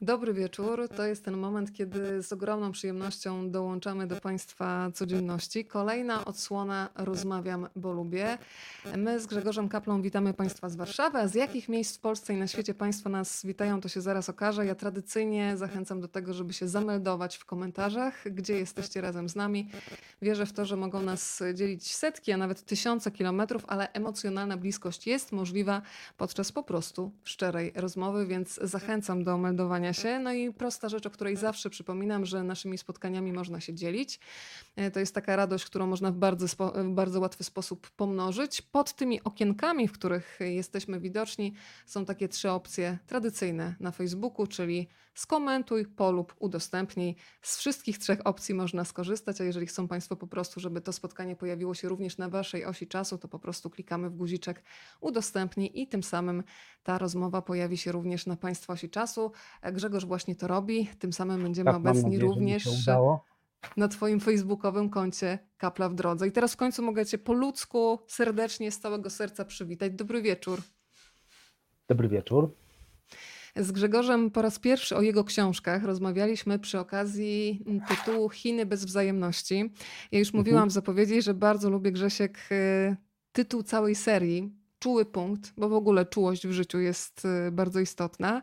Dobry wieczór. To jest ten moment, kiedy z ogromną przyjemnością dołączamy do Państwa codzienności. Kolejna odsłona Rozmawiam, bo lubię. My z Grzegorzem Kaplą witamy Państwa z Warszawy, a z jakich miejsc w Polsce i na świecie Państwo nas witają, to się zaraz okaże. Ja tradycyjnie zachęcam do tego, żeby się zameldować w komentarzach, gdzie jesteście razem z nami. Wierzę w to, że mogą nas dzielić setki, a nawet tysiące kilometrów, ale emocjonalna bliskość jest możliwa podczas po prostu szczerej rozmowy, więc zachęcam do meldowania No i prosta rzecz, o której zawsze przypominam, że naszymi spotkaniami można się dzielić. E, To jest taka radość, którą można w bardzo, w bardzo łatwy sposób pomnożyć. Pod tymi okienkami, w których jesteśmy widoczni, są takie trzy opcje tradycyjne na Facebooku, czyli skomentuj, polub, udostępnij. Z wszystkich trzech opcji można skorzystać, a jeżeli chcą Państwo po prostu, żeby to spotkanie pojawiło się również na Waszej osi czasu, to po prostu klikamy w guziczek udostępnij i tym samym ta rozmowa pojawi się również na Państwa osi czasu. E, Grzegorz właśnie to robi, tym samym będziemy Tak, obecni nadzieję, również na Twoim facebookowym koncie Kapla w Drodze. I teraz w końcu mogę Cię po ludzku serdecznie z całego serca przywitać. Dobry wieczór. Dobry wieczór. Z Grzegorzem po raz pierwszy o jego książkach rozmawialiśmy przy okazji tytułu Chiny bez wzajemności. Ja już Mhm. mówiłam w zapowiedzi, że bardzo lubię Grzesiek y, tytuł całej serii. Czuły punkt, bo w ogóle czułość w życiu jest y, bardzo istotna.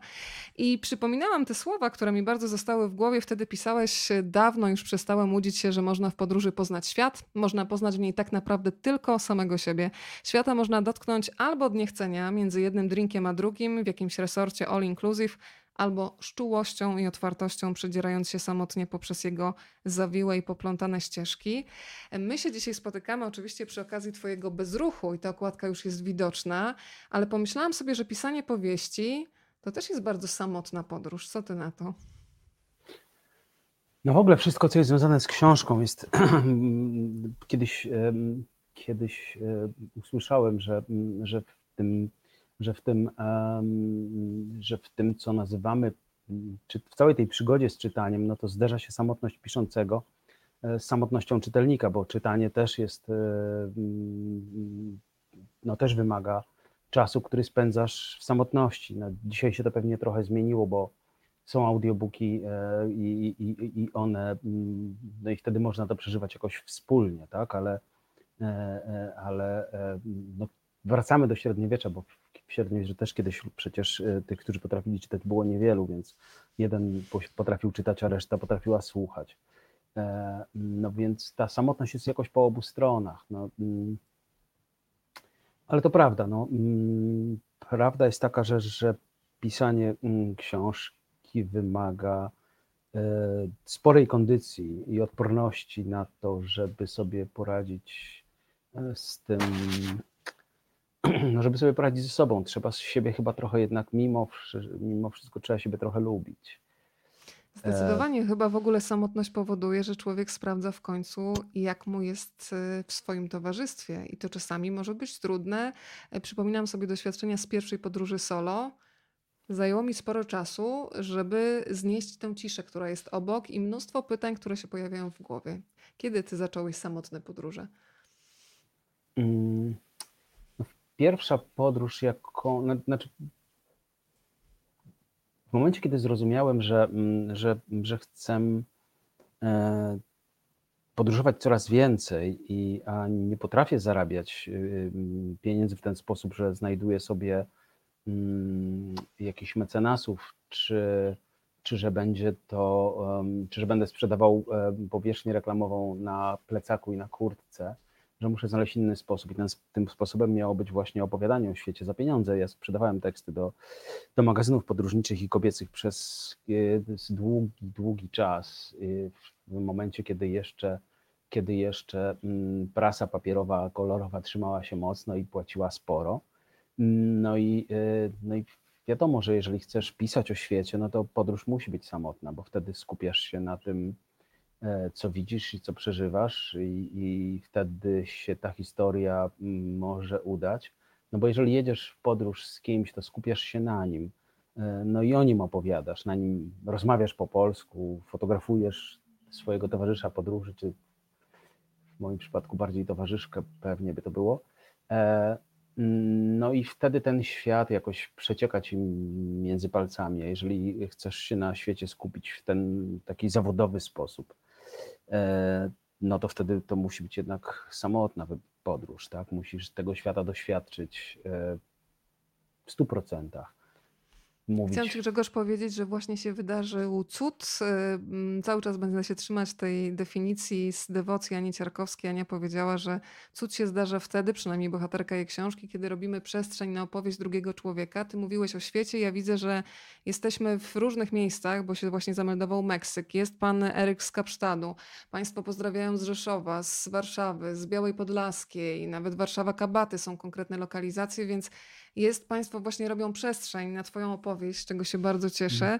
I przypominałam te słowa, które mi bardzo zostały w głowie. Wtedy pisałeś, y, dawno już przestałem łudzić się, że można w podróży poznać świat. Można poznać w niej tak naprawdę tylko samego siebie. Świata można dotknąć albo od niechcenia, między jednym drinkiem a drugim, w jakimś resorcie all inclusive, albo z czułością i otwartością przedzierając się samotnie poprzez jego zawiłe i poplątane ścieżki. My się dzisiaj spotykamy oczywiście przy okazji Twojego bezruchu i ta okładka już jest widoczna, ale pomyślałam sobie, że pisanie powieści to też jest bardzo samotna podróż. Co Ty na to? No w ogóle wszystko, co jest związane z książką jest... kiedyś kiedyś e, usłyszałem, że, że w tym, że w tym, że w tym, co nazywamy, czy w całej tej przygodzie z czytaniem, no to zderza się samotność piszącego e, z samotnością czytelnika, bo czytanie też jest, e, no też wymaga czasu, który spędzasz w samotności. No, dzisiaj się to pewnie trochę zmieniło, bo są audiobooki e, i, i, i one, mm, no i wtedy można to przeżywać jakoś wspólnie, tak, ale, ale no, wracamy do średniowiecza, bo w średniowieczu też kiedyś przecież e, tych, którzy potrafili czytać było niewielu, więc jeden potrafił czytać, a reszta potrafiła słuchać. E, No więc ta samotność jest jakoś po obu stronach. No, mm, ale to prawda. No, mm, prawda jest taka, że, że pisanie mm, książki wymaga e, sporej kondycji i odporności na to, żeby sobie poradzić e, z tym, żeby sobie poradzić ze sobą. Trzeba z siebie chyba trochę jednak mimo, mimo wszystko trzeba siebie trochę lubić. Zdecydowanie chyba w ogóle samotność powoduje, że człowiek sprawdza w końcu, jak mu jest y, w swoim towarzystwie. I to czasami może być trudne. E, Przypominam sobie doświadczenia z pierwszej podróży solo. Zajęło mi sporo czasu, żeby znieść tę ciszę, która jest obok i mnóstwo pytań, które się pojawiają w głowie. Kiedy ty zacząłeś samotne podróże? Mm, Pierwsza podróż, jaką, na- znaczy w momencie, kiedy zrozumiałem, że, mm, że, że chcę e, podróżować coraz więcej, i, a nie potrafię zarabiać mm, pieniędzy w ten sposób, że znajduję sobie mm, jakichś mecenasów, czy, czy że będzie to, czy że będę sprzedawał powierzchnię reklamową na plecaku i na kurtce, że muszę znaleźć inny sposób. I ten, tym sposobem miało być właśnie opowiadanie o świecie za pieniądze. Ja sprzedawałem teksty do, do magazynów podróżniczych i kobiecych przez e, długi, długi czas. e, W momencie, kiedy jeszcze, kiedy jeszcze mm, prasa papierowa, kolorowa trzymała się mocno i płaciła sporo. No i, e, no i wiadomo, że jeżeli chcesz pisać o świecie, no to podróż musi być samotna, bo wtedy skupiasz się na tym, co widzisz i co przeżywasz, i, i wtedy się ta historia mm, może udać. No bo jeżeli jedziesz w podróż z kimś, to skupiasz się na nim, e, no i o nim opowiadasz, na nim rozmawiasz po polsku, fotografujesz swojego towarzysza podróży, czy w moim przypadku bardziej towarzyszkę pewnie by to było. E, Mm, No i wtedy ten świat jakoś przecieka ci między palcami, jeżeli chcesz się na świecie skupić w ten taki zawodowy sposób, e, no to wtedy to musi być jednak samotna podróż, tak? Musisz tego świata doświadczyć e, w stu procentach. Chciałam Mówić, Ci Grzegorz powiedzieć, że właśnie się wydarzył cud. Y, mm, Cały czas będę się trzymać tej definicji z dewocji Ani Ciarkowskiej. Ania powiedziała, że cud się zdarza wtedy, przynajmniej bohaterka jej książki, kiedy robimy przestrzeń na opowieść drugiego człowieka. Ty mówiłeś o świecie, ja widzę, że jesteśmy w różnych miejscach, bo się właśnie zameldował Meksyk. Jest pan Eryk z Kapsztadu. Państwo pozdrawiają z Rzeszowa, z Warszawy, z Białej Podlaskiej, nawet Warszawa Kabaty są konkretne lokalizacje, więc jest, Państwo właśnie robią przestrzeń na Twoją opowieść, z czego się bardzo cieszę.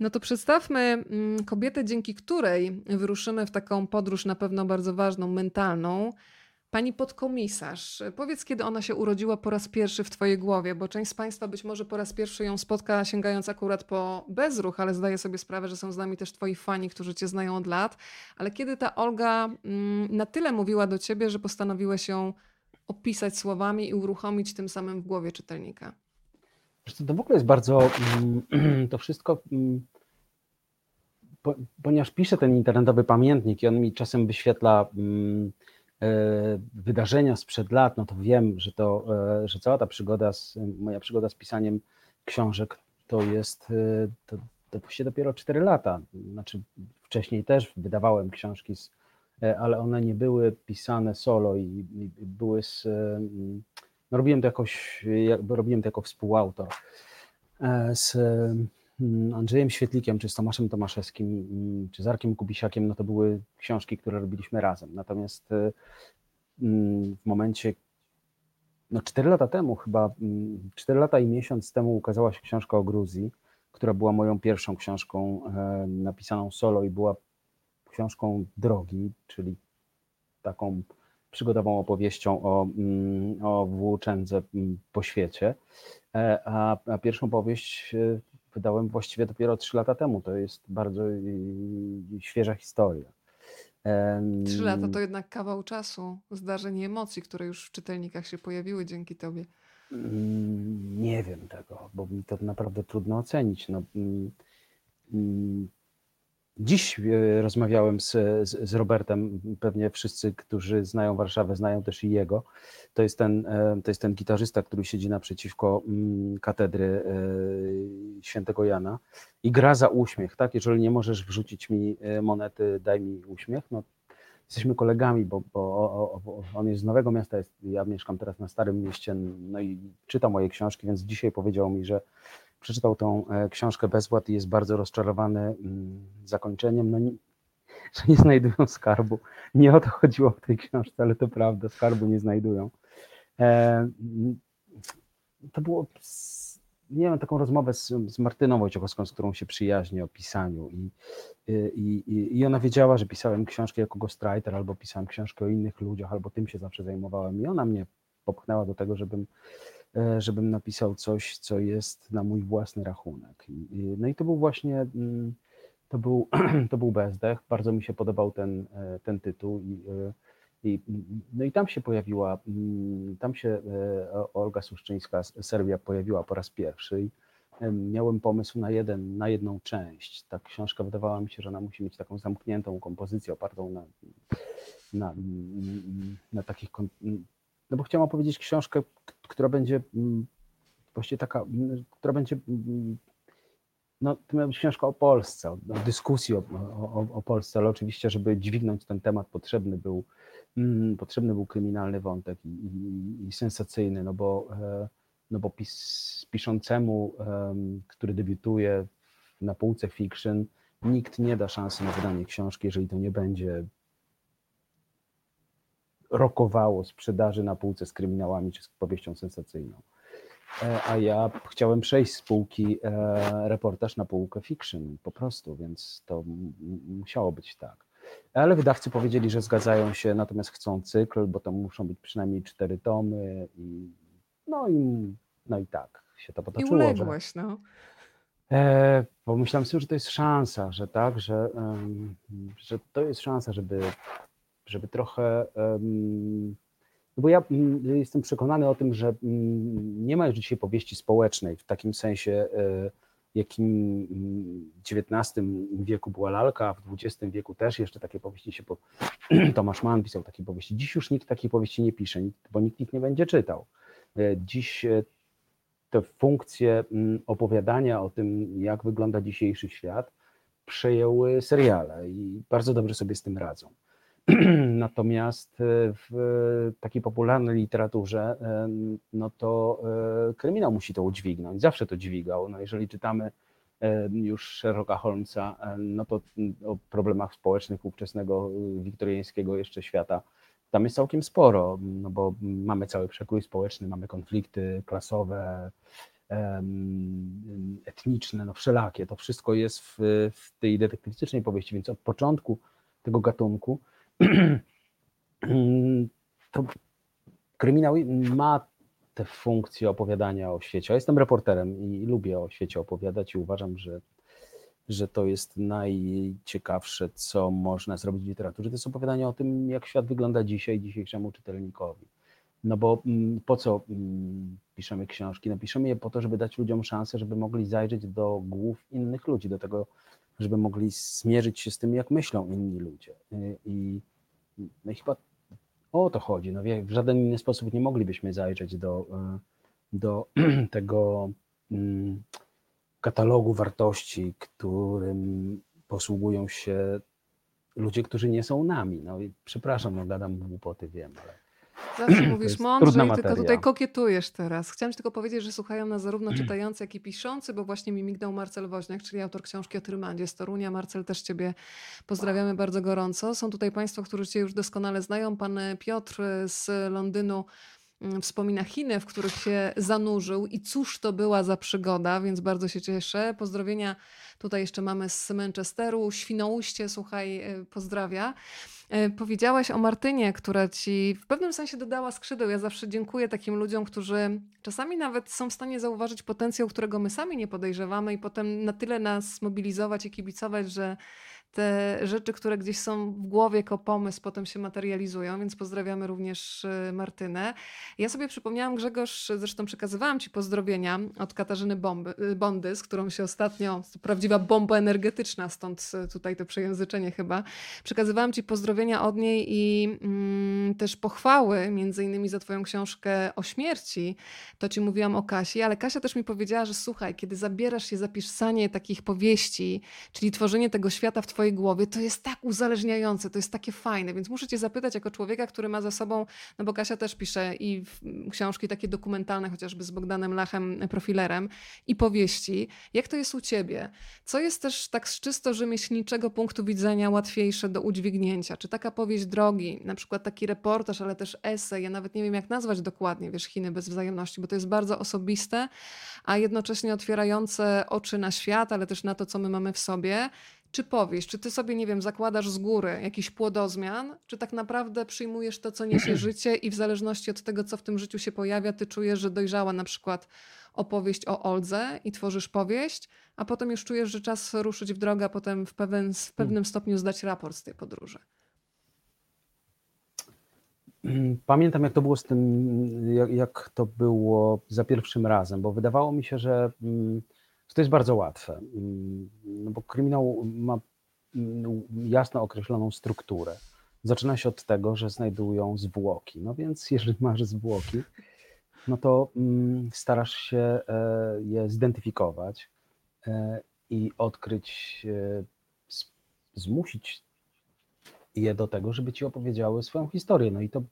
No to przedstawmy mm, kobietę, dzięki której wyruszymy w taką podróż na pewno bardzo ważną, mentalną. Pani podkomisarz, powiedz, kiedy ona się urodziła po raz pierwszy w Twojej głowie, bo część z Państwa być może po raz pierwszy ją spotka, sięgając akurat po bezruch, ale zdaję sobie sprawę, że są z nami też Twoi fani, którzy Cię znają od lat. Ale kiedy ta Olga mm, na tyle mówiła do Ciebie, że postanowiłeś ją opisać słowami i uruchomić tym samym w głowie czytelnika? To w ogóle jest bardzo, mm, to wszystko, mm, po, ponieważ piszę ten internetowy pamiętnik i on mi czasem wyświetla mm, e, wydarzenia sprzed lat, no to wiem, że to, e, że cała ta przygoda, z, moja przygoda z pisaniem książek to jest, e, to, to dopiero 4 lata. Znaczy wcześniej też wydawałem książki, z, ale one nie były pisane solo i, i były z, e, mm, no robiłem to jakoś, robiłem to jako współautor e, z mm, Andrzejem Świetlikiem, czy z Tomaszem Tomaszewskim, mm, czy z Arkiem Kubisiakiem, no to były książki, które robiliśmy razem. Natomiast e, w momencie, no 4 lata temu, chyba 4 lata i miesiąc temu ukazała się książka o Gruzji, która była moją pierwszą książką e, napisaną solo i była książką drogi, czyli taką przygodową opowieścią o, mm, o włóczędze mm, po świecie. E, A, a pierwszą powieść e, wydałem właściwie dopiero 3 lata temu. To jest bardzo świeża historia. Trzy lata to jednak kawał czasu, zdarzeń i emocji, które już w czytelnikach się pojawiły dzięki Tobie. Mm, Nie wiem tego, bo mi to naprawdę trudno ocenić. No, dziś e, rozmawiałem z, z, z Robertem, pewnie wszyscy, którzy znają Warszawę, znają też i jego. To jest ten, e, to jest ten gitarzysta, który siedzi naprzeciwko mm, katedry e, świętego Jana i gra za uśmiech, tak? Jeżeli nie możesz wrzucić mi monety, daj mi uśmiech, no jesteśmy kolegami, bo, bo on jest z Nowego Miasta, jest, ja mieszkam teraz na Starym Mieście, no i czyta moje książki, więc dzisiaj powiedział mi, że przeczytał tą e, książkę Bezwład i jest bardzo rozczarowany mm, zakończeniem, no że nie znajdują skarbu. Nie o to chodziło w tej książce, ale to prawda, skarbu nie znajdują. E, mm, to było, miałem taką rozmowę z, z Martyną Wojciechowską, z którą się przyjaźnię o pisaniu i, i, i, ona wiedziała, że pisałem książki jako ghostwriter, albo pisałem książki o innych ludziach, albo tym się zawsze zajmowałem i ona mnie popchnęła do tego, żebym, żebym napisał coś, co jest na mój własny rachunek. I, i, no i to był właśnie, mm, to był, to był Bezdech, bardzo mi się podobał ten, e, ten tytuł i, e, i, no i tam się pojawiła, mm, tam się e, Olga Suszczyńska, Serbia pojawiła po raz pierwszy i em, miałem pomysł na, jeden, na jedną część. Ta książka wydawała mi się, że ona musi mieć taką zamkniętą kompozycję opartą na, na, na takich, no bo chciałem opowiedzieć książkę, która będzie mm, właściwie taka, mm, która będzie mm, no, to miała być książka o Polsce, o, o dyskusji o, o, o Polsce, ale oczywiście, żeby dźwignąć ten temat, potrzebny był, mm, potrzebny był kryminalny wątek i, i, i sensacyjny, no bo, e, no bo pis, piszącemu, em, który debiutuje na półce fiction, nikt nie da szansy na wydanie książki, jeżeli to nie będzie rokowało sprzedaży na półce z kryminałami czy z powieścią sensacyjną. E, A ja chciałem przejść z półki e, reportaż na półkę fiction po prostu, więc to musiało być tak. Ale wydawcy powiedzieli, że zgadzają się, natomiast chcą cykl, bo to muszą być przynajmniej cztery tomy i no i, no i tak się to I potoczyło. że- uległeś, no. E, bo myślałem sobie, że to jest szansa, że tak, że, że to jest szansa, żeby, żeby trochę No bo ja mm, jestem przekonany o tym, że mm, nie ma już dzisiaj powieści społecznej w takim sensie, e, jakim mm, w XIX wieku była lalka, a w XX wieku też jeszcze takie powieści się. Po... Tomasz Mann pisał takie powieści. Dziś już nikt takich powieści nie pisze, bo nikt ich nie będzie czytał. E, dziś e, te funkcje opowiadania o tym, jak wygląda dzisiejszy świat, przejęły seriale i bardzo dobrze sobie z tym radzą. Natomiast e, w takiej popularnej literaturze, e, no to e, kryminał musi to udźwignąć, zawsze to dźwigał. No jeżeli czytamy już Sherlocka Holmesa, no to o problemach społecznych ówczesnego wiktoriańskiego jeszcze świata, tam jest całkiem sporo, no bo mamy cały przekrój społeczny, mamy konflikty klasowe, etniczne, no wszelakie. To wszystko jest w, w tej detektywistycznej powieści, więc od początku tego gatunku to kryminał ma tę funkcję opowiadania o świecie. Ja jestem reporterem i lubię o świecie opowiadać i uważam, że, że to jest najciekawsze, co można zrobić w literaturze. To jest opowiadanie o tym, jak świat wygląda dzisiaj, dzisiejszemu czytelnikowi. No bo mm, po co mm, piszemy książki? No piszemy je po to, żeby dać ludziom szansę, żeby mogli zajrzeć do głów innych ludzi, do tego, żeby mogli zmierzyć się z tym, jak myślą inni ludzie. I, no i chyba o to chodzi. No, w żaden inny sposób nie moglibyśmy zajrzeć do, e, do tego mm, katalogu wartości, którym posługują się ludzie, którzy nie są nami. No i przepraszam, no gadam głupoty, wiem, ale Zawsze mówisz mądrze i tylko tutaj kokietujesz teraz. Chciałam ci tylko powiedzieć, że słuchają nas zarówno czytający, jak i piszący, bo właśnie mi mignął Marcel Woźniak, czyli autor książki o Trymandzie z Torunia. Marcel, też ciebie pozdrawiamy bardzo gorąco. Są tutaj państwo, którzy cię już doskonale znają. Pan Piotr z Londynu wspomina Chiny, w których się zanurzył i cóż to była za przygoda, więc bardzo się cieszę. Pozdrowienia tutaj jeszcze mamy z Manchesteru. Świnoujście, słuchaj, y, pozdrawia. E, powiedziałaś o Martynie, która ci w pewnym sensie dodała skrzydeł. Ja zawsze dziękuję takim ludziom, którzy czasami nawet są w stanie zauważyć potencjał, którego my sami nie podejrzewamy, i potem na tyle nas mobilizować i kibicować, że te rzeczy, które gdzieś są w głowie jako pomysł, potem się materializują, więc pozdrawiamy również y, Martynę. Ja sobie przypomniałam, Grzegorz, zresztą przekazywałam Ci pozdrowienia od Katarzyny Bomby, y, Bondy, z którą się ostatnio, prawdziwa bomba energetyczna, stąd y, tutaj to przejęzyczenie chyba, przekazywałam Ci pozdrowienia od niej i mm, też pochwały, między innymi za Twoją książkę o śmierci, to Ci mówiłam o Kasi, ale Kasia też mi powiedziała, że słuchaj, kiedy zabierasz się za pisanie takich powieści, czyli tworzenie tego świata w Twojej twojej głowie, to jest tak uzależniające, to jest takie fajne, więc muszę cię zapytać jako człowieka, który ma za sobą, no bo Kasia też pisze i książki takie dokumentalne, chociażby z Bogdanem Lachem, profilerem i powieści. Jak to jest u ciebie? Co jest też tak z czysto rzemieślniczego punktu widzenia łatwiejsze do udźwignięcia? Czy taka powieść drogi, na przykład taki reportaż, ale też esej, ja nawet nie wiem jak nazwać dokładnie, wiesz, Chiny bez wzajemności, bo to jest bardzo osobiste, a jednocześnie otwierające oczy na świat, ale też na to, co my mamy w sobie czy powieść, czy ty sobie, nie wiem, zakładasz z góry jakiś płodozmian, czy tak naprawdę przyjmujesz to, co niesie życie i w zależności od tego, co w tym życiu się pojawia, ty czujesz, że dojrzała na przykład opowieść o Oldze i tworzysz powieść, a potem już czujesz, że czas ruszyć w drogę, a potem w, pewien, w pewnym stopniu zdać raport z tej podróży. Pamiętam, jak to było z tym, jak, jak to było za pierwszym razem, bo wydawało mi się, że to jest bardzo łatwe, mm, no bo kryminał ma mm, jasno określoną strukturę. Zaczyna się od tego, że znajdują zwłoki. No więc jeżeli masz zwłoki, no to mm, starasz się e, je zidentyfikować e, i odkryć, e, zmusić je do tego, żeby ci opowiedziały swoją historię. No i to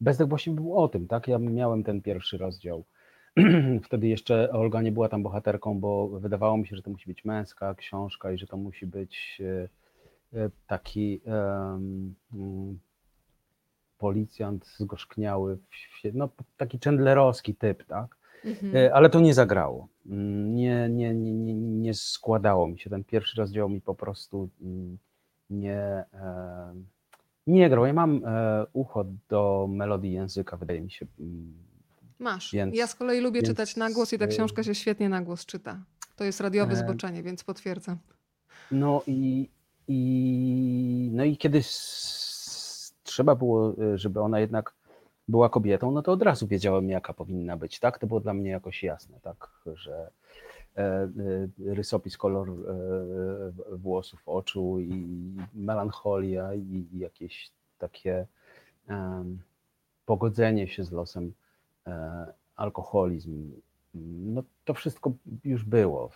Bezdech właśnie był o tym, tak? Ja miałem ten pierwszy rozdział Wtedy jeszcze Olga nie była tam bohaterką, bo wydawało mi się, że to musi być męska książka i że to musi być e, e, taki um, policjant zgorzkniały, no taki chandlerowski typ, tak? Mhm. E, ale to nie zagrało. Mm, nie, nie, nie, nie, nie składało mi się. Ten pierwszy rozdział mi po prostu mm, nie, nie grał. Ja mam ucho do melodii języka, wydaje mi się mm, Masz. Więc, ja z kolei lubię więc, czytać na głos i ta y, książka się świetnie na głos czyta. To jest radiowe e, zboczenie, więc potwierdzam. No i, i, no i kiedy trzeba było, y, żeby ona jednak była kobietą, no to od razu wiedziałem, jaka powinna być, tak? To było dla mnie jakoś jasne, tak, że e, e, rysopis, kolor e, włosów, oczu i melancholia i jakieś takie pogodzenie się z losem, alkoholizm, no to wszystko już było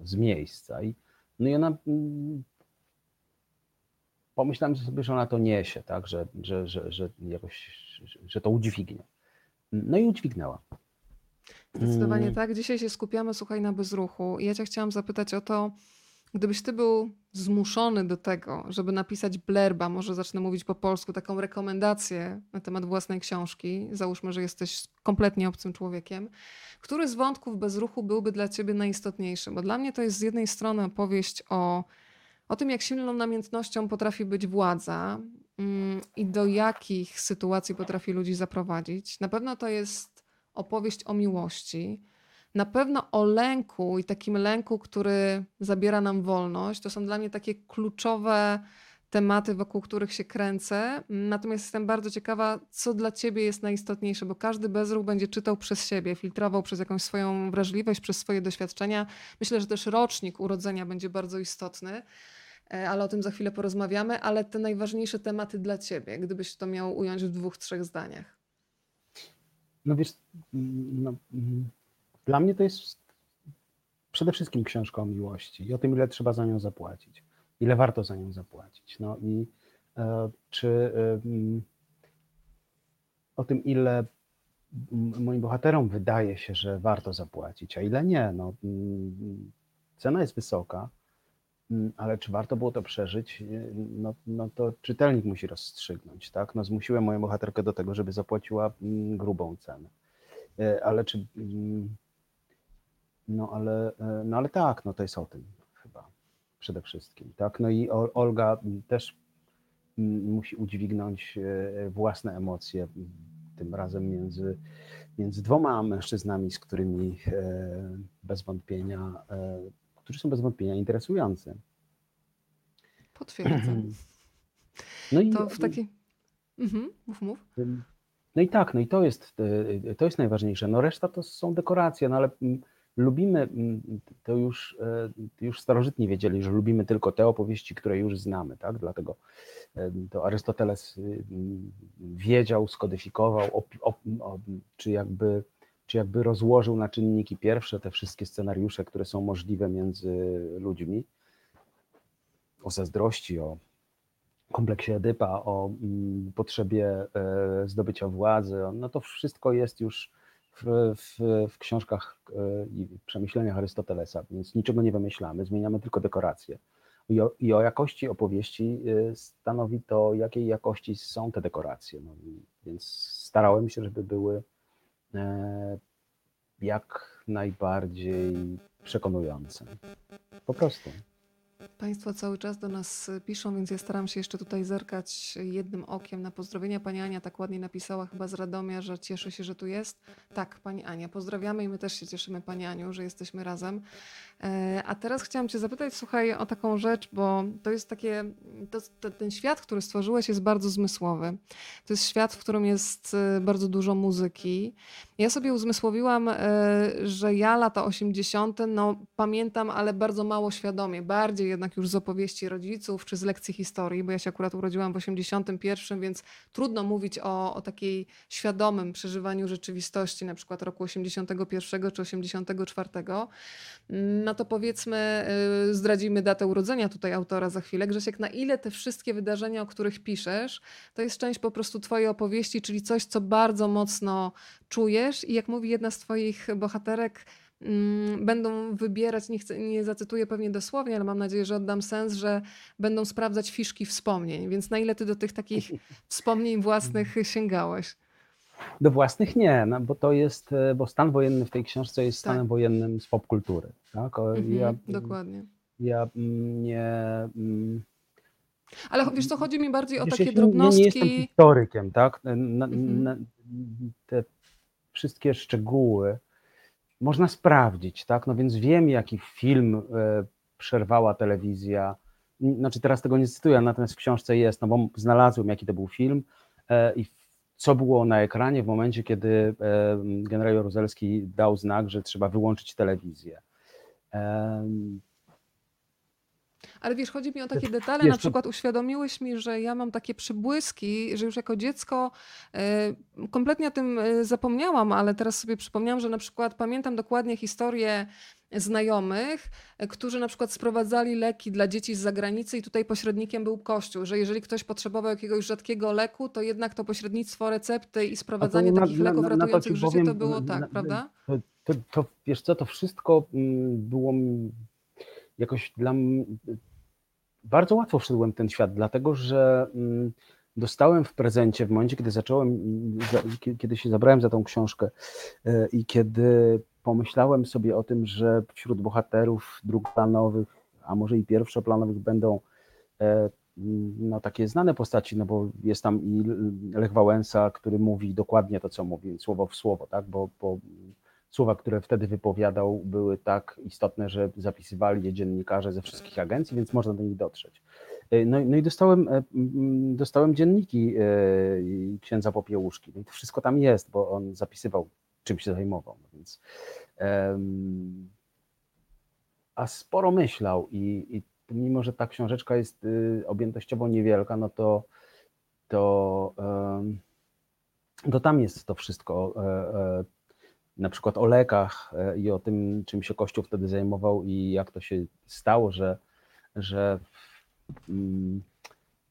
z miejsca. I, no i ona mm, pomyślałem sobie, że ona to niesie, tak, że, że, że, że jakoś, że to udźwignie. No i udźwignęła. Zdecydowanie Mm. tak. Dzisiaj się skupiamy, słuchaj, na bezruchu. I ja cię chciałam zapytać o to, gdybyś ty był zmuszony do tego, żeby napisać blerba, może zacznę mówić po polsku, taką rekomendację na temat własnej książki, załóżmy, że jesteś kompletnie obcym człowiekiem, który z wątków bezruchu byłby dla ciebie najistotniejszy? Bo dla mnie to jest z jednej strony opowieść o o tym, jak silną namiętnością potrafi być władza mm, i do jakich sytuacji potrafi ludzi zaprowadzić. Na pewno to jest opowieść o miłości. Na pewno o lęku i takim lęku, który zabiera nam wolność. To są dla mnie takie kluczowe tematy, wokół których się kręcę. Natomiast jestem bardzo ciekawa, co dla ciebie jest najistotniejsze, bo każdy bezruch będzie czytał przez siebie, filtrował przez jakąś swoją wrażliwość, przez swoje doświadczenia. Myślę, że też rocznik urodzenia będzie bardzo istotny. E, ale o tym za chwilę porozmawiamy. Ale te najważniejsze tematy dla ciebie, gdybyś to miał ująć w dwóch, trzech zdaniach. No wiesz, no, dla mnie to jest przede wszystkim książka o miłości i o tym, ile trzeba za nią zapłacić, ile warto za nią zapłacić. No i e, czy o tym, ile moim bohaterom wydaje się, że warto zapłacić, a ile nie. No, cena jest wysoka, Mm, ale czy warto było to przeżyć? No, no to czytelnik musi rozstrzygnąć, tak? No zmusiłem moją bohaterkę do tego, żeby zapłaciła mm, grubą cenę. E, ale czy... No ale, e, no ale tak, no to jest o tym chyba przede wszystkim, tak? No i Olga też musi udźwignąć e, własne emocje, tym razem między, między dwoma mężczyznami, z którymi bez wątpienia którzy są bez wątpienia interesujący. Potwierdzam. No i, to w taki... Mhm, mów, mów. No i tak, no i to jest, to jest najważniejsze. No reszta to są dekoracje, no ale lubimy, to już, e, już starożytni wiedzieli, że lubimy tylko te opowieści, które już znamy, tak? Dlatego to Arystoteles wiedział, skodyfikował, op, op, op, czy jakby czy jakby rozłożył na czynniki pierwsze te wszystkie scenariusze, które są możliwe między ludźmi, o zazdrości, o kompleksie Edypa, o mm, potrzebie e, zdobycia władzy, no to wszystko jest już w, w, w książkach e, i przemyśleniach Arystotelesa, więc niczego nie wymyślamy, zmieniamy tylko dekoracje. I o, I o, jakości opowieści e, stanowi to, jakiej jakości są te dekoracje. No, więc starałem się, żeby były E, jak najbardziej przekonujące. Po prostu. Państwo cały czas do nas piszą, więc ja staram się jeszcze tutaj zerkać jednym okiem na pozdrowienia. Pani Ania tak ładnie napisała chyba z Radomia, że cieszy się, że tu jest. Tak, Pani Ania, pozdrawiamy i my też się cieszymy Pani Aniu, że jesteśmy razem. E, a teraz chciałam Cię zapytać, słuchaj, o taką rzecz, bo to jest takie, to, to, ten świat, który stworzyłeś jest bardzo zmysłowy. To jest świat, w którym jest e, bardzo dużo muzyki. Ja sobie uzmysłowiłam, e, że ja lata 80. no pamiętam, ale bardzo mało świadomie, bardziej jednak już z opowieści rodziców czy z lekcji historii, bo ja się akurat urodziłam w 81, więc trudno mówić o, o takiej świadomym przeżywaniu rzeczywistości, na przykład roku 81 czy 84 no to powiedzmy, y, zdradzimy datę urodzenia tutaj autora za chwilę. Grzesiek, na ile te wszystkie wydarzenia, o których piszesz, to jest część po prostu twojej opowieści, czyli coś, co bardzo mocno czujesz i jak mówi jedna z twoich bohaterek, mm, będą wybierać, nie, chcę, nie zacytuję pewnie dosłownie, ale mam nadzieję, że oddam sens, że będą sprawdzać fiszki wspomnień. Więc na ile ty do tych takich wspomnień własnych sięgałeś? Do własnych nie, no, bo to jest, e, bo stan wojenny w tej książce jest stanem tak. wojennym z popkultury. Tak? Mhm, ja, dokładnie. Ja nie. Ale wiesz co, chodzi mi bardziej o takie ja drobnostki. Nie, nie jestem historykiem, tak? Na, mhm. na, te wszystkie szczegóły można sprawdzić, tak? No więc wiem, jaki film e, przerwała telewizja. Znaczy teraz tego nie cytuję, natomiast w książce jest, no bo znalazłem, jaki to był film e, i co było na ekranie w momencie, kiedy e, generał Jaruzelski dał znak, że trzeba wyłączyć telewizję. Ale wiesz, chodzi mi o takie detale, na to- przykład uświadomiłeś mi, że ja mam takie przybłyski, że już jako dziecko e, kompletnie o tym e, zapomniałam, ale teraz sobie przypomniałam, że na przykład pamiętam dokładnie historię znajomych, e, którzy na przykład sprowadzali leki dla dzieci z zagranicy i tutaj pośrednikiem był Kościół, że jeżeli ktoś potrzebował jakiegoś rzadkiego leku, to jednak to pośrednictwo recepty i sprowadzanie na- takich na- leków na- to ratujących ci życie powiem, to było tak, prawda? To, to, to wiesz co, to wszystko mm, było mi jakoś dla. Bardzo łatwo wszedłem w ten świat, dlatego że mm, dostałem w prezencie w momencie, kiedy zacząłem, za- kie- kiedy się zabrałem za tą książkę e, i kiedy pomyślałem sobie o tym, że wśród bohaterów drugoplanowych, a może i pierwszoplanowych będą e, no, takie znane postaci, no bo jest tam i Lech Wałęsa, który mówi dokładnie to, co mówi, słowo w słowo, tak, bo, bo słowa, które wtedy wypowiadał, były tak istotne, że zapisywali je dziennikarze ze wszystkich agencji, więc można do nich dotrzeć. E, No, i- no i dostałem, e, dostałem dzienniki e, księdza Popiełuszki, no i to wszystko tam jest, bo on zapisywał, czym się zajmował, no więc em, a sporo myślał i, i mimo, że ta książeczka jest y, objętościowo niewielka, no to, to, to tam jest to wszystko. E, e, Na przykład o lekach e, i o tym, czym się Kościół wtedy zajmował i jak to się stało, że, że, mm,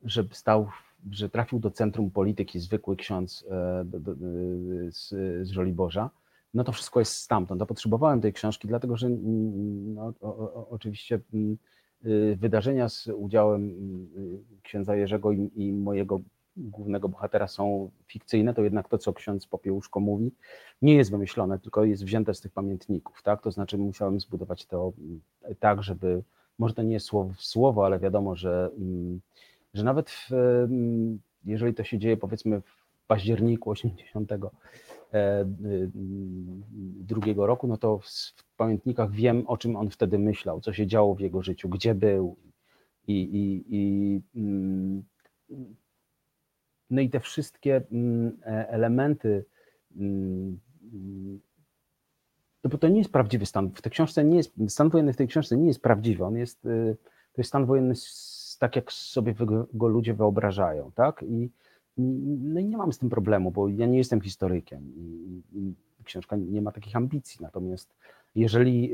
że stał, że trafił do centrum polityki zwykły ksiądz e, do, do, z, z Żoliborza no to wszystko jest stamtąd. A potrzebowałem tej książki, dlatego że mm, no, o, o, oczywiście mm, y, wydarzenia z udziałem y, księdza Jerzego i, i mojego głównego bohatera są fikcyjne, to jednak to, co ksiądz Popiełuszko mówi, nie jest wymyślone, tylko jest wzięte z tych pamiętników, tak? To znaczy musiałem zbudować to mm, tak, żeby, może to nie jest słowo w słowo, ale wiadomo, że, mm, że nawet w, mm, jeżeli to się dzieje powiedzmy w październiku 80 e, drugiego roku, no to w, pamiętnikach wiem, o czym on wtedy myślał, co się działo w jego życiu, gdzie był i, i, i no i te wszystkie mm, e, elementy mm, mm, no bo to nie jest prawdziwy stan. W tej książce nie jest, stan wojenny w tej książce nie jest prawdziwy. On jest, y, to jest stan wojenny tak, jak sobie go ludzie wyobrażają, tak? I, no i nie mam z tym problemu, bo ja nie jestem historykiem i, i książka nie ma takich ambicji. Natomiast jeżeli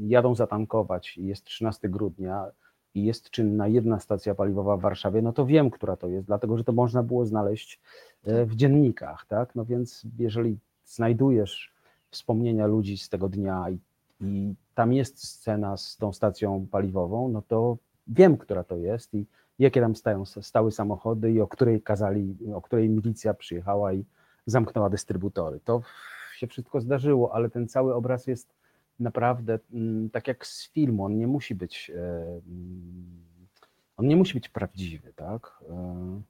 jadą zatankować i jest 13 grudnia i jest czynna jedna stacja paliwowa w Warszawie, no to wiem, która to jest, dlatego że to można było znaleźć e, w dziennikach, tak? No więc jeżeli znajdujesz wspomnienia ludzi z tego dnia i, i tam jest scena z tą stacją paliwową, no to wiem, która to jest i jakie tam stają, stały samochody i o której kazali, o której milicja przyjechała i zamknęła dystrybutory. To się wszystko zdarzyło, ale ten cały obraz jest naprawdę mm, tak jak z filmu, on nie musi być e, mm, on nie musi być prawdziwy, tak? E,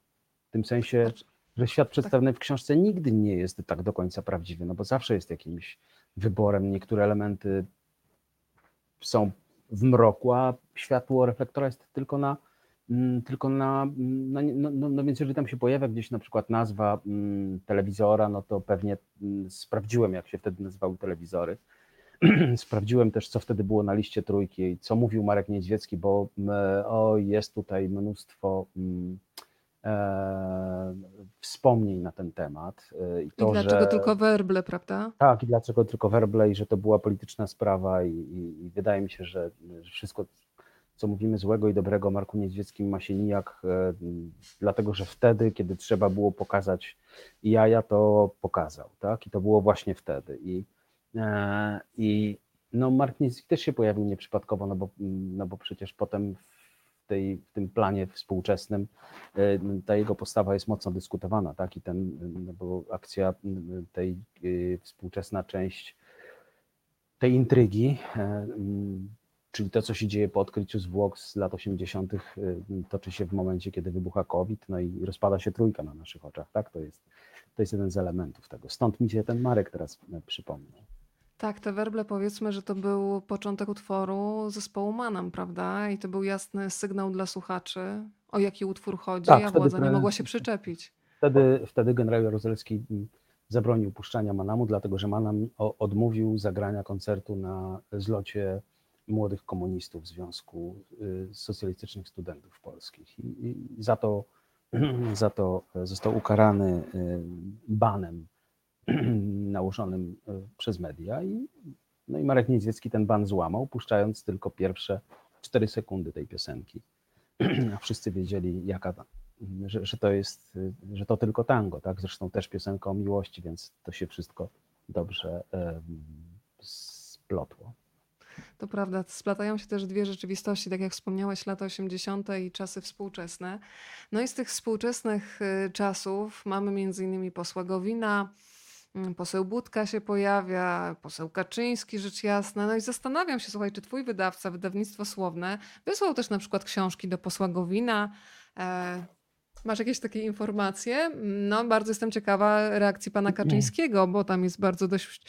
W tym sensie, Znaczy, że świat przedstawiony w książce nigdy nie jest tak do końca prawdziwy, no bo zawsze jest jakimś wyborem. Niektóre elementy są w mroku, a światło reflektora jest tylko na, mm, tylko na, nie- no, no, no więc jeżeli tam się pojawia gdzieś na przykład nazwa telewizora, no to pewnie sprawdziłem, jak się wtedy nazywały telewizory. Sprawdziłem też, co wtedy było na liście trójki i co mówił Marek Niedźwiecki, bo o, jest tutaj mnóstwo e, wspomnień na ten temat. e, I, I to, dlaczego że... tylko werble, prawda? Tak, i dlaczego tylko werble i że to była polityczna sprawa i, i, i wydaje mi się, że, wszystko, co mówimy złego i dobrego o Marku Niedźwieckim ma się nijak, e, dlatego że wtedy, kiedy trzeba było pokazać jaja, to pokazał, tak? I to było właśnie wtedy. I, i no Mark Niedźwiecki też się pojawił nieprzypadkowo, no bo, no bo przecież potem w, tej, w tym planie współczesnym e, ta jego postawa jest mocno dyskutowana, tak? I ten, no bo akcja tej y, współczesna część tej intrygi, e, czyli to, co się dzieje po odkryciu zwłok z lat 80., y, toczy się w momencie, kiedy wybucha COVID, no i rozpada się trójka na naszych oczach, tak? To jest, to jest jeden z elementów tego. Stąd mi się ten Marek teraz e, przypomniał. Tak, te werble powiedzmy, że to był początek utworu zespołu Manam, prawda? I to był jasny sygnał dla słuchaczy, o jaki utwór chodzi, Tak, a władza nie mogła się przyczepić. wtedy, wtedy generał Jaruzelski mm, zabronił puszczania Manamu, dlatego że Manam odmówił zagrania koncertu na zlocie młodych komunistów Związku y, Socjalistycznych Studentów Polskich. I, i za, to, za to został ukarany y, banem nałożonym y, przez media. I, no i Marek Niedźwiecki ten ban złamał, puszczając tylko pierwsze cztery sekundy tej piosenki. A wszyscy wiedzieli, jaka, że, że to jest, że to tylko tango, tak? Zresztą też piosenka o miłości, więc to się wszystko dobrze splotło. To prawda, splatają się też dwie rzeczywistości, tak jak wspomniałeś, lata 80. i czasy współczesne. No i z tych współczesnych y, czasów mamy między innymi posła Gowina, poseł Budka się pojawia, poseł Kaczyński, rzecz jasna. No i zastanawiam się, słuchaj, czy twój wydawca, wydawnictwo Słowne, wysłał też na przykład książki do posła Gowina, e, Masz jakieś takie informacje? No, bardzo jestem ciekawa reakcji pana Kaczyńskiego, bo tam jest bardzo dość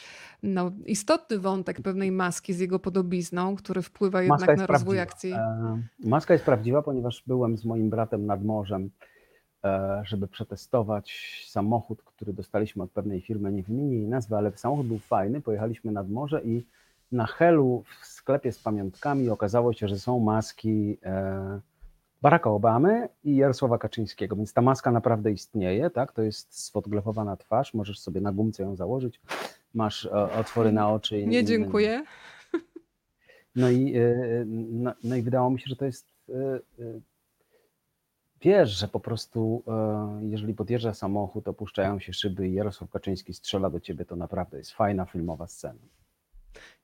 no, istotny wątek pewnej maski z jego podobizną, który wpływa jednak na rozwój prawdziwa. akcji. E, maska jest prawdziwa, ponieważ byłem z moim bratem nad morzem, żeby przetestować samochód, który dostaliśmy od pewnej firmy, nie wymienię jej nazwy, ale samochód był fajny. Pojechaliśmy nad morze i na Helu w sklepie z pamiątkami okazało się, że są maski e, Baracka Obamy i Jarosława Kaczyńskiego, więc ta maska naprawdę istnieje, tak? To jest sfotografowana twarz, możesz sobie na gumce ją założyć, masz e, otwory na oczy. I, Nie dziękuję. No i, e, no, no i wydało mi się, że to jest e, wiesz, że po prostu jeżeli podjeżdża samochód, opuszczają się szyby i Jarosław Kaczyński strzela do ciebie, to naprawdę jest fajna filmowa scena.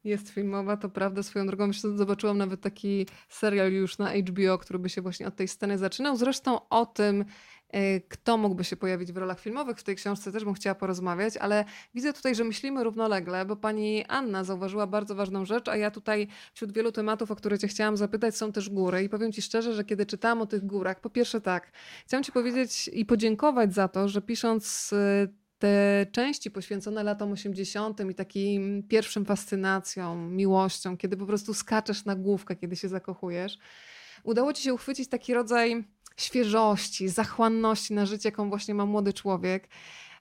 Jest filmowa, to prawda. Swoją drogą myślę, zobaczyłam nawet taki serial już na HBO, który by się właśnie od tej sceny zaczynał. Zresztą o tym, e, kto mógłby się pojawić w rolach filmowych w tej książce też bym chciała porozmawiać, ale widzę tutaj, że myślimy równolegle, bo pani Anna zauważyła bardzo ważną rzecz, a ja tutaj wśród wielu tematów, o które cię chciałam zapytać, są też góry i powiem ci szczerze, że kiedy czytałam o tych górach, po pierwsze tak, chciałam ci powiedzieć i podziękować za to, że pisząc e, te części poświęcone latom 80. i takim pierwszym fascynacjom, miłością, kiedy po prostu skaczesz na główkę, kiedy się zakochujesz, udało ci się uchwycić taki rodzaj świeżości, zachłanności na życie, jaką właśnie ma młody człowiek.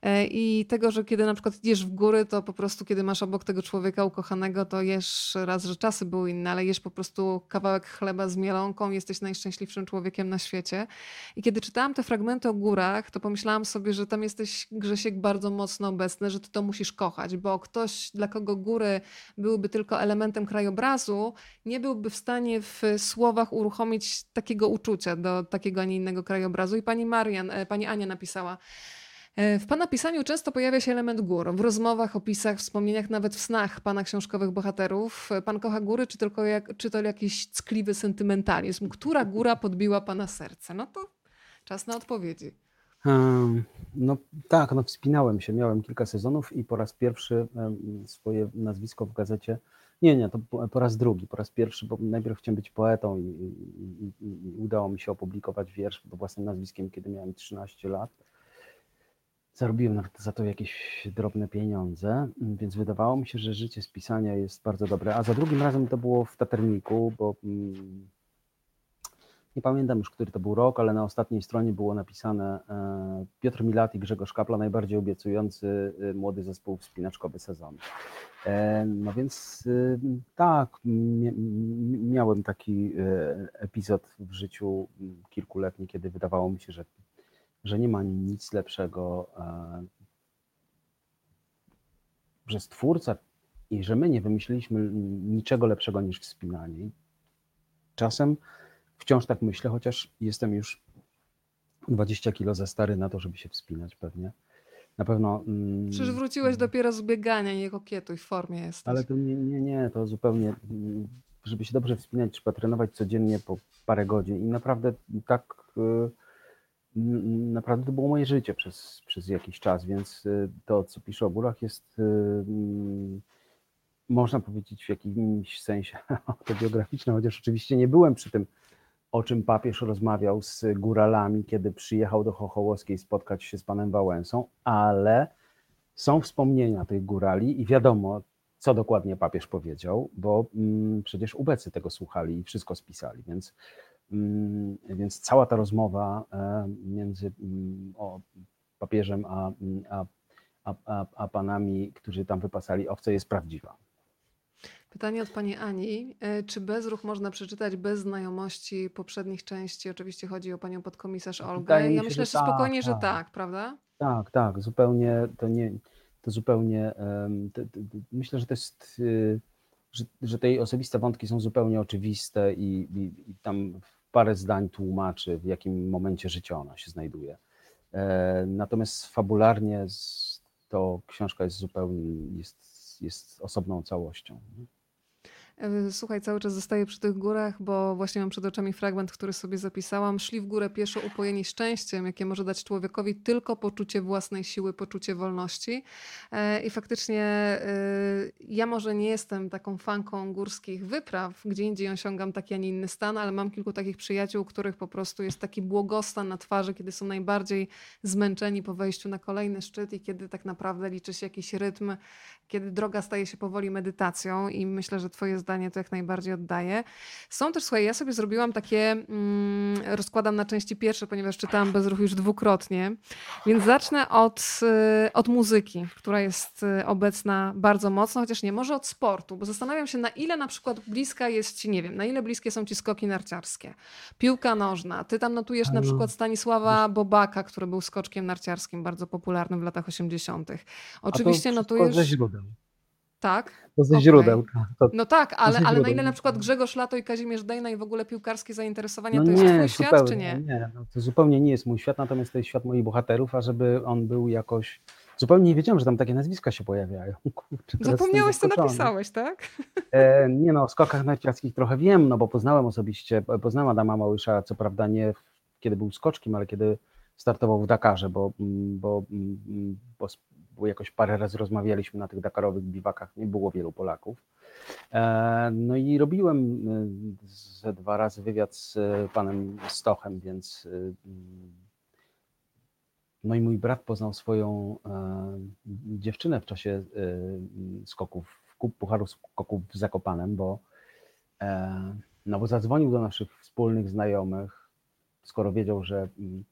E, I tego, że kiedy na przykład idziesz w góry, to po prostu kiedy masz obok tego człowieka ukochanego, to jesz raz, że czasy były inne, ale jesz po prostu kawałek chleba z mielonką, jesteś najszczęśliwszym człowiekiem na świecie. I kiedy czytałam te fragmenty o górach, to pomyślałam sobie, że tam jesteś, Grzesiek, bardzo mocno obecny, że ty to musisz kochać, bo ktoś, dla kogo góry byłyby tylko elementem krajobrazu, nie byłby w stanie w słowach uruchomić takiego uczucia do takiego, a nie innego krajobrazu. I pani Marian, e, pani Ania napisała, w Pana pisaniu często pojawia się element gór. W rozmowach, opisach, wspomnieniach, nawet w snach Pana książkowych bohaterów. E, pan kocha góry, czy, tylko jak, czy to jakiś ckliwy sentymentalizm? Która góra podbiła Pana serce? No to czas na odpowiedzi. No tak, no wspinałem się, miałem kilka sezonów i po raz pierwszy swoje nazwisko w gazecie, nie, nie, to po raz drugi, po raz pierwszy, bo najpierw chciałem być poetą i, i, i, i udało mi się opublikować wiersz pod własnym nazwiskiem, kiedy miałem 13 lat Zarobiłem za to jakieś drobne pieniądze, więc wydawało mi się, że życie z pisania jest bardzo dobre. A za drugim razem to było w Taterniku, bo mm, nie pamiętam już, który to był rok, ale na ostatniej stronie było napisane e, Piotr Milat i Grzegorz Kapla, najbardziej obiecujący e, młody zespół wspinaczkowy sezonu. E, no więc tak, miałem taki epizod w życiu kilkuletni, kiedy wydawało mi się, że że nie ma nic lepszego, e, że stwórca i że my nie wymyśliliśmy niczego lepszego niż wspinanie. Czasem wciąż tak myślę, chociaż jestem już 20 kilo za stary na to, żeby się wspinać pewnie. Na pewno. Mm, Przecież wróciłeś dopiero z biegania, nie kokietuj, w formie jesteś. Ale to nie, nie, nie, to zupełnie, mm, żeby się dobrze wspinać, trzeba trenować codziennie po parę godzin i naprawdę tak y, naprawdę to było moje życie przez, przez jakiś czas, więc y, to, co piszę o górach, jest y, mm, można powiedzieć w jakimś sensie autobiograficzne, chociaż oczywiście nie byłem przy tym, o czym papież rozmawiał z góralami, kiedy przyjechał do Chochołowskiej spotkać się z panem Wałęsą, ale są wspomnienia tych górali i wiadomo, co dokładnie papież powiedział, bo mm, przecież ubecy tego słuchali i wszystko spisali, więc więc cała ta rozmowa e, między mm, o papieżem a, a, a, a, a panami, którzy tam wypasali owce, jest prawdziwa. Pytanie od pani Ani. E, Czy bezruch można przeczytać bez znajomości poprzednich części? Oczywiście chodzi o panią podkomisarz Olgę. Ja się, myślę, że że spokojnie, tak, że tak. tak, prawda? Tak, tak, zupełnie to nie, to zupełnie, to, to, myślę, że to jest, y, że, że te jej osobiste wątki są zupełnie oczywiste i, i, i tam w parę zdań tłumaczy, w jakim momencie życia ona się znajduje. E, Natomiast fabularnie to książka jest zupełnie, jest, jest osobną całością. E, Słuchaj, cały czas zostaję przy tych górach, bo właśnie mam przed oczami fragment, który sobie zapisałam. Szli w górę pieszo upojeni szczęściem, jakie może dać człowiekowi tylko poczucie własnej siły, poczucie wolności. E, I faktycznie e, ja może nie jestem taką fanką górskich wypraw, gdzie indziej osiągam taki, a nie inny stan, ale mam kilku takich przyjaciół, których po prostu jest taki błogostan na twarzy, kiedy są najbardziej zmęczeni po wejściu na kolejny szczyt i kiedy tak naprawdę liczy się jakiś rytm, kiedy droga staje się powoli medytacją i myślę, że twoje zdanie to jak najbardziej oddaje. Są też, słuchaj, ja sobie zrobiłam takie, mm, rozkładam na części pierwsze, ponieważ czytałam Bezruch już dwukrotnie, więc zacznę od, y, od muzyki, która jest y, obecna bardzo mocno, chociaż nie, może od sportu, bo zastanawiam się, na ile na przykład bliska jest ci, nie wiem, na ile bliskie są ci skoki narciarskie, piłka nożna, ty tam notujesz na przykład Stanisława Bobaka, który był skoczkiem narciarskim, bardzo popularnym w latach 80. Oczywiście notujesz... ze źródeł. Tak, To ze Okej. źródeł. tak, To, no tak, ale, ale na ile na przykład Grzegorz Lato i Kazimierz Dejna i w ogóle piłkarskie zainteresowania No to jest nie, twój świat, zupełnie, czy nie? Nie, no to zupełnie nie jest mój świat, natomiast to jest świat moich bohaterów, a żeby on był jakoś. Zupełnie nie wiedziałem, że tam takie nazwiska się pojawiają. Kurczę, Zapomniałeś, co napisałeś, tak? E, nie no, o skokach narciarskich trochę wiem, no bo poznałem osobiście, poznałem Adama Małysza, co prawda nie kiedy był skoczkiem, ale kiedy startował w Dakarze, bo, bo, bo, bo jakoś parę razy rozmawialiśmy na tych dakarowych biwakach, nie było wielu Polaków. E, No i robiłem y, ze dwa razy wywiad z y, panem Stochem, więc no i mój brat poznał swoją e, dziewczynę w czasie e, skoków, pucharu skoków w Zakopanem, bo, e, no bo zadzwonił do naszych wspólnych znajomych, skoro wiedział, że, mm,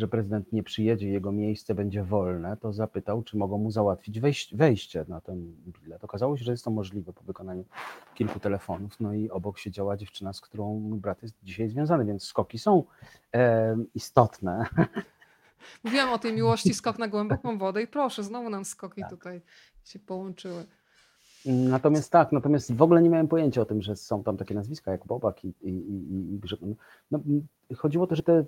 że prezydent nie przyjedzie, jego miejsce będzie wolne, to zapytał, czy mogą mu załatwić wejś, wejście na ten bilet. Okazało się, że jest to możliwe po wykonaniu kilku telefonów, no i obok siedziała dziewczyna, z którą mój brat jest dzisiaj związany, więc skoki są e, istotne. Mówiłam o tej miłości skok na głęboką wodę i proszę, znowu nam skoki Tak. tutaj się połączyły. Natomiast tak, natomiast w ogóle nie miałem pojęcia o tym, że są tam takie nazwiska jak Bobak i, i, i, i. No, chodziło to, że te,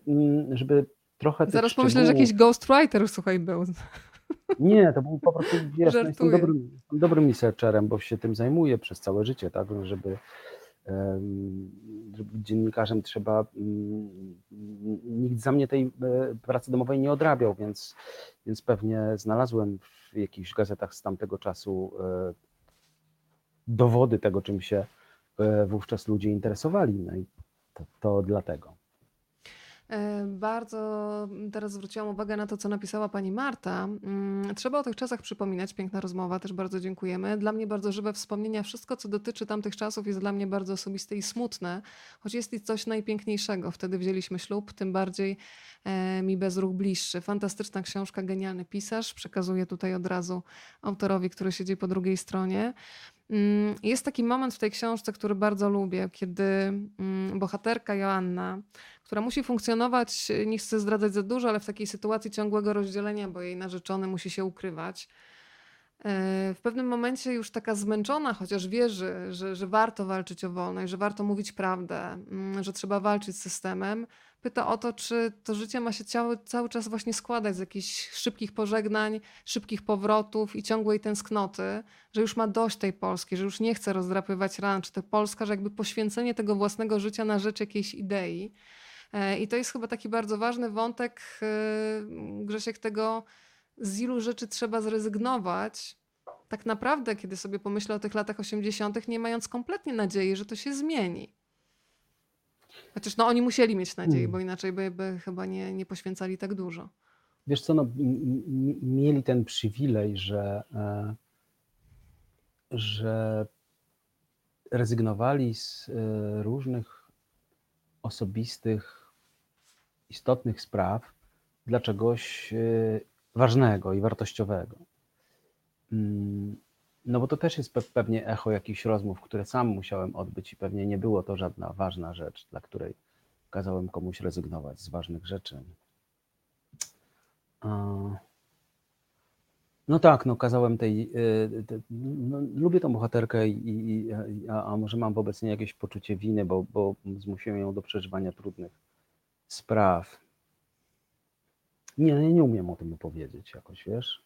żeby trochę Zaraz pomyślę, że jakiś ghostwriter, słuchaj, był. Nie, to był po prostu, wiesz, no, jestem dobrym, jestem dobrym researcherem, bo się tym zajmuję przez całe życie, tak, żeby, em, żeby być dziennikarzem trzeba, mm, nikt za mnie tej e, pracy domowej nie odrabiał, więc, więc pewnie znalazłem w jakichś gazetach z tamtego czasu e, dowody tego, czym się e, wówczas ludzie interesowali, no i to, to dlatego. E, Bardzo teraz zwróciłam uwagę na to, co napisała pani Marta. Mm, Trzeba o tych czasach przypominać. Piękna rozmowa, też bardzo dziękujemy. Dla mnie bardzo żywe wspomnienia. Wszystko, co dotyczy tamtych czasów, jest dla mnie bardzo osobiste i smutne, choć jest i coś najpiękniejszego. Wtedy wzięliśmy ślub, tym bardziej e, mi bezruch bliższy. Fantastyczna książka, genialny pisarz. Przekazuję tutaj od razu autorowi, który siedzi po drugiej stronie. Mm, Jest taki moment w tej książce, który bardzo lubię, kiedy mm, bohaterka Joanna, która musi funkcjonować, nie chcę zdradzać za dużo, ale w takiej sytuacji ciągłego rozdzielenia, bo jej narzeczony musi się ukrywać. E, W pewnym momencie już taka zmęczona, chociaż wierzy, że, że warto walczyć o wolność, że warto mówić prawdę, mm, że trzeba walczyć z systemem, pyta o to, czy to życie ma się cały, cały czas właśnie składać z jakichś szybkich pożegnań, szybkich powrotów i ciągłej tęsknoty, że już ma dość tej Polski, że już nie chce rozdrapywać ran, czy to Polska, że jakby poświęcenie tego własnego życia na rzecz jakiejś idei. E, I to jest chyba taki bardzo ważny wątek, e, Grzesiek, tego, z ilu rzeczy trzeba zrezygnować. Tak naprawdę, kiedy sobie pomyślę o tych latach 80., nie mając kompletnie nadziei, że to się zmieni. Chociaż no, oni musieli mieć nadzieję, Hmm. bo inaczej by, by chyba nie, nie poświęcali tak dużo. Wiesz co, no, mieli ten przywilej, że, e, że rezygnowali z e, różnych osobistych, istotnych spraw dla czegoś e, ważnego i wartościowego. No bo to też jest pe- pewnie echo jakichś rozmów, które sam musiałem odbyć i pewnie nie było to żadna ważna rzecz, dla której kazałem komuś rezygnować z ważnych rzeczy. No tak, no kazałem tej, y, te- no, lubię tą bohaterkę i, i, a, a może mam wobec niej jakieś poczucie winy, bo, bo zmusiłem ją do przeżywania trudnych spraw. Nie, nie umiem o tym opowiedzieć jakoś, wiesz?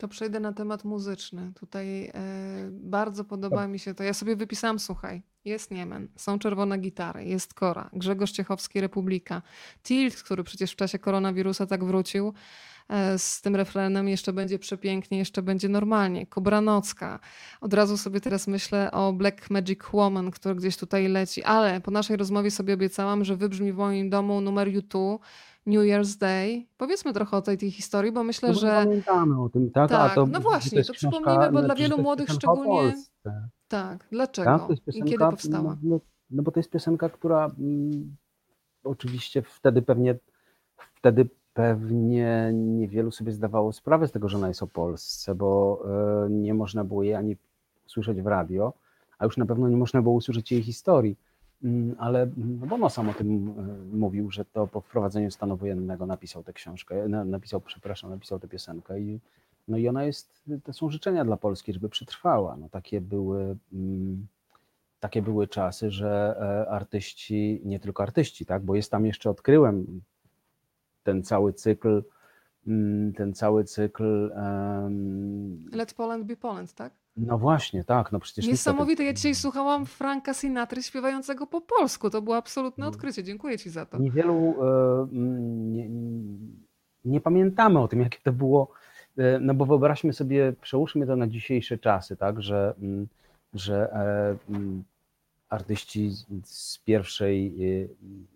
To przejdę na temat muzyczny. Tutaj e, bardzo podoba mi się to. Ja sobie wypisałam, słuchaj, jest Niemen, są czerwone gitary, jest Kora, Grzegorz Ciechowski, Republika, Tilt, który przecież w czasie koronawirusa tak wrócił e, z tym refrenem, jeszcze będzie przepięknie, jeszcze będzie normalnie, Kobranocka. Od razu sobie teraz myślę o Black Magic Woman, który gdzieś tutaj leci, ale po naszej rozmowie sobie obiecałam, że wybrzmi w moim domu numer U2, New Year's Day. Powiedzmy trochę o tej, tej historii, bo myślę, No że... pamiętamy o tym, tak? Tak, to, no właśnie, to książka, przypomnijmy, bo dla wielu to młodych piosenka szczególnie- Tak, dlaczego? Tak? To jest I kiedy piosenka, powstała? No, no, no bo to jest piosenka, która mm, oczywiście wtedy pewnie wtedy pewnie niewielu sobie zdawało sprawę z tego, że ona jest o Polsce, bo e, nie można było jej ani usłyszeć w radio, a już na pewno nie można było usłyszeć jej historii. Mm, Ale mm, Bono sam o tym e, mówił, że to po wprowadzeniu stanu wojennego napisał tę książkę, na- napisał, przepraszam, napisał tę piosenkę i, no i ona jest, to są życzenia dla Polski, żeby przetrwała. No takie były, mm, takie były czasy, że e, artyści, nie tylko artyści, tak, bo jest tam jeszcze, odkryłem ten cały cykl, mm, ten cały cykl, em, Let Poland be Poland, tak? No właśnie, tak, no przecież Niesamowite. Ja dzisiaj słuchałam Franka Sinatry śpiewającego po polsku. To było absolutne No. odkrycie. Dziękuję ci za to. Niewielu e, mm, nie, nie pamiętamy o tym, jakie to było. e, No bo wyobraźmy sobie, przełóżmy to na dzisiejsze czasy, tak, że, mm, że e, mm, artyści z- z pierwszej, e,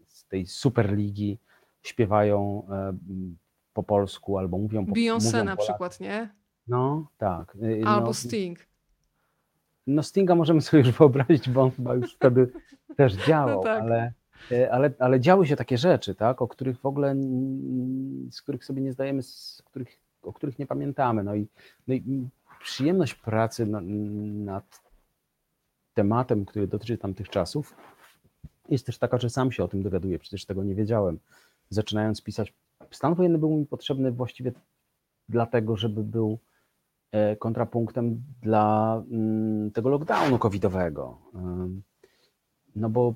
z tej superligi śpiewają e, m, po polsku albo mówią po Beyoncé mówią na po- przykład, nie? No, tak. e, Albo no, Sting. No Stinga możemy sobie już wyobrazić, bo on chyba już wtedy też działał, tak. ale, e, ale, ale działy się takie rzeczy, tak, o których w ogóle, z których sobie nie zdajemy, z których, o których nie pamiętamy. No i, no i przyjemność pracy na, nad tematem, który dotyczy tamtych czasów, jest też taka, że sam się o tym dowiaduję, przecież tego nie wiedziałem. Zaczynając pisać, stan wojenny był mi potrzebny właściwie dlatego, żeby był kontrapunktem dla mm, tego lockdownu covidowego. Ym, No bo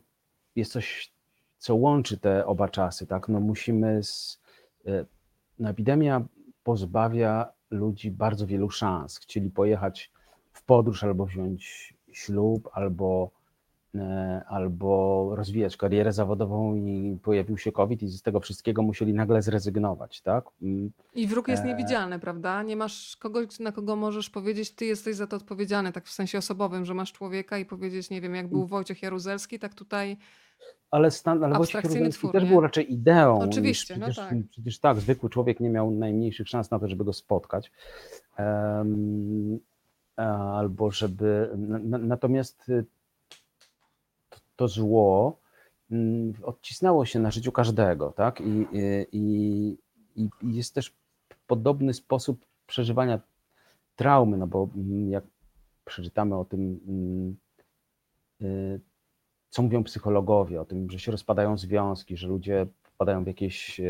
jest coś, co łączy te oba czasy, tak? No musimy, z, e, no epidemia pozbawia ludzi bardzo wielu szans. Chcieli pojechać w podróż albo wziąć ślub, albo, e, albo rozwijać karierę zawodową i pojawił się COVID i z tego wszystkiego musieli nagle zrezygnować, tak? Mm, I wróg jest E, niewidzialny, prawda? Nie masz kogoś, na kogo możesz powiedzieć, ty jesteś za to odpowiedzialny, tak w sensie osobowym, że masz człowieka i powiedzieć, nie wiem, jak był Wojciech Jaruzelski, tak tutaj Ale stan, ale Wojciech Jaruzelski też nie? był raczej ideą. Oczywiście, no przecież, tak. przecież tak, zwykły człowiek nie miał najmniejszych szans na to, żeby go spotkać. A- albo żeby. na- na- Natomiast y, to, zło mm, odcisnęło się na życiu każdego, tak? I, i, i, jest też podobny sposób przeżywania traumy, no bo mm, jak przeczytamy o tym, mm, y, co mówią psychologowie, o tym, że się rozpadają związki, że ludzie wpadają w jakieś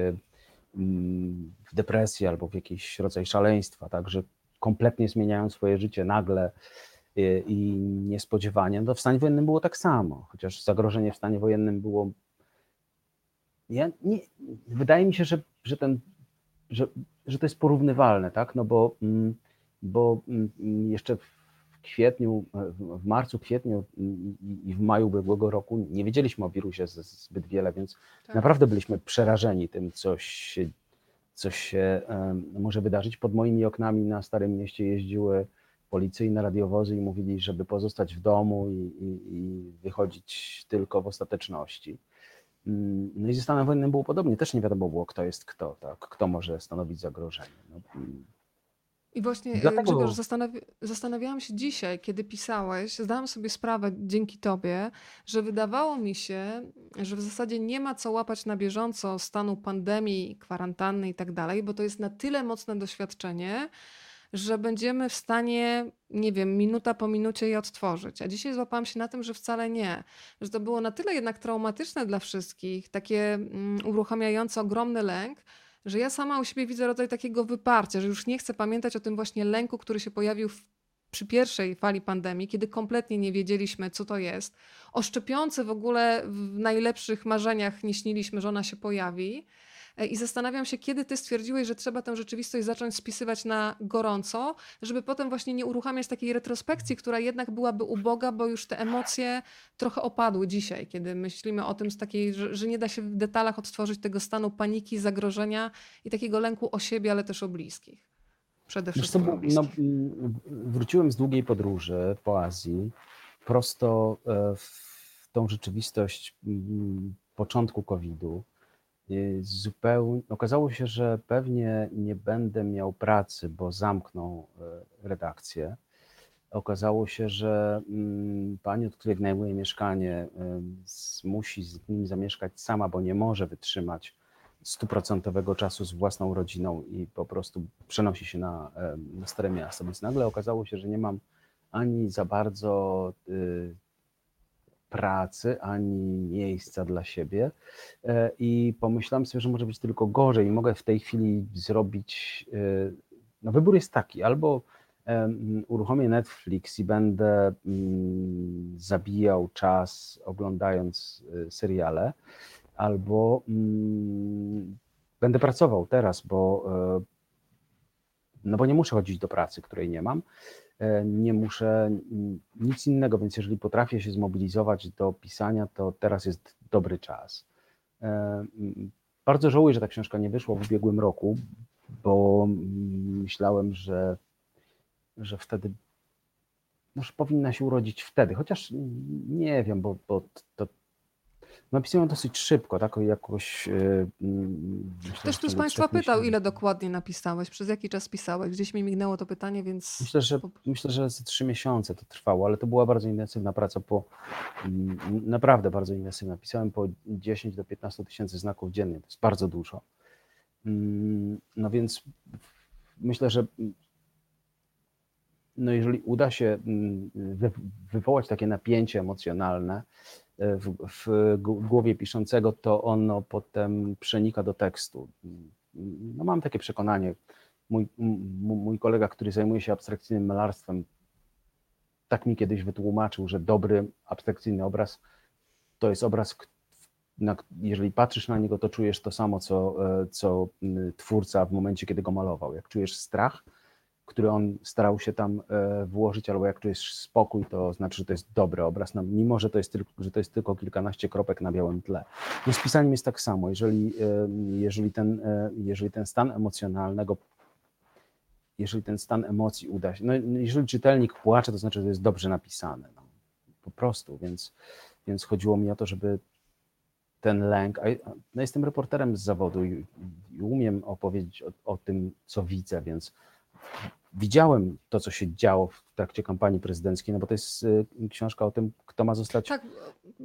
mm, w depresję albo w jakiś rodzaj szaleństwa, tak, że kompletnie zmieniają swoje życie nagle i niespodziewanie. No w stanie wojennym było tak samo, chociaż zagrożenie w stanie wojennym było. Ja nie, wydaje mi się, że, że, ten, że, że to jest porównywalne, tak? No bo, mm, bo mm, jeszcze w kwietniu, w- marcu, kwietniu i- w maju ubiegłego roku nie wiedzieliśmy o wirusie zbyt wiele, więc Tak. naprawdę byliśmy przerażeni tym, co się, co się może wydarzyć. Pod moimi oknami na Starym Mieście jeździły policyjne radiowozy i mówili, żeby pozostać w domu i, i, i wychodzić tylko w ostateczności. Mm, No i ze stanem wojennym było podobnie, też nie wiadomo było, kto jest kto, tak? kto może stanowić zagrożenie. No, I właśnie, y, dlatego Grzegorz, zastanawi zastanawiałam się dzisiaj, kiedy pisałeś, zdałam sobie sprawę dzięki tobie, że wydawało mi się, że w zasadzie nie ma co łapać na bieżąco stanu pandemii, kwarantanny i tak dalej, bo to jest na tyle mocne doświadczenie, że będziemy w stanie, nie wiem, minuta po minucie je odtworzyć. A dzisiaj złapałam się na tym, że wcale nie. Że to było na tyle jednak traumatyczne dla wszystkich, takie mm, uruchamiające ogromny lęk, że ja sama u siebie widzę rodzaj takiego wyparcia, że już nie chcę pamiętać o tym właśnie lęku, który się pojawił w, przy pierwszej fali pandemii, kiedy kompletnie nie wiedzieliśmy, co to jest. O szczepionce w ogóle w najlepszych marzeniach nie śniliśmy, że ona się pojawi. E, I zastanawiam się, kiedy ty stwierdziłeś, że trzeba tę rzeczywistość zacząć spisywać na gorąco, żeby potem właśnie nie uruchamiać takiej retrospekcji, która jednak byłaby uboga, bo już te emocje trochę opadły dzisiaj, kiedy myślimy o tym z takiej, że, że nie da się w detalach odtworzyć tego stanu paniki, zagrożenia i takiego lęku o siebie, ale też o bliskich. Przede co, wszystkim no, wróciłem z długiej podróży po Azji, prosto e, w tą rzeczywistość mm, początku COVID-u. Y, Zupełnie, okazało się, że pewnie nie będę miał pracy, bo zamkną e, redakcję. Okazało się, że mm, pani, od której wynajmuje mieszkanie, z- musi z nim zamieszkać sama, bo nie może wytrzymać stuprocentowego czasu z własną rodziną i po prostu przenosi się na, na Stare Miasto. Więc nagle okazało się, że nie mam ani za bardzo y, pracy, ani miejsca dla siebie. E, I pomyślałem sobie, że może być tylko gorzej. i Mogę w tej chwili zrobić. y, No, wybór jest taki: albo uruchomię Netflix i będę mm, zabijał czas oglądając y, seriale, albo mm, będę pracował teraz, bo, e, no bo nie muszę chodzić do pracy, której nie mam. E, Nie muszę nic innego, więc jeżeli potrafię się zmobilizować do pisania, to teraz jest dobry czas. E, Bardzo żałuję, że ta książka nie wyszła w ubiegłym roku, bo myślałem, że, że wtedy może powinna się urodzić wtedy, chociaż nie wiem, bo, bo to napisuję ją dosyć szybko, tak jakoś. e, mm, myślę, w tu z Państwa pytał, ile dokładnie napisałeś, przez jaki czas pisałeś. Gdzieś mi mignęło to pytanie, więc Myślę, że myślę, że ze trzy miesiące to trwało, ale to była bardzo intensywna praca po mm, naprawdę bardzo intensywna. Pisałem po 10 do 15 tysięcy znaków dziennie. To jest bardzo dużo. Mm, No więc myślę, że no jeżeli uda się wy- wywołać takie napięcie emocjonalne w, w głowie piszącego, to ono potem przenika do tekstu. No mam takie przekonanie. Mój, mój kolega, który zajmuje się abstrakcyjnym malarstwem, tak mi kiedyś wytłumaczył, że dobry abstrakcyjny obraz to jest obraz, na, jeżeli patrzysz na niego, to czujesz to samo, co, e, co twórca w momencie, kiedy go malował. Jak czujesz strach, który on starał się tam e, włożyć, albo jak czujesz spokój, to znaczy, że to jest dobry obraz, no, mimo że to, jest tylko, że to jest tylko kilkanaście kropek na białym tle. No z pisaniem jest tak samo. Jeżeli, e, jeżeli, ten, e, jeżeli ten stan emocjonalnego jeżeli ten stan emocji uda się, no jeżeli czytelnik płacze, to znaczy, że to jest dobrze napisane, no, po prostu, więc, więc chodziło mi o to, żeby ten lęk, no jestem reporterem z zawodu i, i umiem opowiedzieć o, o tym, co widzę, więc widziałem to, co się działo w trakcie kampanii prezydenckiej, no bo to jest y, książka o tym, kto ma zostać Tak,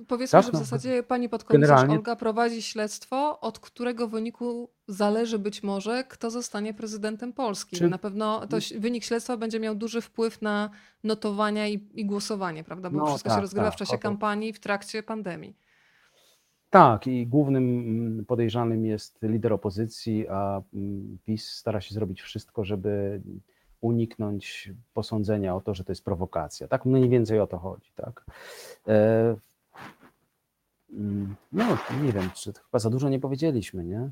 powiedzmy, Tak, że w no, zasadzie pani podkomisarz generalnie- Olga prowadzi śledztwo, od którego wyniku zależy być może, kto zostanie prezydentem Polski. Czy- Na pewno to wynik śledztwa będzie miał duży wpływ na notowania i, i głosowanie, prawda? Bo No wszystko się tak, rozgrywa tak, w czasie to- kampanii, w trakcie pandemii. Tak, i głównym mm, podejrzanym jest lider opozycji, a mm, PiS stara się zrobić wszystko, żeby uniknąć posądzenia o to, że to jest prowokacja. Tak mniej więcej o to chodzi, tak? E, mm, no, nie wiem, czy chyba za dużo nie powiedzieliśmy, nie?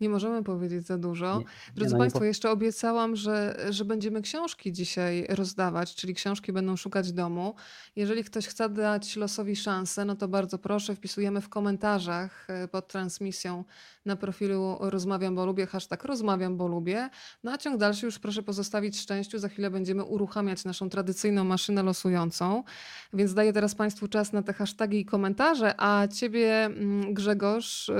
Nie możemy powiedzieć za dużo. Nie- Drodzy no, nie Państwo, po- jeszcze obiecałam, że, że będziemy książki dzisiaj rozdawać, czyli książki będą szukać domu. Jeżeli ktoś chce dać losowi szansę, no to bardzo proszę, wpisujemy w komentarzach e, pod transmisją na profilu Rozmawiam, bo lubię, hashtag Rozmawiam, bo lubię. No a ciąg dalszy już proszę pozostawić szczęściu. Za chwilę będziemy uruchamiać naszą tradycyjną maszynę losującą. Więc daję teraz Państwu czas na te hasztagi i komentarze, a Ciebie, mm, Grzegorz, y,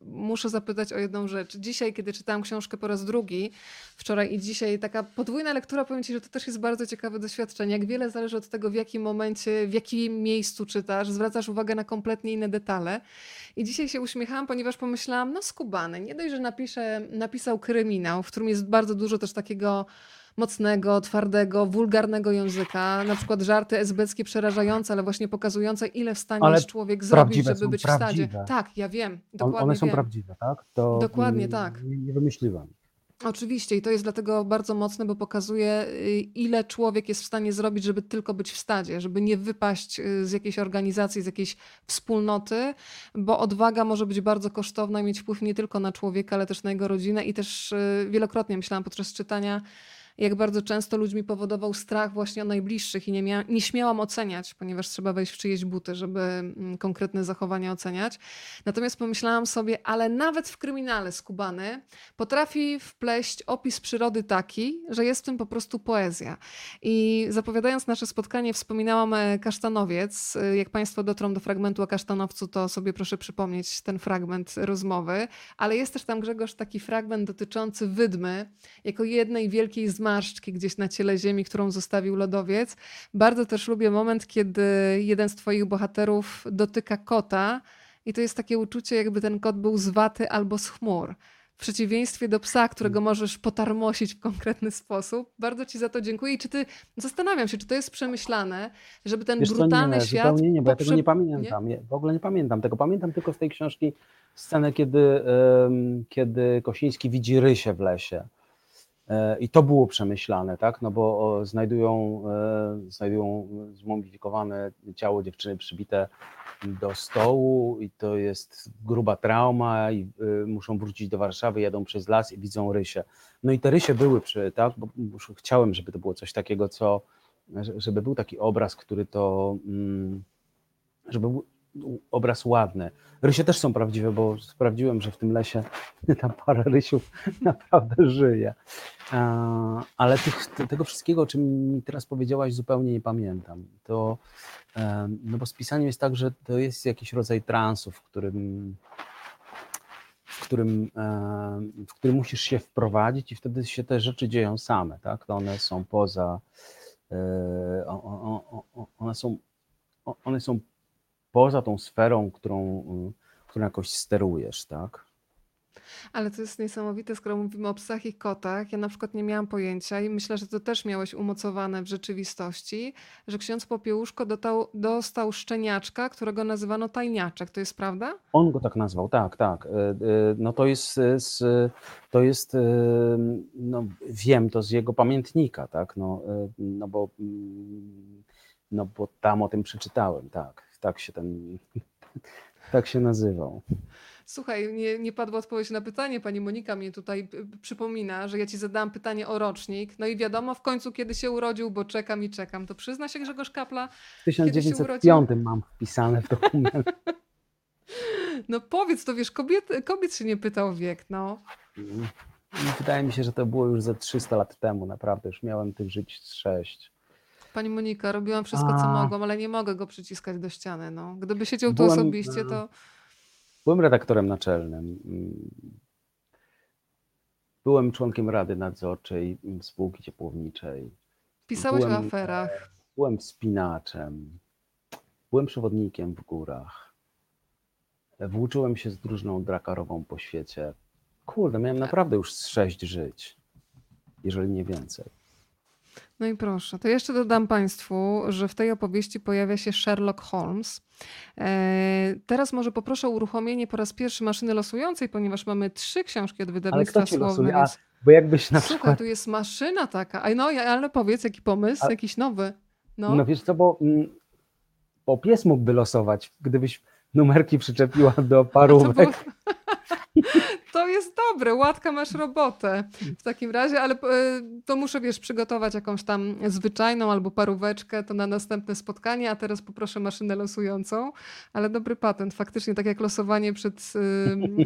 muszę zapytać o jedną rzecz rzecz. Dzisiaj, kiedy czytałam książkę po raz drugi, wczoraj i dzisiaj, taka podwójna lektura, powiem Ci, że to też jest bardzo ciekawe doświadczenie. Jak wiele zależy od tego, w jakim momencie, w jakim miejscu czytasz, zwracasz uwagę na kompletnie inne detale. I dzisiaj się uśmiechałam, ponieważ pomyślałam, no skubany, nie dość, że napisał kryminał, w którym jest bardzo dużo też takiego mocnego, twardego, wulgarnego języka. Na przykład żarty esbeckie przerażające, ale właśnie pokazujące, ile w stanie Ale jest człowiek zrobić, prawdziwe żeby być w stadzie. prawdziwe. Tak, ja wiem, dokładnie one są wiem. prawdziwe, tak? To, Dokładnie mm, tak. Nie, nie wymyśliłem. Oczywiście i to jest dlatego bardzo mocne, bo pokazuje, y, ile człowiek jest w stanie zrobić, żeby tylko być w stadzie, żeby nie wypaść y, z jakiejś organizacji, z jakiejś wspólnoty, bo odwaga może być bardzo kosztowna i mieć wpływ nie tylko na człowieka, ale też na jego rodzinę. I też y, wielokrotnie myślałam podczas czytania, jak bardzo często ludźmi powodował strach właśnie o najbliższych i nie, mia- nie śmiałam oceniać, ponieważ trzeba wejść w czyjeś buty, żeby mm, konkretne zachowania oceniać. Natomiast pomyślałam sobie, ale nawet w kryminale skubany potrafi wpleść opis przyrody taki, że jest w tym po prostu poezja. I zapowiadając nasze spotkanie, wspominałam e, kasztanowiec. E, Jak Państwo dotrą do fragmentu o kasztanowcu, to sobie proszę przypomnieć ten fragment rozmowy. Ale jest też tam, Grzegorz, taki fragment dotyczący wydmy, jako jednej wielkiej zmarszczki gdzieś na ciele ziemi, którą zostawił lodowiec. Bardzo też lubię moment, kiedy jeden z Twoich bohaterów dotyka kota. I to jest takie uczucie, jakby ten kot był z waty albo z chmur. W przeciwieństwie do psa, którego możesz potarmosić w konkretny sposób. Bardzo Ci za to dziękuję. I czy Ty, zastanawiam się, czy to jest przemyślane, żeby ten Wiesz co, brutalny nie, świat... zupełnie nie, bo ja tego nie pamiętam. Nie? W ogóle nie pamiętam tego. Pamiętam tylko z tej książki scenę, kiedy, em, kiedy Kosiński widzi rysie w lesie. E, I to było przemyślane, tak? No bo znajdują, e, znajdują zmumbifikowane ciało dziewczyny przybite do stołu i to jest gruba trauma i y, muszą wrócić do Warszawy, jadą przez las i widzą rysie. No i te rysie były przy, tak? Bo chciałem, żeby to było coś takiego, co, że- żeby był taki obraz, który to, mm, żeby obraz ładny. Rysie też są prawdziwe, bo sprawdziłem, że w tym lesie tam parę rysiów naprawdę żyje. Ale tych, te- tego wszystkiego, o czym mi teraz powiedziałaś, zupełnie nie pamiętam. To, no bo z pisaniem jest tak, że to jest jakiś rodzaj transu, w którym, w którym, w którym musisz się wprowadzić i wtedy się te rzeczy dzieją same, tak? To one są poza, e, one są, one są poza tą sferą, którą, y, którą jakoś sterujesz, tak? Ale to jest niesamowite, skoro mówimy o psach i kotach. Ja na przykład nie miałam pojęcia i myślę, że to też miałeś umocowane w rzeczywistości, że ksiądz Popiełuszko dostał, dostał szczeniaczka, którego nazywano tajniaczek. To jest prawda? On go tak nazwał, tak, tak. Y, y, No to jest, z, to jest, no wiem to z jego pamiętnika, tak, no, no bo, mm, no bo tam o tym przeczytałem, tak, tak się ten, tak się nazywał. Słuchaj, nie, nie padła odpowiedź na pytanie. Pani Monika mnie tutaj przypomina, że ja ci zadałam pytanie o rocznik. No i wiadomo w końcu, kiedy się urodził, bo czekam i czekam. To przyzna się Grzegorz Kapla? W się 1905 mam wpisane w dokument. No powiedz to, wiesz, kobiet, kobiet się nie pyta o wiek, no. Wydaje mi się, że to było już ze 300 lat temu, naprawdę, już miałem tych żyć z sześć. Pani Monika, robiłam wszystko, co A. mogłam, ale nie mogę go przyciskać do ściany, no. Gdyby siedział tu Byłam, osobiście, e, to... Byłem redaktorem naczelnym. Byłem członkiem Rady Nadzorczej spółki ciepłowniczej. Pisałeś o byłem, aferach. Byłem wspinaczem. Byłem przewodnikiem w górach. Włóczyłem się z drużyną drakarową po świecie. Kurde, miałem naprawdę już z sześć żyć, jeżeli nie więcej. No i proszę, to jeszcze dodam Państwu, że w tej opowieści pojawia się Sherlock Holmes. E, teraz może poproszę o uruchomienie po raz pierwszy maszyny losującej, ponieważ mamy trzy książki od Ale wydawnictwa kto ci Słowne. losuje? A, bo jakbyś na Słuchaj, przykład... tu jest maszyna taka. A no, ale powiedz, jaki pomysł, A- jakiś nowy. No, No wiesz co, bo, mm, bo pies mógłby losować, gdybyś numerki przyczepiła do parówek. było... to jest dobre, łatka masz robotę w takim razie, ale e, to muszę, wiesz, przygotować jakąś tam zwyczajną albo paróweczkę, to na następne spotkanie, a teraz poproszę maszynę losującą, ale dobry patent, faktycznie tak jak losowanie przed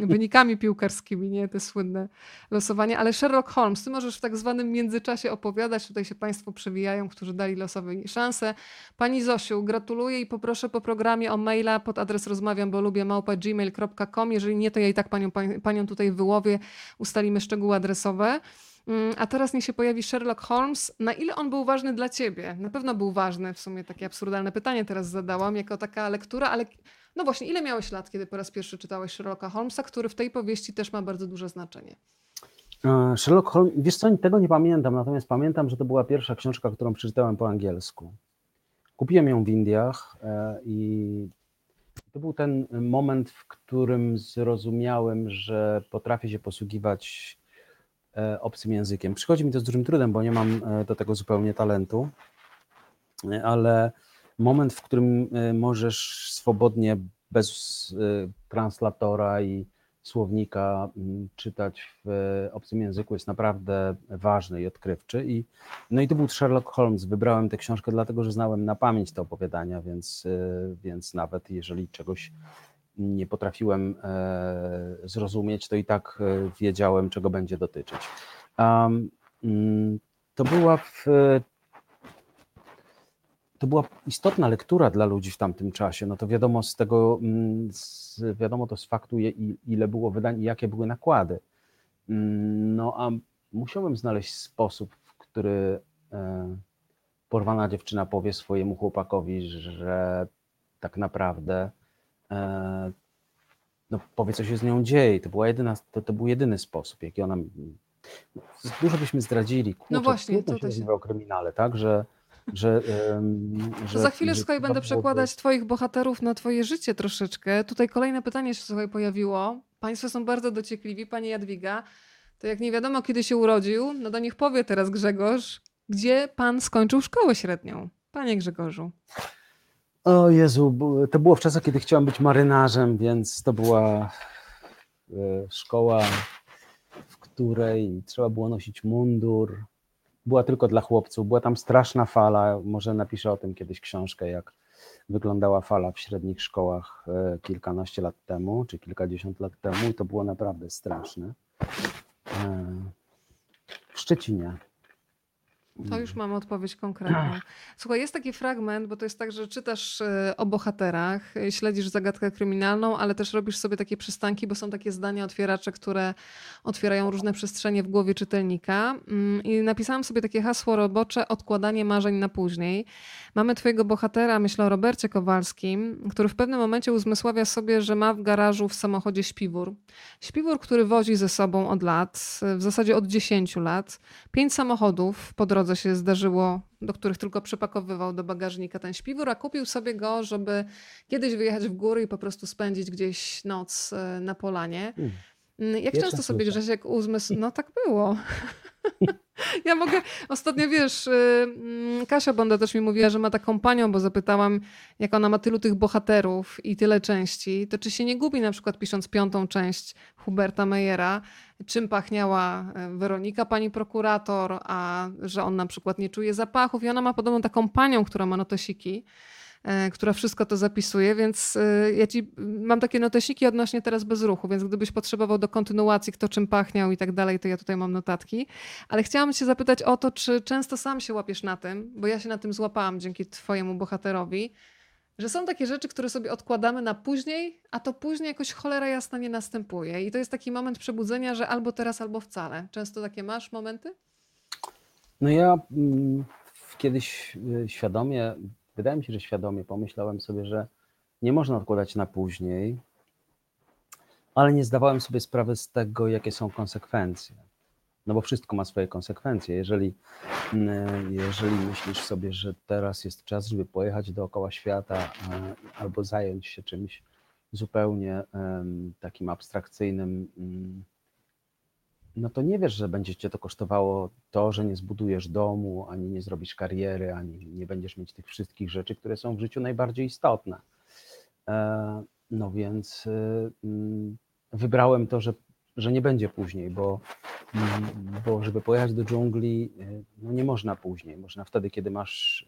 e, wynikami piłkarskimi, nie, te słynne losowanie, ale Sherlock Holmes, ty możesz w tak zwanym międzyczasie opowiadać, tutaj się Państwo przewijają, którzy dali losowi szansę. Pani Zosiu, gratuluję i poproszę po programie o maila pod adres rozmawiam, bo lubię małpa gmail.com, jeżeli nie, to ja i tak panią, panią tutaj tutaj wyłowię, ustalimy szczegóły adresowe. Mm, A teraz niech się pojawi Sherlock Holmes. Na ile on był ważny dla ciebie? Na pewno był ważny, w sumie takie absurdalne pytanie teraz zadałam, jako taka lektura, ale no właśnie, ile miałeś lat, kiedy po raz pierwszy czytałeś Sherlocka Holmesa, który w tej powieści też ma bardzo duże znaczenie? E, Sherlock Holmes, wiesz co, tego nie pamiętam, natomiast pamiętam, że to była pierwsza książka, którą przeczytałem po angielsku. Kupiłem ją w Indiach e, i to był ten moment, w którym zrozumiałem, że potrafię się posługiwać e, obcym językiem. Przychodzi mi to z dużym trudem, bo nie mam e, do tego zupełnie talentu, e, ale moment, w którym możesz swobodnie, bez translatora i słownika m, czytać w e, obcym języku jest naprawdę ważny i odkrywczy. I, no i to był Sherlock Holmes. Wybrałem tę książkę dlatego, że znałem na pamięć te opowiadania, więc, e, więc nawet jeżeli czegoś nie potrafiłem e, zrozumieć, to i tak wiedziałem, czego będzie dotyczyć. Um, mm, to była w, to była istotna lektura dla ludzi w tamtym czasie. No to wiadomo z tego, mm, z, wiadomo to z faktu, ile było wydań i jakie były nakłady. Mm, No a musiałem znaleźć sposób, w który e, porwana dziewczyna powie swojemu chłopakowi, że tak naprawdę e, no, powie, co się z nią dzieje. To, była jedyna, to, to był jedyny sposób, jaki ona. no, Dużo byśmy zdradzili. Kurczę, właśnie, trudno to się o kryminale, tak? Że, że, że, za chwilę, że słuchaj, będę przekładać twoich bohaterów na twoje życie troszeczkę. Tutaj kolejne pytanie się słuchaj pojawiło. Państwo są bardzo dociekliwi. Pani Jadwiga, to jak nie wiadomo kiedy się urodził, no to niech powie teraz Grzegorz, gdzie pan skończył szkołę średnią? Panie Grzegorzu. O Jezu, to było w czasach, kiedy chciałem być marynarzem, więc to była e, szkoła, w której trzeba było nosić mundur. Była tylko dla chłopców. Była tam straszna fala. Może napiszę o tym kiedyś książkę, jak wyglądała fala w średnich szkołach e, kilkanaście lat temu, czy kilkadziesiąt lat temu. I to było naprawdę straszne. E, W Szczecinie. To już mamy odpowiedź konkretną. Słuchaj, jest taki fragment, bo to jest tak, że czytasz e, o bohaterach, e, śledzisz zagadkę kryminalną, ale też robisz sobie takie przystanki, bo są takie zdania otwieracze, które otwierają różne przestrzenie w głowie czytelnika. Mm, I napisałam sobie takie hasło robocze odkładanie marzeń na później. Mamy twojego bohatera, myślę o Robercie Kowalskim, który w pewnym momencie uzmysławia sobie, że ma w garażu w samochodzie śpiwór. Śpiwór, który wozi ze sobą od lat, e, w zasadzie od 10 lat. Pięć samochodów po drodze się zdarzyło, do których tylko przepakowywał do bagażnika ten śpiwór, a kupił sobie go, żeby kiedyś wyjechać w góry i po prostu spędzić gdzieś noc e, na polanie. Mm. Mm, Jak Pierwsze często sobie. Grzesiek uzmysł... No tak było. Ja mogę, ostatnio wiesz, y, mm, Kasia Bonda też mi mówiła, że ma taką panią, bo zapytałam, jak ona ma tylu tych bohaterów i tyle części, to czy się nie gubi na przykład pisząc piątą część Huberta Meyera, czym pachniała e, Weronika, pani prokurator, a że on na przykład nie czuje zapachów i ona ma podobną taką panią, która ma notesiki, e, która wszystko to zapisuje, więc e, ja ci mam takie notesiki odnośnie teraz bez ruchu, więc gdybyś potrzebował do kontynuacji, kto czym pachniał i tak dalej, to ja tutaj mam notatki. Ale chciałam cię zapytać o to, czy często sam się łapiesz na tym, bo ja się na tym złapałam dzięki twojemu bohaterowi, że są takie rzeczy, które sobie odkładamy na później, a to później jakoś cholera jasna nie następuje. I to jest taki moment przebudzenia, że albo teraz, albo wcale. Często takie masz momenty? No ja mm, kiedyś y, świadomie, wydaje mi się, że świadomie pomyślałem sobie, że nie można odkładać na później, ale nie zdawałem sobie sprawy z tego, jakie są konsekwencje. No bo wszystko ma swoje konsekwencje. Jeżeli, mm, jeżeli myślisz sobie, że teraz jest czas, żeby pojechać dookoła świata e, albo zająć się czymś zupełnie takim abstrakcyjnym, mm, no to nie wiesz, że będzie cię to kosztowało to, że nie zbudujesz domu, ani nie zrobisz kariery, ani nie będziesz mieć tych wszystkich rzeczy, które są w życiu najbardziej istotne. E, No więc y, mm, wybrałem to, że, że nie będzie później, bo, bo żeby pojechać do dżungli, y, no nie można później. Można wtedy, kiedy masz,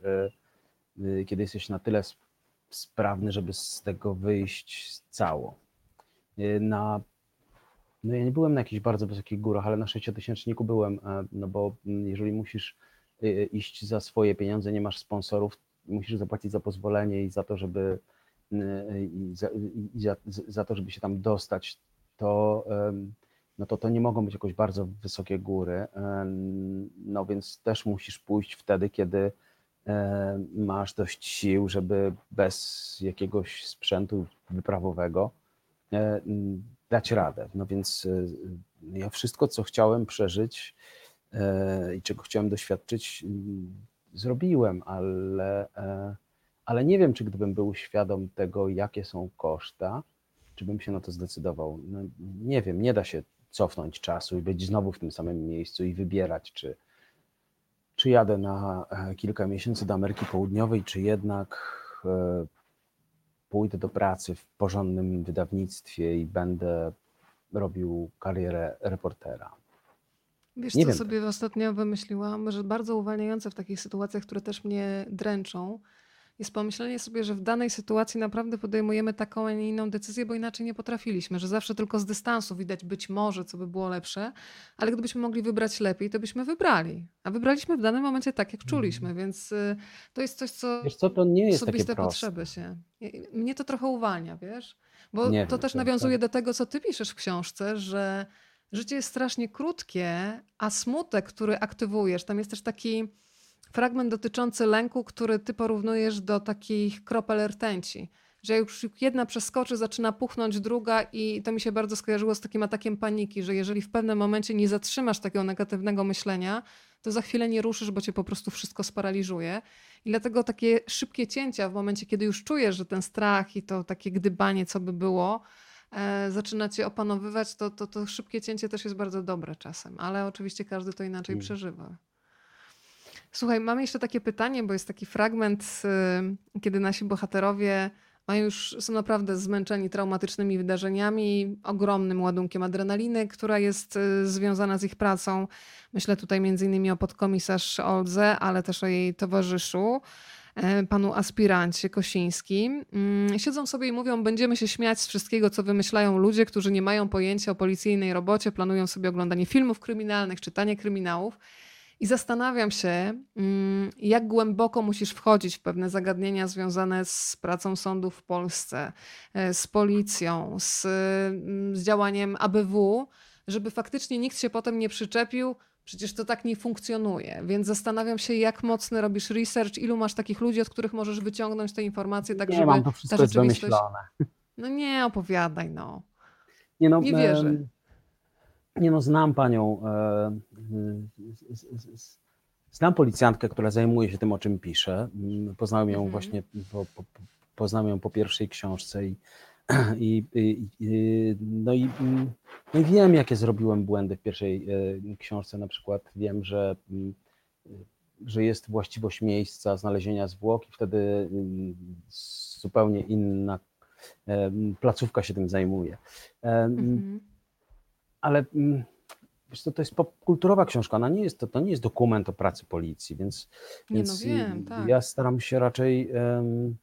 y, y, kiedy jesteś na tyle sp- sprawny, żeby z tego wyjść cało. Na no ja nie byłem na jakichś bardzo wysokich górach, ale na sześciotysięczniku byłem, e, no bo jeżeli musisz iść za swoje pieniądze, nie masz sponsorów, musisz zapłacić za pozwolenie i za to, żeby i za, i za, za to, żeby się tam dostać, to no to to nie mogą być jakoś bardzo wysokie góry. em, No więc też musisz pójść wtedy, kiedy e, masz dość sił, żeby bez jakiegoś sprzętu wyprawowego e, dać radę. No więc e, ja wszystko, co chciałem przeżyć e, i czego chciałem doświadczyć, m, zrobiłem, ale, e, ale nie wiem, czy gdybym był świadom tego, jakie są koszta, czy bym się na to zdecydował. No, nie wiem, nie da się cofnąć czasu i być znowu w tym samym miejscu i wybierać, czy, czy jadę na e, kilka miesięcy do Ameryki Południowej, czy jednak e, pójdę do pracy w porządnym wydawnictwie i będę robił karierę reportera. Wiesz, Nie co wiem. sobie ostatnio wymyśliłam, że bardzo uwalniające w takich sytuacjach, które też mnie dręczą, jest pomyślenie sobie, że w danej sytuacji naprawdę podejmujemy taką, a nie inną decyzję, bo inaczej nie potrafiliśmy, że zawsze tylko z dystansu widać być może, co by było lepsze, ale gdybyśmy mogli wybrać lepiej, to byśmy wybrali. A wybraliśmy w danym momencie tak, jak czuliśmy, więc y, to jest coś, co. Wiesz co, to nie jest takie osobiste proste. potrzeby się. Mnie to trochę uwalnia, wiesz? Bo Nie to wiem, też nawiązuje to- do tego, co ty piszesz w książce, że życie jest strasznie krótkie, a smutek, który aktywujesz, tam jest też taki fragment dotyczący lęku, który ty porównujesz do takich kropel rtęci. Że jak już jedna przeskoczy, zaczyna puchnąć druga, i to mi się bardzo skojarzyło z takim atakiem paniki, że jeżeli w pewnym momencie nie zatrzymasz takiego negatywnego myślenia, to za chwilę nie ruszysz, bo cię po prostu wszystko sparaliżuje. I dlatego takie szybkie cięcia w momencie, kiedy już czujesz, że ten strach i to takie gdybanie, co by było, e, zaczyna cię opanowywać, to, to, to szybkie cięcie też jest bardzo dobre czasem, ale oczywiście każdy to inaczej Mm. przeżywa. Słuchaj, mam jeszcze takie pytanie, bo jest taki fragment, kiedy nasi bohaterowie mają już, są naprawdę zmęczeni traumatycznymi wydarzeniami, ogromnym ładunkiem adrenaliny, która jest y, związana z ich pracą. Myślę tutaj innymi o podkomisarz Oldze, ale też o jej towarzyszu, e, panu aspirancie Kosińskim. Mm, Siedzą sobie i mówią, będziemy się śmiać z wszystkiego, co wymyślają ludzie, którzy nie mają pojęcia o policyjnej robocie, planują sobie oglądanie filmów kryminalnych, czytanie kryminałów. I zastanawiam się, mm, jak głęboko musisz wchodzić w pewne zagadnienia związane z pracą sądów w Polsce, e, z policją, z, mm, z działaniem ABW, żeby faktycznie nikt się potem nie przyczepił. Przecież to tak nie funkcjonuje. Więc zastanawiam się, jak mocny robisz research, ilu masz takich ludzi, od których możesz wyciągnąć te informacje, tak nie żeby mam, to ta wszystko jest rzeczywistość. wymyślone. No nie opowiadaj, no. Nie, no, Nie wierzę. Nie no, znam panią. e, Znam policjantkę, która zajmuje się tym, o czym pisze. Mm, Poznałem ją Mhm. właśnie, po, po, po- poznałem ją po pierwszej książce i, i, i, no, i, mm, no i wiem, jakie zrobiłem błędy w pierwszej e, książce. Na przykład wiem, że, mm, że jest właściwość miejsca znalezienia zwłok i wtedy zupełnie inna e, placówka się tym zajmuje. E, Mhm. ale wiesz co, to jest popkulturowa książka, ona nie jest, to, to nie jest dokument o pracy policji, więc, Nie, więc no wiem, tak. ja staram się raczej em,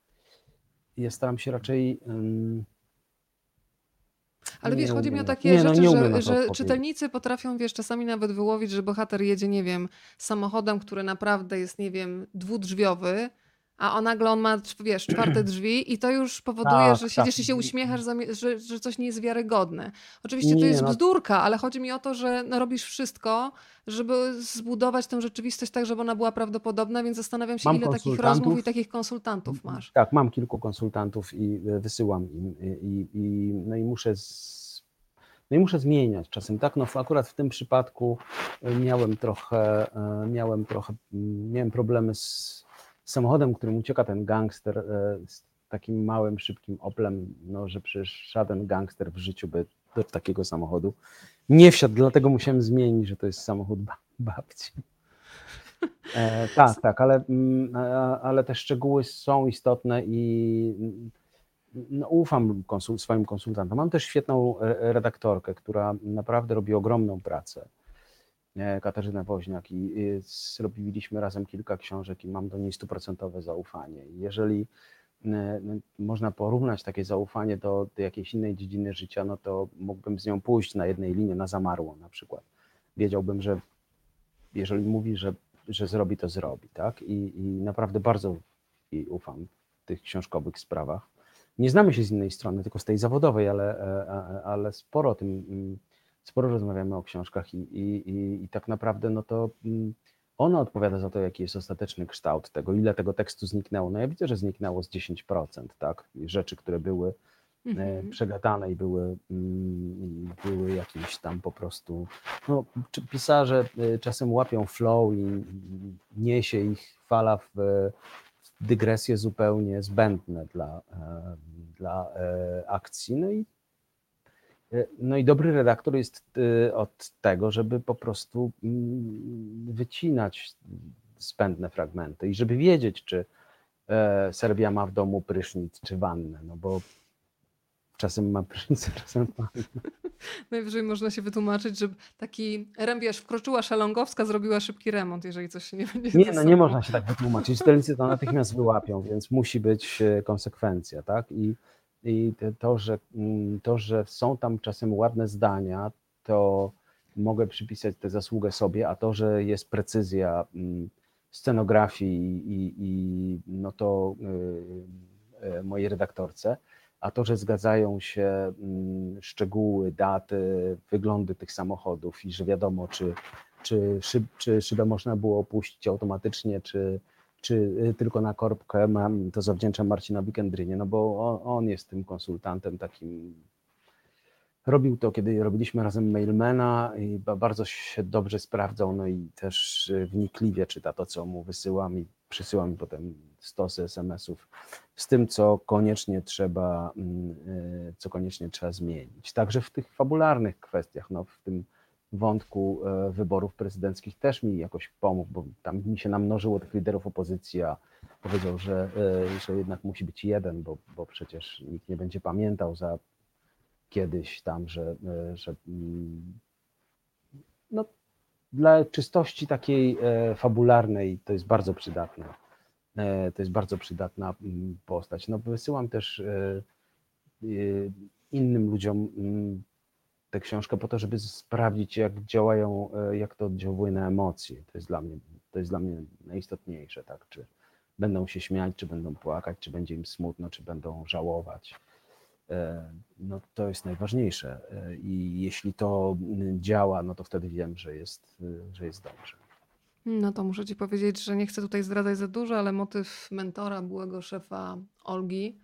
ja staram się raczej em, Ale nie wiesz, chodzi mi o takie nie, no, rzeczy, nie na że, że czytelnicy potrafią, wiesz, czasami nawet wyłowić, że bohater jedzie, nie wiem, samochodem, który naprawdę jest, nie wiem, dwudrzwiowy, a on nagle on ma, wiesz, czwarte drzwi i to już powoduje, Tak, że siedzisz tak. i się uśmiechasz, że, że coś nie jest wiarygodne. Oczywiście to Nie, jest no. bzdurka, ale chodzi mi o to, że no, robisz wszystko, żeby zbudować tę rzeczywistość tak, żeby ona była prawdopodobna, więc zastanawiam się, Mam ile takich rozmów i takich konsultantów masz. Tak, mam kilku konsultantów i e, wysyłam im i, i, i, no i muszę z, no i muszę zmieniać czasem. Tak, no akurat w tym przypadku e, miałem trochę, e, miałem trochę, mm, miałem problemy z samochodem, którym ucieka ten gangster e, z takim małym, szybkim Oplem, no że przecież żaden gangster w życiu by do takiego samochodu nie wsiadł, dlatego musiałem zmienić, że to jest samochód ba- babci. E, tak, tak, ale, mm, ale te szczegóły są istotne i no, ufam konsul, swoim konsultantom. Mam też świetną e, redaktorkę, która naprawdę robi ogromną pracę. Katarzynę Woźniak i zrobiliśmy razem kilka książek i mam do niej stuprocentowe zaufanie. Jeżeli można porównać takie zaufanie do, do jakiejś innej dziedziny życia, no to mógłbym z nią pójść na jednej linie, na zamarło na przykład. Wiedziałbym, że jeżeli mówi, że, że zrobi, to zrobi, tak? I, i naprawdę bardzo jej ufam w tych książkowych sprawach. Nie znamy się z innej strony, tylko z tej zawodowej, ale, e, ale sporo o tym, mm, sporo rozmawiamy o książkach i, i, i, i tak naprawdę no to mm, ona odpowiada za to, jaki jest ostateczny kształt tego, ile tego tekstu zniknęło. No ja widzę, że zniknęło z 10%, tak? Rzeczy, które były e, Mhm. przegadane i były, mm, były jakieś tam po prostu. No, pisarze e, czasem łapią flow i niesie ich fala w, dygresje zupełnie zbędne dla, e, dla akcji. No i, no i dobry redaktor jest e, od tego, żeby po prostu mm, wycinać zbędne fragmenty i żeby wiedzieć, czy e, Serbia ma w domu prysznic czy wannę, no bo czasem ma prysznic, czasem wannę. Najwyżej można się wytłumaczyć, że taki wiesz, wkroczyła Szalongowska, zrobiła szybki remont, jeżeli coś się nie będzie Nie, no nie można się tak wytłumaczyć. Czytelnicy to natychmiast wyłapią, więc musi być e, konsekwencja, tak? I, i to, że, mm, to, że są tam czasem ładne zdania, to mogę przypisać tę zasługę sobie, a to, że jest precyzja mm, scenografii i, i, i no to y, y, mojej redaktorce, a to, że zgadzają się mm, szczegóły, daty, wyglądy tych samochodów i że wiadomo, czy, czy, szyb, czy szybę można było opuścić automatycznie, czy, czy y, tylko na korbkę, mam, to zawdzięczam Marcinowi Kendrynie, no bo on, on jest tym konsultantem takim. Robił to, kiedy robiliśmy razem Mailmana i ba- bardzo się dobrze sprawdzał, no i też y, wnikliwie czyta to, co mu wysyłam i przysyła mi potem stosy SMS-ów z tym, co koniecznie trzeba, mm, y, co koniecznie trzeba zmienić. Także w tych fabularnych kwestiach, no w tym wątku e, wyborów prezydenckich też mi jakoś pomógł, bo tam mi się namnożyło tych liderów opozycji, a powiedział, że, e, że jednak musi być jeden, bo, bo przecież nikt nie będzie pamiętał za kiedyś tam, że, e, że mm, no, dla czystości takiej fabularnej to jest bardzo przydatne. To jest bardzo przydatna mm, postać. No, wysyłam też innym ludziom mm, tę książkę po to, żeby sprawdzić, jak działają, e, jak to oddziałuje na emocje. To jest dla mnie, to jest dla mnie najistotniejsze, tak? Czy będą się śmiać, czy będą płakać, czy będzie im smutno, czy będą żałować. E, No to jest najważniejsze. E, I jeśli to działa, no to wtedy wiem, że jest, że jest dobrze. No to muszę ci powiedzieć, że nie chcę tutaj zdradzać za dużo, ale motyw mentora, byłego szefa Olgi,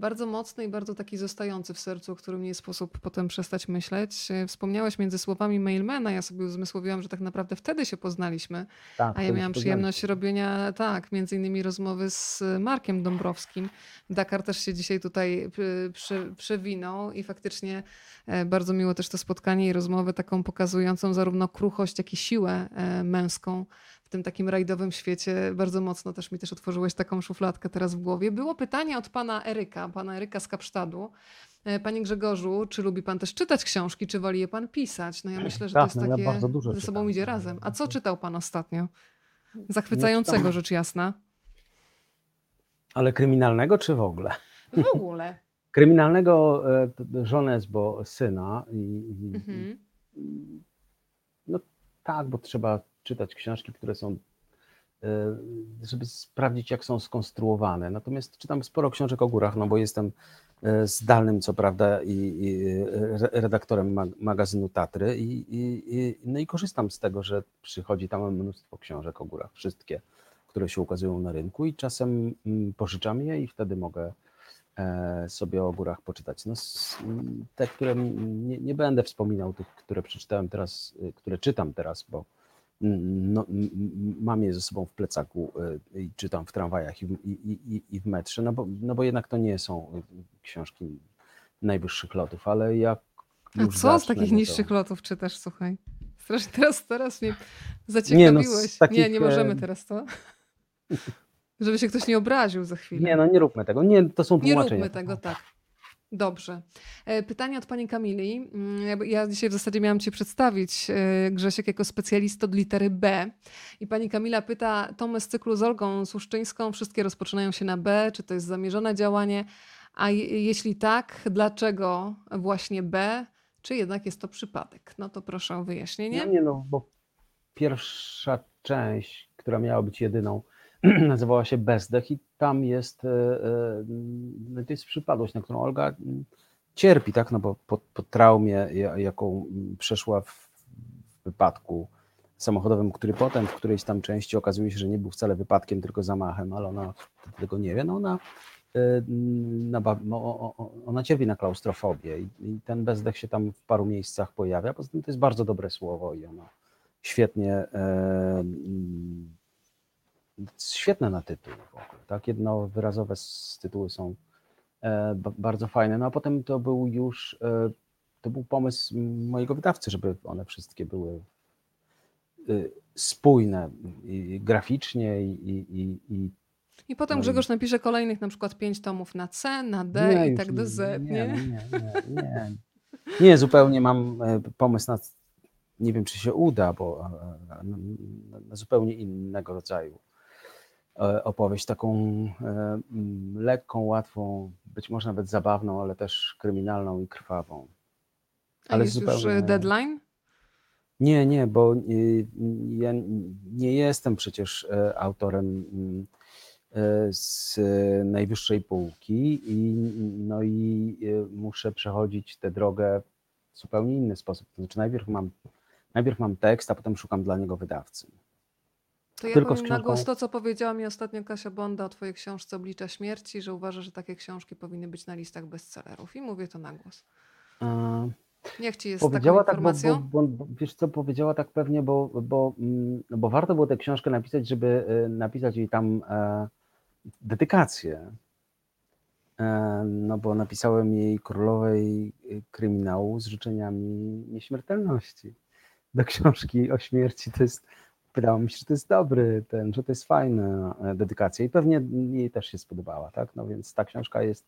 bardzo mocny i bardzo taki zostający w sercu, o którym nie sposób potem przestać myśleć. E, Wspomniałeś między słowami mailmana, ja sobie uzmysłowiłam, że tak naprawdę wtedy się poznaliśmy, Tak, a ja miałam przyjemność robienia, tak, między innymi rozmowy z Markiem Dąbrowskim. Dakar też się dzisiaj tutaj y, przy, przewinął i faktycznie e, bardzo miło też to spotkanie i rozmowę taką pokazującą zarówno kruchość, jak i siłę e, męską w tym takim rajdowym świecie. Bardzo mocno też mi też otworzyłeś taką szufladkę teraz w głowie. Było pytanie od pana Eryka, pana Eryka z Kapsztadu. E, Panie Grzegorzu, czy lubi pan też czytać książki, czy woli je pan pisać? No ja myślę, że to Tak, jest no ja takie, dużo ze sobą czytam. idzie razem. A co To- czytał pan ostatnio? Zachwycającego, rzecz jasna. Ale kryminalnego czy w ogóle? W ogóle. Kryminalnego e, żonę, bo syna i, Mhm. no tak, bo trzeba czytać książki, które są, e, żeby sprawdzić, jak są skonstruowane. Natomiast czytam sporo książek o górach, no bo jestem e, zdalnym, co prawda, i, i re- redaktorem mag- magazynu Tatry i, i, no i korzystam z tego, że przychodzi tam mnóstwo książek o górach, wszystkie, które się ukazują na rynku i czasem mm, pożyczam je i wtedy mogę e, sobie o górach poczytać. No, te, które nie, nie będę wspominał, tych, które przeczytałem teraz, y, które czytam teraz, bo no, mam je ze sobą w plecaku y, i czytam w tramwajach i w, i, i, i- w metrze, no bo, no bo jednak to nie są y, książki najwyższych lotów, ale jak A co z zacznę, takich no to- niższych lotów czytasz, słuchaj? Strasznie teraz, teraz mnie Nie, no, z zaciekawiłeś. Nie, takich, nie możemy e, teraz to. Żeby się ktoś nie obraził za chwilę. Nie, no nie róbmy tego, nie, to są Nie tłumaczenia. róbmy tego, tak. Dobrze. E, Pytanie od pani Kamili. Mm, ja- dzisiaj w zasadzie miałam cię przedstawić, e, Grzesiek, jako specjalistę od litery B. I pani Kamila pyta, tomy z cyklu z Olgą Słuszczyńską, wszystkie rozpoczynają się na B, czy to jest zamierzone działanie? A je- jeśli tak, dlaczego właśnie B, czy jednak jest to przypadek? No to proszę o wyjaśnienie. No nie no, bo pierwsza część, która miała być jedyną, nazywała się Bezdech i tam jest, e, e, no to jest przypadłość, na którą Olga mm, cierpi, tak, no bo po, po traumie, ja- jaką mm, przeszła w, wypadku samochodowym, który potem w którejś tam części okazuje się, że nie był wcale wypadkiem, tylko zamachem, ale ona tego nie wie, no ona, y, naba- no, o- o- ona cierpi na klaustrofobię i, ten bezdech się tam w paru miejscach pojawia, poza tym to jest bardzo dobre słowo i ono świetnie, e, mm, świetne na tytuł w ogóle, tak, jednowyrazowe s- tytuły są e, ba- bardzo fajne, no a potem to był już, e, to był pomysł mojego wydawcy, żeby one wszystkie były y, spójne i graficznie i, i, i, i I potem No i- Grzegorz napisze kolejnych na przykład pięć tomów na C, na D i już tak do Z, nie? Nie, nie, nie, nie. Nie, zupełnie mam e, pomysł na, nie wiem czy się uda, bo e, e, na, na zupełnie innego rodzaju e, opowieść, taką e, mm, lekką, łatwą, być może nawet zabawną, ale też kryminalną i krwawą. A ale jest już zupełnie- y, deadline? Nie, nie, bo ja nie jestem przecież e, autorem mm, e, z e, najwyższej półki i, no i e, muszę przechodzić tę drogę w zupełnie inny sposób. To znaczy najpierw mam, najpierw mam tekst, a potem szukam dla niego wydawcy. To ja Tylko powiem na głos to, co powiedziała mi ostatnio Kasia Bonda o twojej książce Oblicza Śmierci, że uważa, że takie książki powinny być na listach bestsellerów. I mówię to na głos. E, Niech ci jest Powiedziała taką tak, bo, informacją? bo, bo, wiesz co, powiedziała tak pewnie, bo, bo, mm, bo warto było tę książkę napisać, żeby e, napisać jej tam e, dedykację. E, no bo napisałem jej królowej e, kryminału z życzeniami nieśmiertelności. Do książki o śmierci to jest, wydało mi się, że to jest dobry ten, że to jest fajna e, dedykacja i pewnie jej też się spodobała, tak? No więc ta książka jest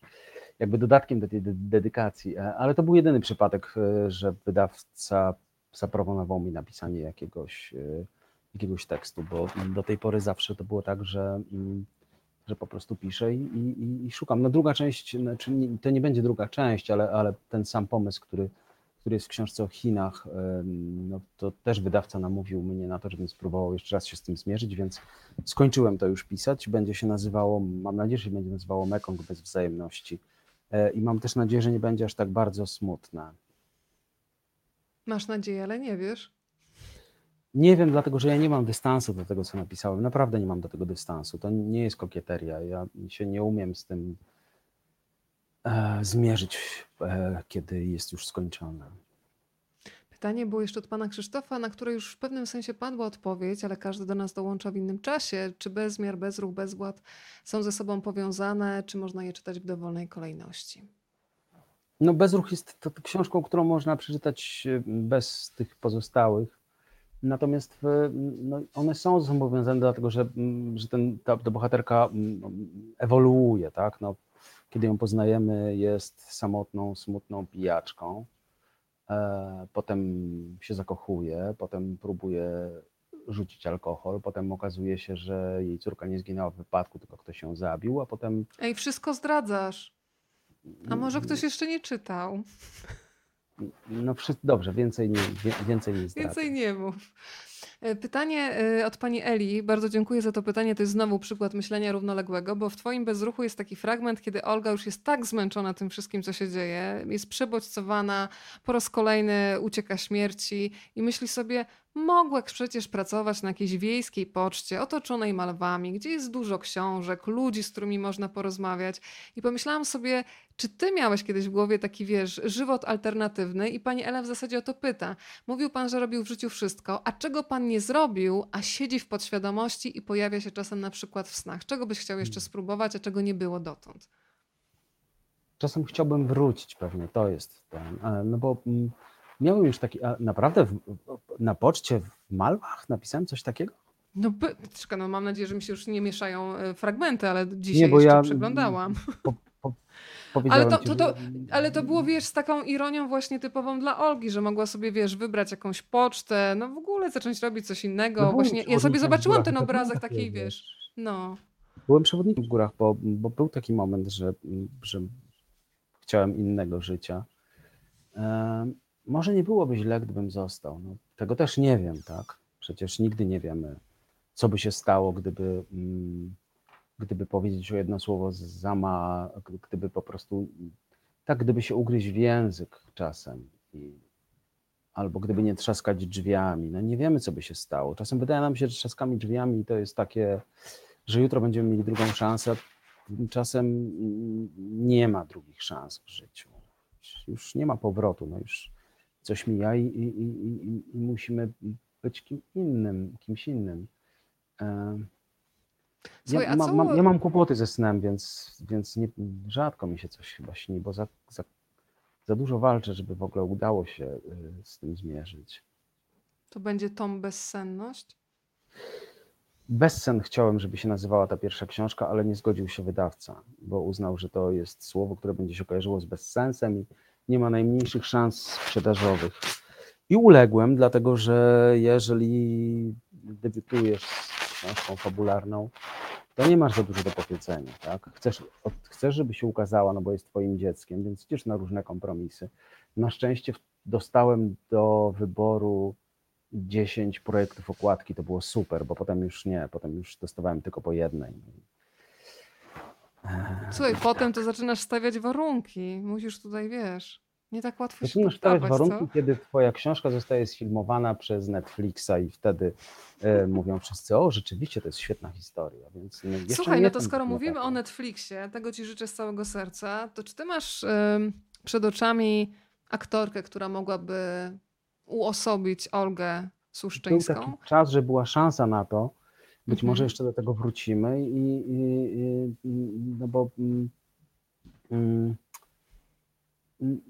jakby dodatkiem do tej de- dedykacji. E, Ale to był jedyny przypadek, e, że wydawca zaproponował mi napisanie jakiegoś, jakiegoś tekstu, bo do tej pory zawsze to było tak, że, mm, że po prostu piszę i, i, i szukam. No druga część, znaczy to nie będzie druga część, ale, ale ten sam pomysł, który, który jest w książce o Chinach, no to też wydawca namówił mnie na to, żebym spróbował jeszcze raz się z tym zmierzyć, więc skończyłem to już pisać. Będzie się nazywało, mam nadzieję, że się będzie nazywało Mekong bez wzajemności. E, I mam też nadzieję, że nie będzie aż tak bardzo smutne. Masz nadzieję, ale nie wiesz. Nie wiem, dlatego że ja nie mam dystansu do tego, co napisałem. Naprawdę nie mam do tego dystansu. To nie jest kokieteria. Ja się nie umiem z tym zmierzyć, e, kiedy jest już skończone. Pytanie było jeszcze od pana Krzysztofa, na które już w pewnym sensie padła odpowiedź, ale każdy do nas dołącza w innym czasie. Czy bezmiar, bezruch, bezwład są ze sobą powiązane, czy można je czytać w dowolnej kolejności? No, Bezruch jest to, to książką, którą można przeczytać e, bez tych pozostałych. Natomiast no, one są ze sobą powiązane, dlatego że, mm, że ten, ta, ta bohaterka mm, ewoluuje, tak? No, kiedy ją poznajemy, jest samotną, smutną pijaczką. E, potem się zakochuje, potem próbuje rzucić alkohol, potem okazuje się, że jej córka nie zginęła w wypadku, tylko ktoś ją zabił, a potem Ej, wszystko zdradzasz. A może Mm. ktoś jeszcze nie czytał? no dobrze, więcej nie, więcej nie zdradzę. Więcej nie mów. E, Pytanie e, od pani Eli. Bardzo dziękuję za to pytanie. To jest znowu przykład myślenia równoległego, bo w twoim bezruchu jest taki fragment, kiedy Olga już jest tak zmęczona tym wszystkim, co się dzieje, jest przebodźcowana, po raz kolejny ucieka śmierci i myśli sobie, mogła przecież pracować na jakiejś wiejskiej poczcie, otoczonej malwami, gdzie jest dużo książek, ludzi, z którymi można porozmawiać. I pomyślałam sobie, czy ty miałeś kiedyś w głowie taki, wiesz, żywot alternatywny? I pani Ela w zasadzie o to pyta. Mówił pan, że robił w życiu wszystko, a czego pan nie zrobił, a siedzi w podświadomości i pojawia się czasem na przykład w snach? Czego byś chciał jeszcze spróbować, a czego nie było dotąd? Czasem chciałbym wrócić pewnie, to jest ten, e, no bo mm, miałem już taki, a naprawdę w, na poczcie w Malwach napisałem coś takiego? No, by, no mam nadzieję, że mi się już nie mieszają e, fragmenty, ale dzisiaj bo jeszcze ja- przeglądałem. Po, po, powiedziałem to- to- to- Ale to było, wiesz, z taką ironią właśnie typową dla Olgi, że mogła sobie, wiesz, wybrać jakąś pocztę, no w ogóle zacząć robić coś innego. No właśnie ja sobie zobaczyłam ten obrazek było taki, wiesz, no. Byłem przewodnikiem w górach, bo, bo był taki moment, że, że chciałem innego życia. Może nie byłoby źle, gdybym został. No, tego też nie wiem, tak? Przecież nigdy nie wiemy, co by się stało, gdyby, mm, gdyby powiedzieć o jedno słowo zama, gdyby po prostu tak gdyby się ugryźć w język czasem. I, albo gdyby nie trzaskać drzwiami. No nie wiemy, co by się stało. Czasem wydaje nam się, że trzaskami drzwiami to jest takie, że jutro będziemy mieli drugą szansę. Tymczasem mm, nie ma drugich szans w życiu. Już nie ma powrotu. No już coś mija i, i, i, i, musimy być kim innym, kimś innym. E, Słuchaj, ja, ma, co- mam, ja mam kłopoty ze snem, więc, więc nie, rzadko mi się coś chyba śni, bo za, za, za dużo walczę, żeby w ogóle udało się y, z tym zmierzyć. To będzie tom bezsenność? Bezsen chciałem, żeby się nazywała ta pierwsza książka, ale nie zgodził się wydawca, bo uznał, że to jest słowo, które będzie się kojarzyło z bezsensem i nie ma najmniejszych szans sprzedażowych. I uległem, dlatego że jeżeli debiutujesz z książką fabularną, to nie masz za dużo do powiedzenia. Tak? Chcesz, od- chcesz, żeby się ukazała, no bo jest twoim dzieckiem, więc idziesz na różne kompromisy. Na szczęście dostałem do wyboru 10 projektów okładki, to było super, bo potem już nie, potem już dostawałem tylko po jednej. Słuchaj, potem to zaczynasz stawiać warunki. Musisz tutaj, wiesz, nie tak łatwo się Zaczynasz stawiać poddawać, warunki, co? kiedy twoja książka zostaje sfilmowana przez Netflixa i wtedy e, mówią wszyscy, o rzeczywiście to jest świetna historia, więc no, jeszcze Słuchaj, nie no to skoro mówimy o Netflixie, tego ci życzę z całego serca, to czy ty masz em, przed oczami aktorkę, która mogłaby uosobić Olgę Był Suszczyńską? taki czas, że była szansa na to, być Mhm. może jeszcze do tego wrócimy i, i, i no bo mm, mm, mm,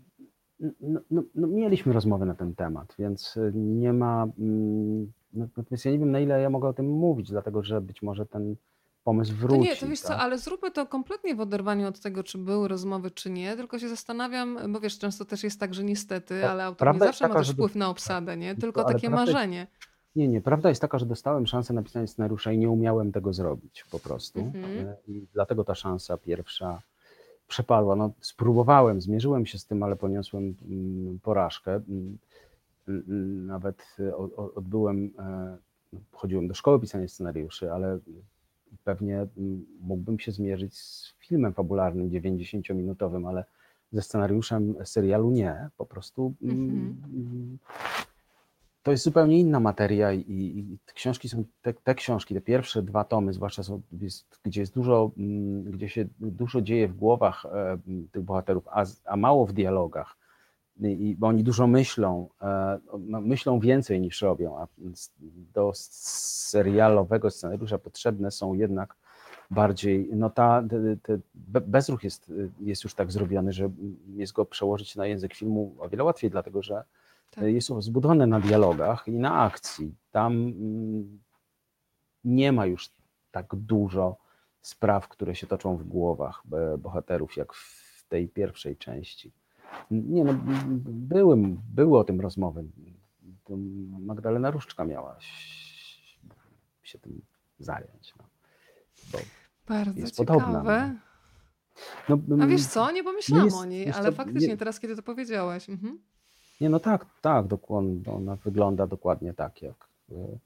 no, no, no, mieliśmy rozmowę na ten temat, więc nie ma, mm, no, natomiast ja nie wiem na ile ja mogę o tym mówić, dlatego że być może ten pomysł To wróci. nie, to wiesz co, tak? ale zróbmy to kompletnie w oderwaniu od tego, czy były rozmowy, czy nie, tylko się zastanawiam, bo wiesz, często też jest tak, że niestety, Pa- ale autor nie prawda zawsze ma taka, też że do- wpływ na obsadę, nie? Tylko ale takie prawda marzenie. Nie, nie. Prawda jest taka, że dostałem szansę napisania scenariusza i nie umiałem tego zrobić po prostu. Mhm. E, I dlatego ta szansa pierwsza przepadła. No, spróbowałem, zmierzyłem się z tym, ale poniosłem mm, porażkę. Mm, mm, Nawet e, odbyłem, e, no, chodziłem do szkoły pisania scenariuszy, ale pewnie mógłbym się zmierzyć z filmem fabularnym 90-minutowym, ale ze scenariuszem serialu nie. Po prostu mm, Mhm. To jest zupełnie inna materia i, i książki są, te, te książki, te pierwsze dwa tomy, zwłaszcza są, jest, gdzie jest dużo, mm, gdzie się dużo dzieje w głowach e, tych bohaterów, a, a mało w dialogach, I, bo oni dużo myślą, e, no, myślą więcej niż robią, a do serialowego scenariusza potrzebne są jednak bardziej, no ta, te, te, be- bezruch jest, jest już tak zrobiony, że jest go przełożyć na język filmu o wiele łatwiej, dlatego że Tak. jest zbudowane na dialogach i na akcji. Tam mm, nie ma już tak dużo spraw, które się toczą w głowach e, bohaterów, jak w tej pierwszej części. Nie no, były, były o tym rozmowy. Magdalena Różczka miała się tym zająć. No. Bo, Bardzo jest ciekawe. podobna, no, A wiesz co, nie pomyślałam jest- o niej, ale faktycznie nie- teraz, kiedy to powiedziałeś. Mhm. Nie, no tak, tak, dokładnie. Ona wygląda dokładnie tak, jak. e,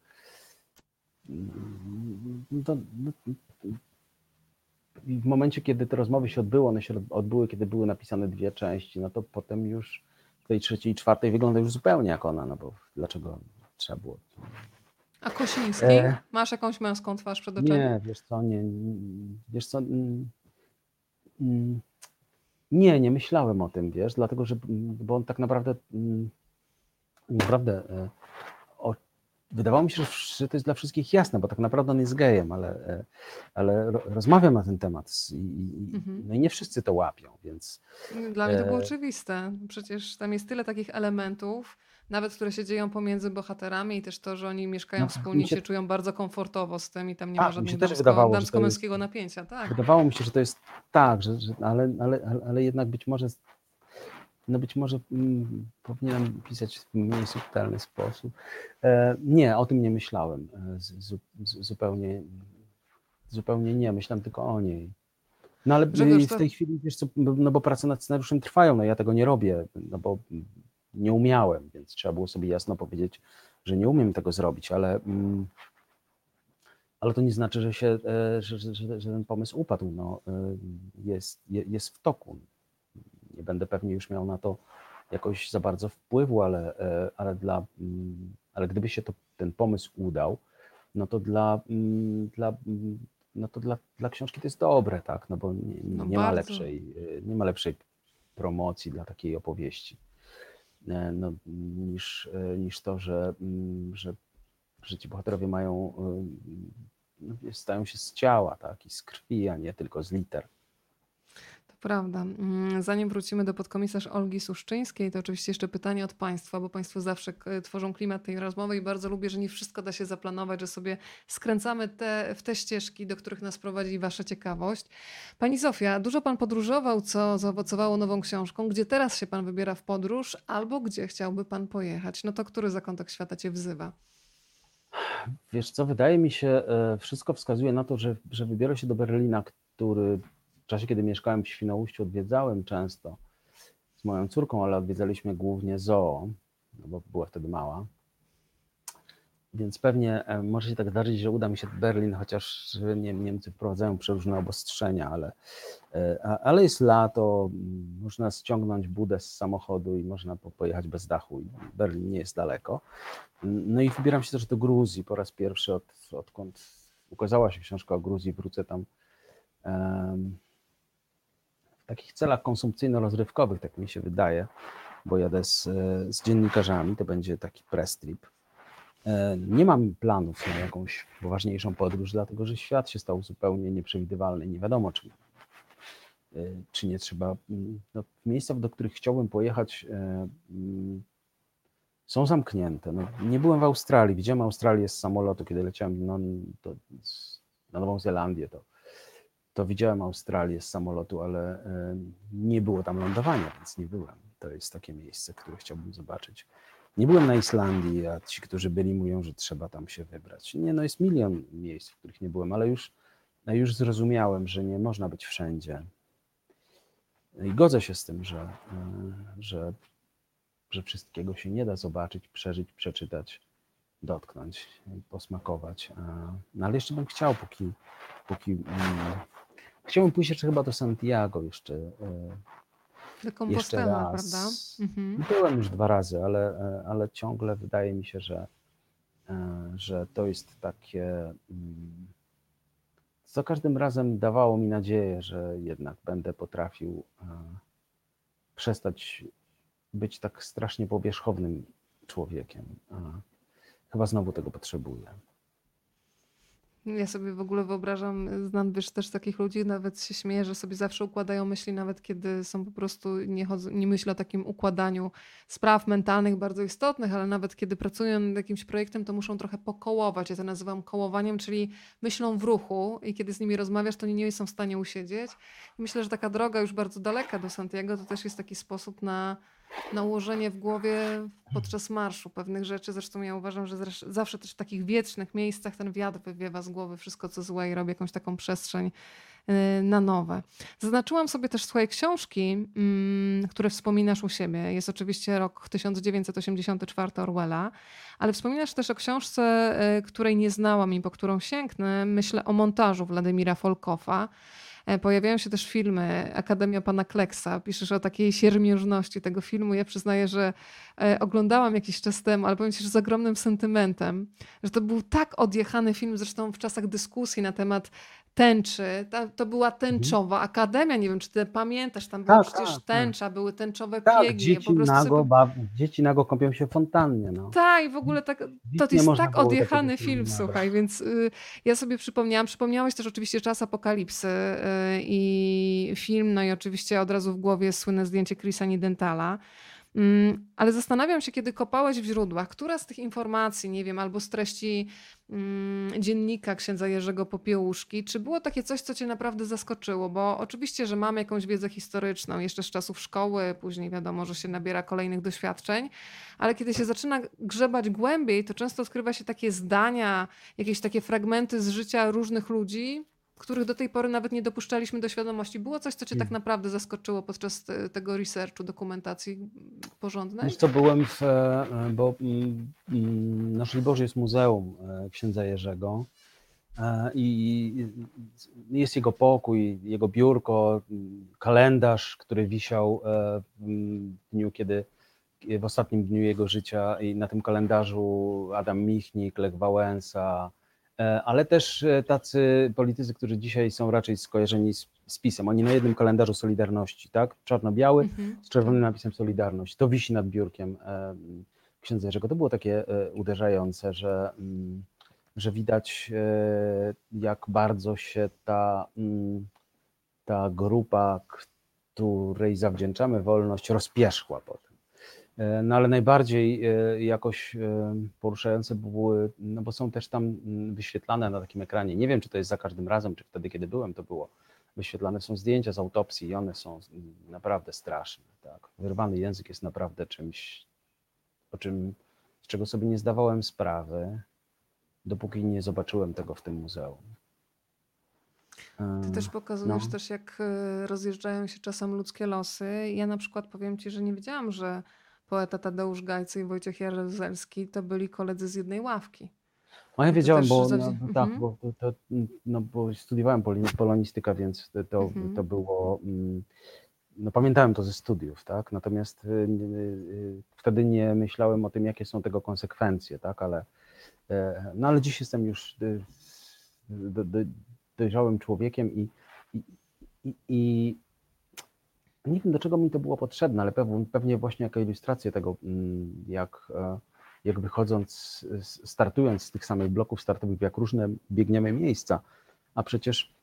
mm, To, no, w momencie, kiedy te rozmowy się odbyły, one się odbyły, kiedy były napisane dwie części, no to potem już w tej trzeciej i czwartej wygląda już zupełnie jak ona, no bo dlaczego trzeba było. A Kosiński? E. Masz jakąś męską twarz przed oczami? Nie, wiesz co, nie, nie wiesz co, mm, mm, nie, nie myślałem o tym, wiesz, dlatego, że, mm, bo on tak naprawdę, mm, naprawdę, e, o, wydawało mi się, że, to jest dla wszystkich jasne, bo tak naprawdę on jest gejem, ale, e, ale ro- rozmawiam na ten temat i, Mhm. no i nie wszyscy to łapią, więc Dla mnie to było E. oczywiste. Przecież tam jest tyle takich elementów, nawet które się dzieją pomiędzy bohaterami i też to, że oni mieszkają No, wspólnie, się- się czują bardzo komfortowo z tym i tam nie ma żadnego damsko- to damsko-męskiego napięcia. Tak. Wydawało mi się, że to jest tak, że, że, ale, ale, ale, jednak być może, no być może mm, powinienem pisać w mniej subtelny sposób. E, nie, o tym nie myślałem. E, z, zu, z, zupełnie, zupełnie nie, myślałem tylko o niej. No ale Grzegorz, w to- tej chwili, wiesz co, no bo prace nad scenariuszem trwają, no ja tego nie robię, no bo nie umiałem, więc trzeba było sobie jasno powiedzieć, że nie umiem tego zrobić, ale... Mm, ale to nie znaczy, że, się, e, że, że, że, ten pomysł upadł. No, e, jest, je- jest w toku. Nie będę pewnie już miał na to jakoś za bardzo wpływu, ale, e, ale, dla, mm, ale gdyby się to, ten pomysł udał, no to dla, mm, dla, no to dla, dla książki to jest dobre, tak? No bo nie, No nie ma bardzo. lepszej, nie ma lepszej promocji dla takiej opowieści no, niż, e, niż to, że, mm, że, że ci bohaterowie mają, e, no, stają się z ciała, tak? I z krwi, a nie tylko z liter. Prawda. Mm, Zanim wrócimy do podkomisarz Olgi Suszczyńskiej, to oczywiście jeszcze pytanie od Państwa, bo Państwo zawsze k- tworzą klimat tej rozmowy i bardzo lubię, że nie wszystko da się zaplanować, że sobie skręcamy te, w te ścieżki, do których nas prowadzi Wasza ciekawość. Pani Zofia, dużo Pan podróżował, co zaowocowało nową książką. Gdzie teraz się Pan wybiera w podróż albo gdzie chciałby Pan pojechać? No to który zakątek świata Cię wzywa? Wiesz co, wydaje mi się, e, wszystko wskazuje na to, że, że wybiorę się do Berlina, który w czasie, kiedy mieszkałem w Świnoujściu, odwiedzałem często z moją córką, ale odwiedzaliśmy głównie zoo, no bo była wtedy mała. Więc pewnie e, może się tak zdarzyć, że uda mi się Berlin, chociaż nie, Niemcy wprowadzają przeróżne obostrzenia, ale, e, ale jest lato, można ściągnąć budę z samochodu i można po- pojechać bez dachu. Berlin nie jest daleko. No i wybieram się też do Gruzji po raz pierwszy, od, odkąd ukazała się książka o Gruzji. Wrócę tam w takich celach konsumpcyjno-rozrywkowych, tak mi się wydaje, bo jadę z, z dziennikarzami, to będzie taki press trip. E, Nie mam planów na jakąś poważniejszą podróż, dlatego że świat się stał zupełnie nieprzewidywalny. Nie wiadomo, czy, e, czy nie trzeba. mm, No, miejsca, do których chciałbym pojechać, e, mm, są zamknięte. No, nie byłem w Australii. Widziałem Australię z samolotu, kiedy leciałem na, z- na Nową Zelandię. To, to widziałem Australię z samolotu, ale e, nie było tam lądowania, więc nie byłem. To jest takie miejsce, które chciałbym zobaczyć. Nie byłem na Islandii, a ci, którzy byli, mówią, że trzeba tam się wybrać. Nie, no jest milion miejsc, w których nie byłem, ale już, no już zrozumiałem, że nie można być wszędzie. I godzę się z tym, że, e, że że wszystkiego się nie da zobaczyć, przeżyć, przeczytać, dotknąć, posmakować. A- No ale jeszcze bym chciał, póki. póki mm, chciałbym pójść jeszcze chyba do Santiago jeszcze. e, Do Jeszcze Compostela, raz. prawda? Mhm. Byłem już dwa razy, ale, e, ale ciągle wydaje mi się, że, e, że to jest takie. mm, Za każdym razem dawało mi nadzieję, że jednak będę potrafił przestać być tak strasznie powierzchownym człowiekiem. Chyba znowu tego potrzebuję. Ja sobie w ogóle wyobrażam, znam wiesz, też takich ludzi, nawet się śmieję, że sobie zawsze układają myśli, nawet kiedy są po prostu, nie, chodzą, nie myślą o takim układaniu spraw mentalnych bardzo istotnych, ale nawet kiedy pracują nad jakimś projektem, to muszą trochę pokołować. Ja to nazywam kołowaniem, czyli myślą w ruchu i kiedy z nimi rozmawiasz, to nie są w stanie usiedzieć. Myślę, że taka droga już bardzo daleka do Santiago to też jest taki sposób na na ułożenie w głowie podczas marszu pewnych rzeczy. Zresztą ja uważam, że zawsze też w takich wietrznych miejscach ten wiatr wywiewa z głowy wszystko, co złe i robi jakąś taką przestrzeń y, na nowe. Zaznaczyłam sobie też swoje książki, mm, które wspominasz u siebie. Jest oczywiście rok 1984 Orwella, ale wspominasz też o książce, y, której nie znałam i po którą sięgnę. Myślę o montażu Władimira Folkowa. E, Pojawiają się też filmy Akademia Pana Kleksa. Piszesz o takiej siermiężności tego filmu. Ja przyznaję, że e, oglądałam jakiś czas temu, ale powiem ci, że z ogromnym sentymentem, że to był tak odjechany film, zresztą w czasach dyskusji na temat tęczy. Ta, to była tęczowa akademia, nie wiem, czy ty pamiętasz, tam była Tak, przecież tak, tak. tęcza, były tęczowe Tak, piegi. Ja dzieci po prostu nago, sobie... baw, dzieci nago kąpią się w fontannie. No. Tak, i w ogóle tak, to jest tak odjechany filmu film, nagrać. słuchaj, więc y, ja sobie przypomniałam, przypomniałeś też oczywiście Czas Apokalipsy y, i film, no i oczywiście od razu w głowie słynne zdjęcie Chrisa Nidentala. Mm, Ale zastanawiam się, kiedy kopałeś w źródłach, która z tych informacji, nie wiem, albo z treści mm, dziennika księdza Jerzego Popiełuszki, czy było takie coś, co cię naprawdę zaskoczyło? Bo oczywiście, że mam jakąś wiedzę historyczną jeszcze z czasów szkoły, później wiadomo, że się nabiera kolejnych doświadczeń, ale kiedy się zaczyna grzebać głębiej, to często odkrywa się takie zdania, jakieś takie fragmenty z życia różnych ludzi, których do tej pory nawet nie dopuszczaliśmy do świadomości. Było coś, co cię tak Mhm. naprawdę zaskoczyło podczas te- tego researchu, dokumentacji porządnej? Wiesz co, byłem w, e, bo mm, mm, na Żoliborzu jest Muzeum e, Księdza Jerzego E, I jest jego pokój, jego biurko, kalendarz, który wisiał e, w dniu, kiedy w ostatnim dniu jego życia i na tym kalendarzu Adam Michnik, Lech Wałęsa, e, ale też tacy politycy, którzy dzisiaj są raczej skojarzeni z, z pisem. Oni na jednym kalendarzu Solidarności, tak? Czarno-biały Mhm. z czerwonym napisem Solidarność. To wisi nad biurkiem księdza Jerzego. To było takie uderzające, że mm, że widać, e, jak bardzo się ta, mm, ta grupa, której zawdzięczamy wolność, rozpierzchła potem. E, no ale najbardziej e, jakoś poruszające były, no bo są też tam mm, wyświetlane na takim ekranie. Nie wiem, czy to jest za każdym razem, czy wtedy, kiedy byłem, to było wyświetlane. Są zdjęcia z autopsji i one są naprawdę straszne. Tak? Wyrwany język jest naprawdę czymś, o czym, z czego sobie nie zdawałem sprawy dopóki nie zobaczyłem tego w tym muzeum. Ty też pokazujesz no. też, jak e, rozjeżdżają się czasem ludzkie losy. Ja na przykład powiem ci, że nie wiedziałam, że poeta Tadeusz Gajcy i Wojciech Jaruzelski to byli koledzy z jednej ławki. No ja wiedziałem, bo, no, mhm. tak, bo, to, no, bo studiowałem polonistykę, więc to, Mhm. to było. mm, No, pamiętałem to ze studiów, tak? Natomiast y, y, y, wtedy nie myślałem o tym, jakie są tego konsekwencje, tak? Ale, e, no, ale dziś jestem już do, do, dojrzałym człowiekiem i, i, i nie wiem, do czego mi to było potrzebne, ale pewnie, właśnie jako ilustrację tego, mm, jak, e, jak wychodząc, startując z tych samych bloków startowych, jak różne biegniemy miejsca, a przecież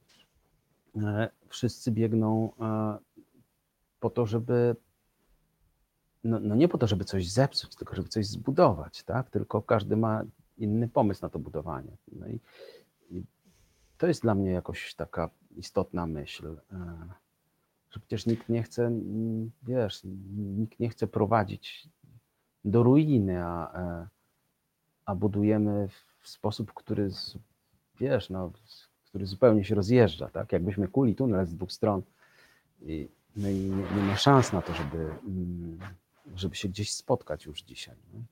e, wszyscy biegną e, po to, żeby, no, no nie po to, żeby coś zepsuć, tylko żeby coś zbudować, tak? Tylko każdy ma inny pomysł na to budowanie. No i, i to jest dla mnie jakoś taka istotna myśl, że przecież nikt nie chce, mm, wiesz, nikt nie chce prowadzić do ruiny, a, e, a budujemy w sposób, który, wiesz, no, który zupełnie się rozjeżdża, tak? Jakbyśmy kuli tunel z dwóch stron i, no i nie, nie ma szans na to, żeby, mm, żeby się gdzieś spotkać już dzisiaj. Nie?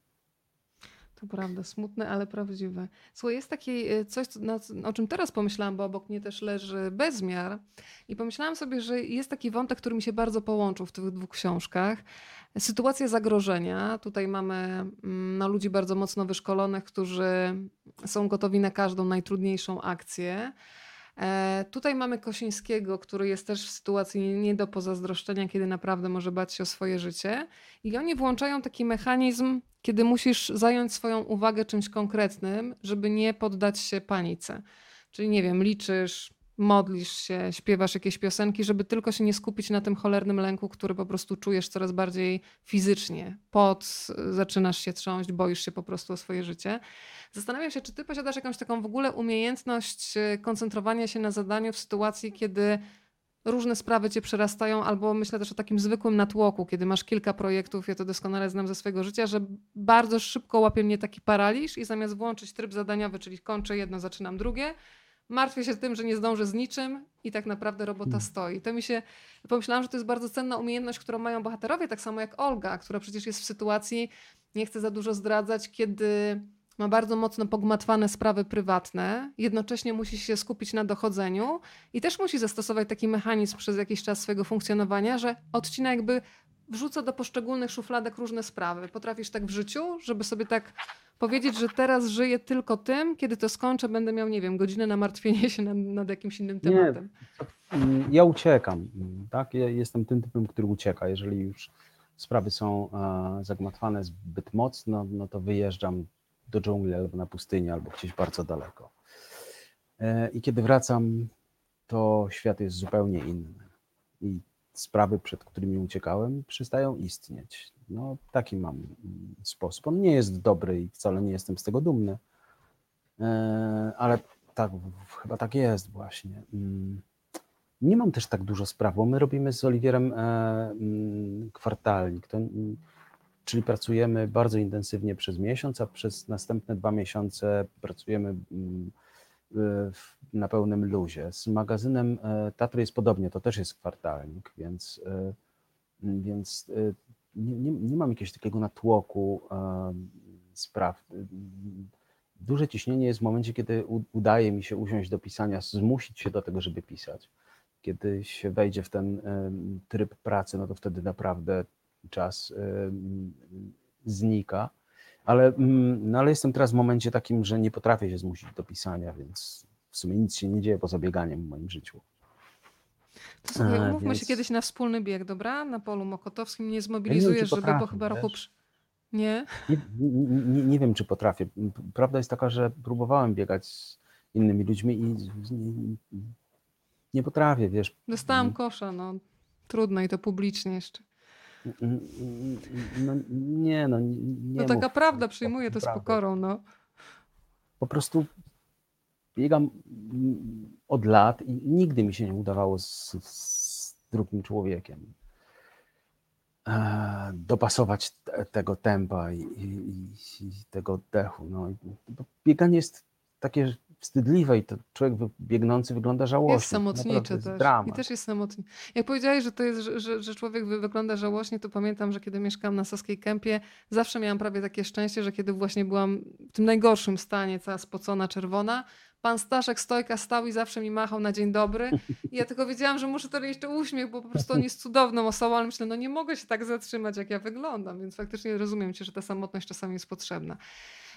To prawda, smutne, ale prawdziwe. Słuchaj, jest takie e, coś, o czym teraz pomyślałam, bo obok mnie też leży bezmiar. I pomyślałam sobie, że jest taki wątek, który mi się bardzo połączył w tych dwóch książkach. Sytuacja zagrożenia. Tutaj mamy mm, no, ludzi bardzo mocno wyszkolonych, którzy są gotowi na każdą najtrudniejszą akcję. E, Tutaj mamy Kosińskiego, który jest też w sytuacji nie- do pozazdroszczenia, kiedy naprawdę może bać się o swoje życie. I oni włączają taki mechanizm, kiedy musisz zająć swoją uwagę czymś konkretnym, żeby nie poddać się panice. Czyli nie wiem, liczysz, modlisz się, śpiewasz jakieś piosenki, żeby tylko się nie skupić na tym cholernym lęku, który po prostu czujesz coraz bardziej fizycznie. Pot, zaczynasz się trząść, boisz się po prostu o swoje życie. Zastanawiam się, czy ty posiadasz jakąś taką w ogóle umiejętność e, koncentrowania się na zadaniu w sytuacji, kiedy różne sprawy cię przerastają, albo myślę też o takim zwykłym natłoku, kiedy masz kilka projektów, ja to doskonale znam ze swojego życia, że bardzo szybko łapie mnie taki paraliż i zamiast włączyć tryb zadaniowy, czyli kończę jedno, zaczynam drugie, martwię się tym, że nie zdążę z niczym i tak naprawdę robota Hmm. stoi. To mi się, pomyślałam, że to jest bardzo cenna umiejętność, którą mają bohaterowie, tak samo jak Olga, która przecież jest w sytuacji, nie chcę za dużo zdradzać, kiedy ma bardzo mocno pogmatwane sprawy prywatne, jednocześnie musi się skupić na dochodzeniu i też musi zastosować taki mechanizm przez jakiś czas swojego funkcjonowania, że odcina jakby wrzuca do poszczególnych szufladek różne sprawy. Potrafisz tak w życiu, żeby sobie tak powiedzieć, że teraz żyję tylko tym, kiedy to skończę, będę miał, nie wiem, godzinę na martwienie się nad, nad jakimś innym Nie. tematem. Mm, Ja uciekam, tak? Ja jestem tym typem, który ucieka. Jeżeli już sprawy są e, zagmatwane zbyt mocno, no to wyjeżdżam do dżungli albo na pustynię, albo gdzieś bardzo daleko. E, I kiedy wracam, to świat jest zupełnie inny. I sprawy, przed którymi uciekałem, przestają istnieć. No, taki mam mm, sposób. On nie jest dobry i wcale nie jestem z tego dumny, E, ale tak, chyba tak jest właśnie. Mm. Nie mam też tak dużo spraw, bo my robimy z Oliwierem e, mm, kwartalnik, to, czyli pracujemy bardzo intensywnie przez miesiąc, a przez następne dwa miesiące pracujemy na pełnym luzie. Z magazynem e, Tatry jest podobnie, to też jest kwartalnik, więc, e, więc e, nie, nie, nie mam jakiegoś takiego natłoku spraw. Duże ciśnienie jest w momencie, kiedy udaje mi się usiąść do pisania, zmusić się do tego, żeby pisać. Kiedy się wejdzie w ten tryb pracy, no to wtedy naprawdę czas znika. Ale, mm, no ale jestem teraz w momencie takim, że nie potrafię się zmusić do pisania, więc w sumie nic się nie dzieje poza bieganiem w moim życiu. To słuchaj, E, umówmy się więc- kiedyś na wspólny bieg, dobra? Na polu mokotowskim. Nie zmobilizujesz, żeby po chyba roku... wiesz? przy- Nie? Nie, nie, nie, wiem, czy potrafię. Prawda jest taka, że próbowałem biegać z innymi ludźmi i nie, nie potrafię, wiesz. Dostałam Mm. kosza, no. Trudno i to publicznie jeszcze. No, nie, no nie, No taka mów prawda, przyjmuję to z naprawdę. pokorą, no. Po prostu biegam od lat i nigdy mi się nie udawało z, z drugim człowiekiem e, dopasować te, tego tempa i, i, i- tego oddechu. No, bieganie jest takie wstydliwe i to człowiek biegnący wygląda żałośnie. Jest samotnicze Naprawdę jest też. I dramat. też jest samotniczy. Jak powiedziałeś, że to jest, że, że, człowiek wy- wygląda żałośnie, to pamiętam, że kiedy mieszkałam na Saskiej Kępie, zawsze miałam prawie takie szczęście, że kiedy właśnie byłam w tym najgorszym stanie, cała spocona, czerwona, pan Staszek Stojka stał i zawsze mi machał na dzień dobry. I ja tylko wiedziałam, że muszę ten jeszcze uśmiech, bo po prostu on jest cudowną osobą, ale myślę, no nie mogę się tak zatrzymać, jak ja wyglądam, więc faktycznie rozumiem cię, że ta samotność czasami jest potrzebna.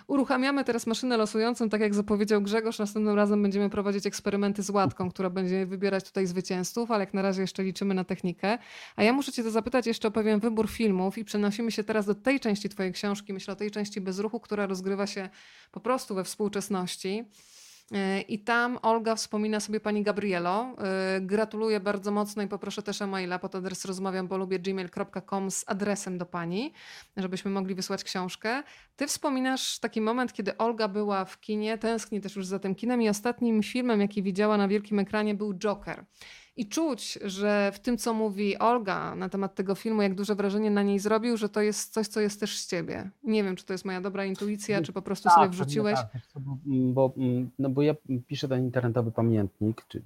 Uruchamiamy teraz maszynę losującą, tak jak zapowiedział Grzegorz. Następnym razem będziemy prowadzić eksperymenty z łatką, która będzie wybierać tutaj zwycięzców, ale jak na razie jeszcze liczymy na technikę. A ja muszę Cię zapytać jeszcze o pewien wybór filmów i przenosimy się teraz do tej części Twojej książki, myślę o tej części bezruchu, która rozgrywa się po prostu we współczesności. Yy, I tam Olga wspomina sobie pani Gabrielo. Yy, Gratuluję bardzo mocno i poproszę też o maila pod adres rozmawiam, bo lubię gmail.com z adresem do pani, żebyśmy mogli wysłać książkę. Ty wspominasz taki moment, kiedy Olga była w kinie, tęskni też już za tym kinem i ostatnim filmem, jaki widziała na wielkim ekranie był Joker. I czuć, że w tym, co mówi Olga na temat tego filmu, jak duże wrażenie na niej zrobił, że to jest coś, co jest też z ciebie. Nie wiem, czy to jest moja dobra intuicja, czy po prostu sobie pewnie wrzuciłeś. Tak, bo, mm, no bo ja piszę ten internetowy pamiętnik, czy,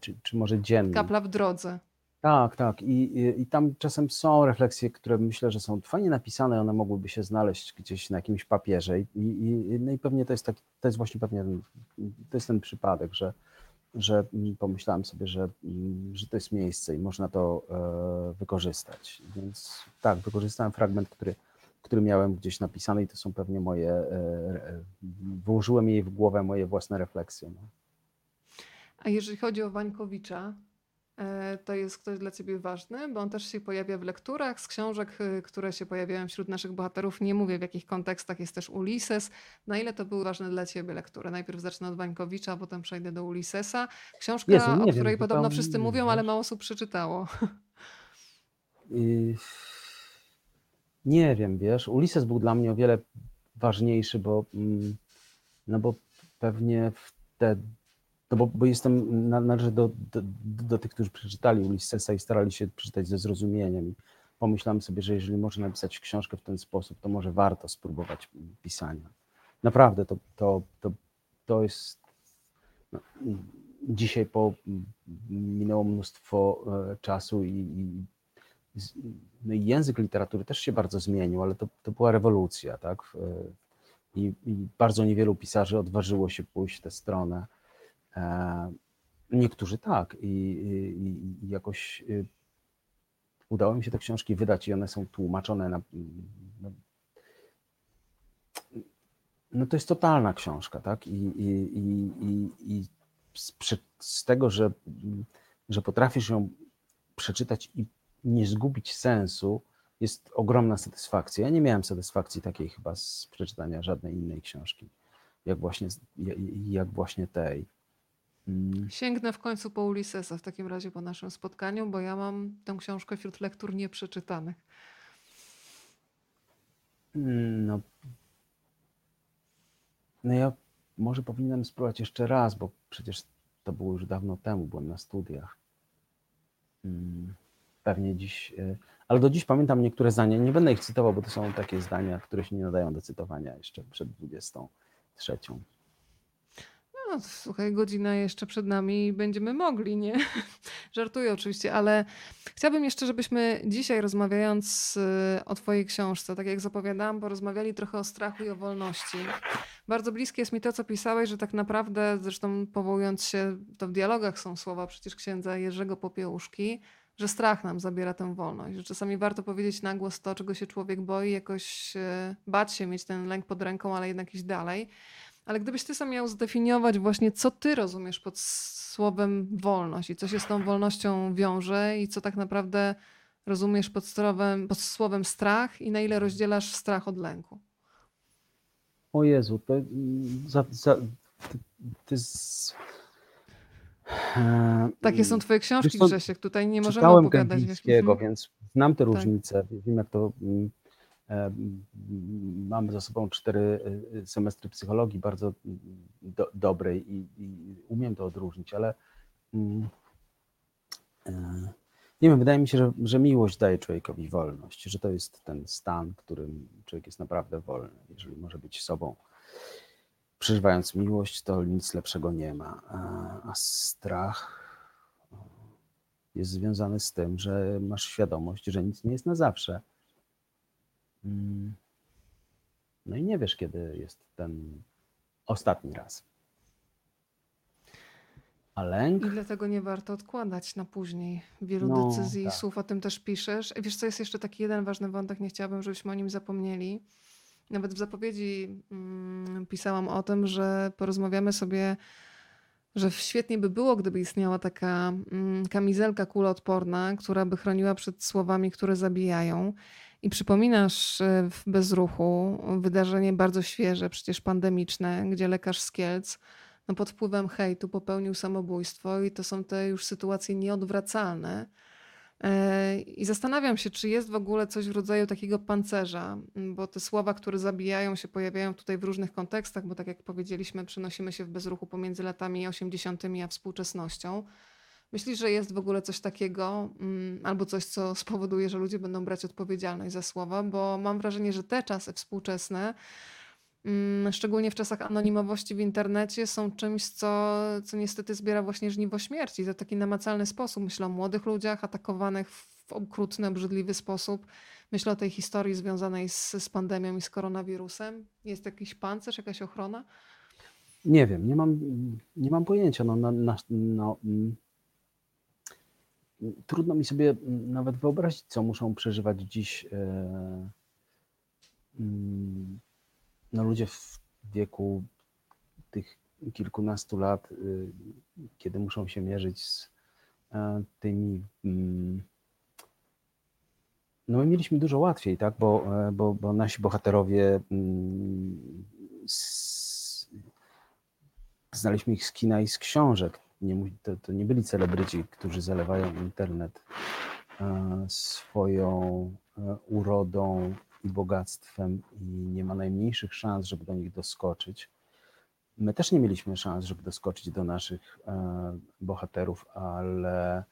czy, czy może dziennik. Kapla w drodze. Tak, tak. I, i, I tam czasem są refleksje, które myślę, że są fajnie napisane, one mogłyby się znaleźć gdzieś na jakimś papierze. I, i, no i pewnie to jest taki, to jest właśnie pewnie ten, to jest ten przypadek, że, że pomyślałem sobie, że, mm, że to jest miejsce i można to e, wykorzystać. Więc tak, wykorzystałem fragment, który, który miałem gdzieś napisany i to są pewnie moje, e, włożyłem jej w głowę moje własne refleksje. No. A jeżeli chodzi o Wańkowicza, to jest ktoś dla ciebie ważny, bo on też się pojawia w lekturach z książek, y, które się pojawiają wśród naszych bohaterów. Nie mówię w jakich kontekstach jest też Ulises. Na ile to były ważne dla ciebie lektury? Najpierw zacznę od Wańkowicza, a potem przejdę do Ulisesa. Książka, Jezu, o wiem, której podobno zupełnie wszyscy mówią, wiem, ale mało osób przeczytało. Nie wiem, wiesz, Ulises był dla mnie o wiele ważniejszy, bo, mm, no bo pewnie wtedy, no bo, bo jestem, na- należę do, do, do tych, którzy przeczytali Ulisesa i starali się przeczytać ze zrozumieniem. I pomyślałem sobie, że jeżeli można napisać książkę w ten sposób, to może warto spróbować pisania. Naprawdę, to, to, to, to jest no, dzisiaj po minęło mnóstwo e, czasu i, i no i język literatury też się bardzo zmienił, ale to, to była rewolucja, tak? W- I, I bardzo niewielu pisarzy odważyło się pójść w tę stronę. E, Niektórzy tak. I, i, i jakoś y, udało mi się te książki wydać i one są tłumaczone na. No, no to jest totalna książka, tak? I, i, i, i, z, z tego, że, że potrafisz ją przeczytać i nie zgubić sensu, jest ogromna satysfakcja. Ja nie miałem satysfakcji takiej chyba z przeczytania żadnej innej książki, jak właśnie, jak właśnie tej. Mm. Sięgnę w końcu po Ulisesa w takim razie po naszym spotkaniu, bo ja mam tę książkę wśród lektur nieprzeczytanych. Mm, No, no ja może powinienem spróbować jeszcze raz, bo przecież to było już dawno temu, byłem na studiach. Mm, Pewnie dziś, y, ale do dziś pamiętam niektóre zdania. Nie będę ich cytował, bo to są takie zdania, które się nie nadają do cytowania jeszcze przed 23. No, słuchaj, godzina jeszcze przed nami i będziemy mogli, nie? Żartuję oczywiście, ale chciałabym jeszcze, żebyśmy dzisiaj rozmawiając y, o Twojej książce, tak jak zapowiadałam, porozmawiali trochę o strachu i o wolności. Bardzo bliskie jest mi to, co pisałeś, że tak naprawdę, zresztą powołując się, to w dialogach są słowa przecież księdza Jerzego Popiełuszki, że strach nam zabiera tę wolność, że czasami warto powiedzieć na głos to, czego się człowiek boi, jakoś e, bać się, mieć ten lęk pod ręką, ale jednak iść dalej. Ale gdybyś ty sam miał zdefiniować właśnie, co ty rozumiesz pod słowem wolność i co się z tą wolnością wiąże i co tak naprawdę rozumiesz pod, słowem, pod słowem strach i na ile rozdzielasz strach od lęku? O Jezu, to mm, za, za. E, Takie są twoje książki, Grzesiek. Tutaj nie możemy czytałem opowiadać. Kępińskiego, mhm. więc znam te tak. różnice. Wiem, jak to... E, mamy za sobą cztery e, semestry psychologii bardzo do, dobrej i, i, umiem to odróżnić, ale mm, nie wiem, wydaje mi się, że, że miłość daje człowiekowi wolność, że to jest ten stan, w którym człowiek jest naprawdę wolny, jeżeli może być sobą. Przeżywając miłość, to nic lepszego nie ma. A strach jest związany z tym, że masz świadomość, że nic nie jest na zawsze. Mm. No i nie wiesz, kiedy jest ten ostatni raz. A lęk? I dlatego nie warto odkładać na później wielu No, decyzji i tak. słów. O tym też piszesz. Wiesz, co jest jeszcze taki jeden ważny wątek, nie chciałabym, żebyśmy o nim zapomnieli. Nawet w zapowiedzi mm, pisałam o tym, że porozmawiamy sobie, że świetnie by było, gdyby istniała taka mm, kamizelka kuloodporna, która by chroniła przed słowami, które zabijają. I przypominasz e, w bezruchu wydarzenie bardzo świeże, przecież pandemiczne, gdzie lekarz z Kielc no pod wpływem hejtu popełnił samobójstwo i to są te już sytuacje nieodwracalne. E, I zastanawiam się, czy jest w ogóle coś w rodzaju takiego pancerza, bo te słowa, które zabijają się, pojawiają tutaj w różnych kontekstach, bo tak jak powiedzieliśmy, przenosimy się w bezruchu pomiędzy latami 80. a współczesnością. Myślisz, że jest w ogóle coś takiego, albo coś, co spowoduje, że ludzie będą brać odpowiedzialność za słowa, bo mam wrażenie, że te czasy współczesne szczególnie w czasach anonimowości w internecie, są czymś, co, co niestety zbiera właśnie żniwo śmierci. To taki namacalny sposób. Myślę o młodych ludziach atakowanych w okrutny, obrzydliwy sposób. Myślę o tej historii związanej z, z pandemią i z koronawirusem. Jest jakiś pancerz, jakaś ochrona? Nie wiem, nie mam, nie mam pojęcia. No, na, na, no, mm, trudno mi sobie nawet wyobrazić, co muszą przeżywać dziś. E, mm, no ludzie w wieku tych kilkunastu lat, y, kiedy muszą się mierzyć z e, tymi. Mm, no my mieliśmy dużo łatwiej, tak? Bo, e, bo, bo nasi bohaterowie mm, znaliśmy ich z kina i z książek. Nie, to, to nie byli celebryci, którzy zalewają internet e, swoją urodą, i bogactwem i nie ma najmniejszych szans, żeby do nich doskoczyć. My też nie mieliśmy szans, żeby doskoczyć do naszych e, bohaterów, ale,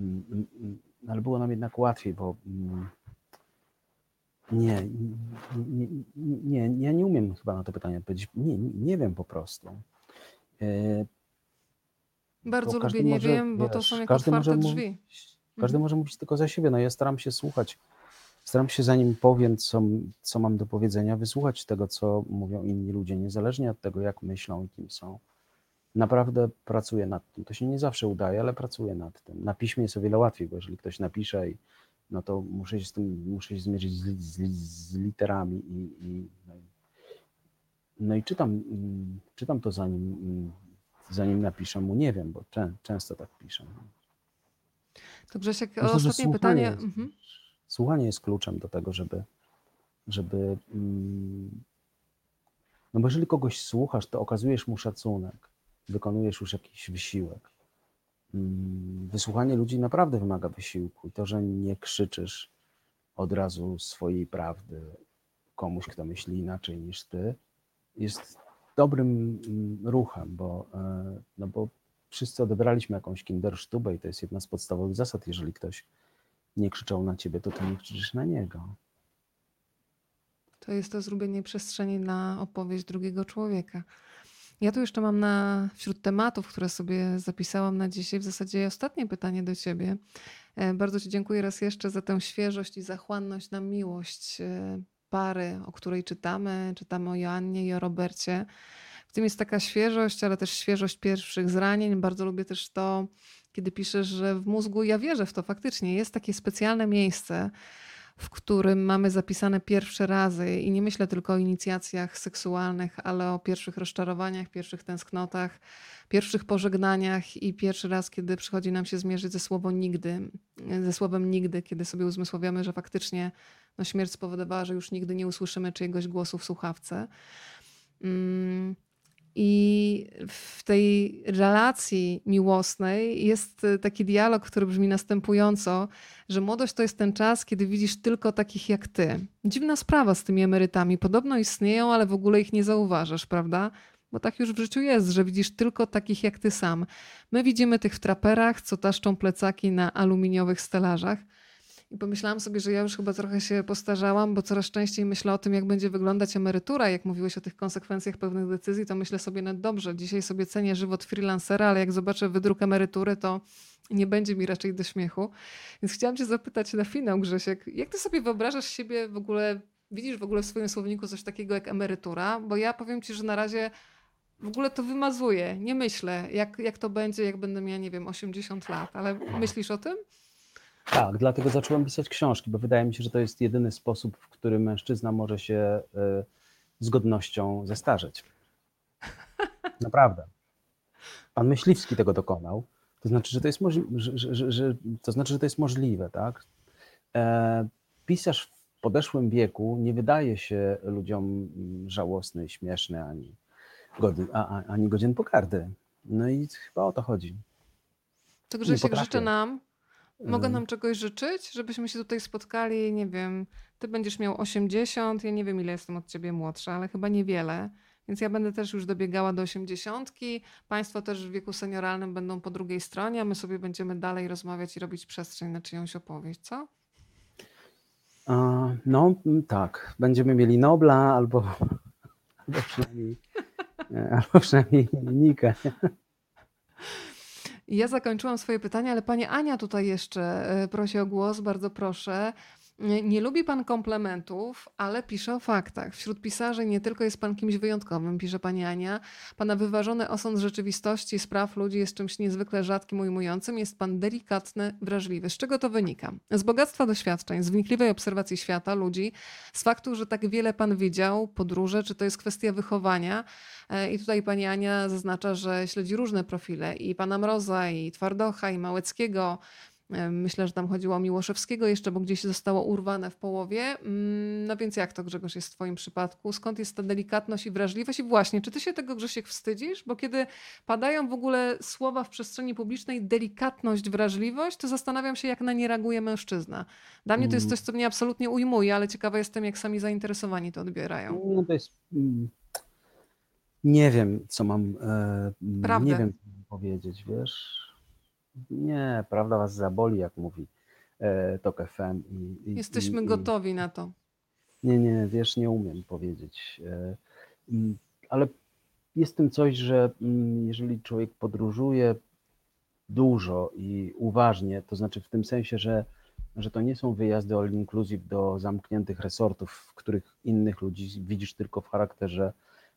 mm, ale było nam jednak łatwiej, bo mm, nie, nie, nie, ja nie umiem chyba na to pytanie odpowiedzieć. Nie, nie wiem po prostu. E, Bardzo lubię nie wiem, bo to są jak otwarte może drzwi. Mówić, każdy mhm. może mówić tylko za siebie. No ja staram się słuchać Staram się, zanim powiem, co, co mam do powiedzenia, wysłuchać tego, co mówią inni ludzie, niezależnie od tego, jak myślą i kim są. Naprawdę pracuję nad tym. To się nie zawsze udaje, ale pracuję nad tym. Na piśmie jest o wiele łatwiej, bo jeżeli ktoś napisze, i, no to muszę się z tym muszę się zmierzyć z, z, z literami i, i no, i, no czytam, czytam to zanim, zanim napiszę mu, nie wiem, bo czę, często tak piszę. To Grzesiek, Myślę, ostatnie pytanie. Mhm. Słuchanie jest kluczem do tego, żeby, żeby. Mm, no bo jeżeli kogoś słuchasz, to okazujesz mu szacunek, wykonujesz już jakiś wysiłek. Mm, wysłuchanie ludzi naprawdę wymaga wysiłku i to, że nie krzyczysz od razu swojej prawdy komuś, kto myśli inaczej niż ty, jest dobrym mm, ruchem, bo, e, no bo wszyscy odebraliśmy jakąś kindersztubę i to jest jedna z podstawowych zasad. Jeżeli ktoś nie krzyczał na ciebie, to ty nie krzyczysz na niego. To jest to zrobienie przestrzeni na opowieść drugiego człowieka. Ja tu jeszcze mam na, wśród tematów, które sobie zapisałam na dzisiaj, w zasadzie ostatnie pytanie do ciebie. E, bardzo Ci dziękuję raz jeszcze za tę świeżość i zachłanność na miłość. E, pary, o której czytamy. Czytamy o Joannie i o Robercie. W tym jest taka świeżość, ale też świeżość pierwszych zranień. Bardzo lubię też to, kiedy piszesz, że w mózgu, ja wierzę w to faktycznie, jest takie specjalne miejsce, w którym mamy zapisane pierwsze razy i nie myślę tylko o inicjacjach seksualnych, ale o pierwszych rozczarowaniach, pierwszych tęsknotach, pierwszych pożegnaniach i pierwszy raz, kiedy przychodzi nam się zmierzyć ze słowem nigdy, ze słowem nigdy, kiedy sobie uzmysławiamy, że faktycznie no, śmierć spowodowała, że już nigdy nie usłyszymy czyjegoś głosu w słuchawce. Mm. I w tej relacji miłosnej jest y, taki dialog, który brzmi następująco, że młodość to jest ten czas, kiedy widzisz tylko takich jak ty. Dziwna sprawa z tymi emerytami. Podobno istnieją, ale w ogóle ich nie zauważasz, prawda? Bo tak już w życiu jest, że widzisz tylko takich jak ty sam. My widzimy tych w traperach, co taszczą plecaki na aluminiowych stelażach. I pomyślałam sobie, że ja już chyba trochę się postarzałam, bo coraz częściej myślę o tym, jak będzie wyglądać emerytura. Jak mówiłeś o tych konsekwencjach pewnych decyzji, to myślę sobie, no dobrze, dzisiaj sobie cenię żywot freelancera, ale jak zobaczę wydruk emerytury, to nie będzie mi raczej do śmiechu. Więc chciałam cię zapytać na finał, Grzesiek, jak ty sobie wyobrażasz siebie w ogóle, widzisz w ogóle w swoim słowniku coś takiego jak emerytura? Bo ja powiem ci, że na razie w ogóle to wymazuję. Nie myślę, jak, jak to będzie, jak będę miała, nie wiem, 80 lat, ale myślisz o tym? Tak, dlatego zacząłem pisać książki, bo wydaje mi się, że to jest jedyny sposób, w którym mężczyzna może się y, z godnością zestarzeć. Naprawdę. Pan Myśliwski tego dokonał. To znaczy, że to jest, możli- że, że, że, to znaczy, że to jest możliwe, tak? E, pisarz w podeszłym wieku nie wydaje się ludziom mm, żałosny, śmieszny ani, godny, a, ani godzien pogardy. No i chyba o to chodzi. To Grzesiek życzę nam, mogę Y, nam czegoś życzyć, żebyśmy się tutaj spotkali, nie wiem, ty będziesz miał 80, ja nie wiem ile jestem od ciebie młodsza, ale chyba niewiele. Więc ja będę też już dobiegała do 80. Państwo też w wieku senioralnym będą po drugiej stronie, a my sobie będziemy dalej rozmawiać i robić przestrzeń na czyjąś opowieść, co? No mm, tak, będziemy mieli Nobla albo, albo przynajmniej, e, albo przynajmniej Nikę. Ja zakończyłam swoje pytania, ale pani Ania tutaj jeszcze e, prosi o głos, bardzo proszę. Nie lubi pan komplementów, ale pisze o faktach. Wśród pisarzy nie tylko jest pan kimś wyjątkowym, pisze pani Ania. Pana wyważony osąd rzeczywistości, spraw ludzi jest czymś niezwykle rzadkim, ujmującym. Jest pan delikatny, wrażliwy. Z czego to wynika? Z bogactwa doświadczeń, z wnikliwej obserwacji świata, ludzi, z faktu, że tak wiele pan widział, podróże, czy to jest kwestia wychowania. E, I tutaj pani Ania zaznacza, że śledzi różne profile i pana Mroza, i Twardocha, i Małeckiego. Myślę, że tam chodziło o Miłoszewskiego jeszcze, bo gdzieś zostało urwane w połowie. Mm, No więc jak to Grzegorz jest w twoim przypadku? Skąd jest ta delikatność i wrażliwość? I właśnie, czy ty się tego Grzesiek wstydzisz? Bo kiedy padają w ogóle słowa w przestrzeni publicznej delikatność, wrażliwość, to zastanawiam się, jak na nie reaguje mężczyzna. Dla mnie to jest Mm, coś, co mnie absolutnie ujmuje, ale ciekawa jestem, jak sami zainteresowani to odbierają. No to jest. mm, Nie wiem, co mam. e, Nie wiem, co mam powiedzieć, wiesz. Nie, prawda was zaboli, jak mówi e, Tok FM. I, i, Jesteśmy i, gotowi na to. nie, nie, wiesz, nie umiem powiedzieć. E, Ale jest w tym coś, że jeżeli człowiek podróżuje dużo i uważnie, to znaczy w tym sensie, że, że to nie są wyjazdy all inclusive do zamkniętych resortów, w których innych ludzi widzisz tylko w charakterze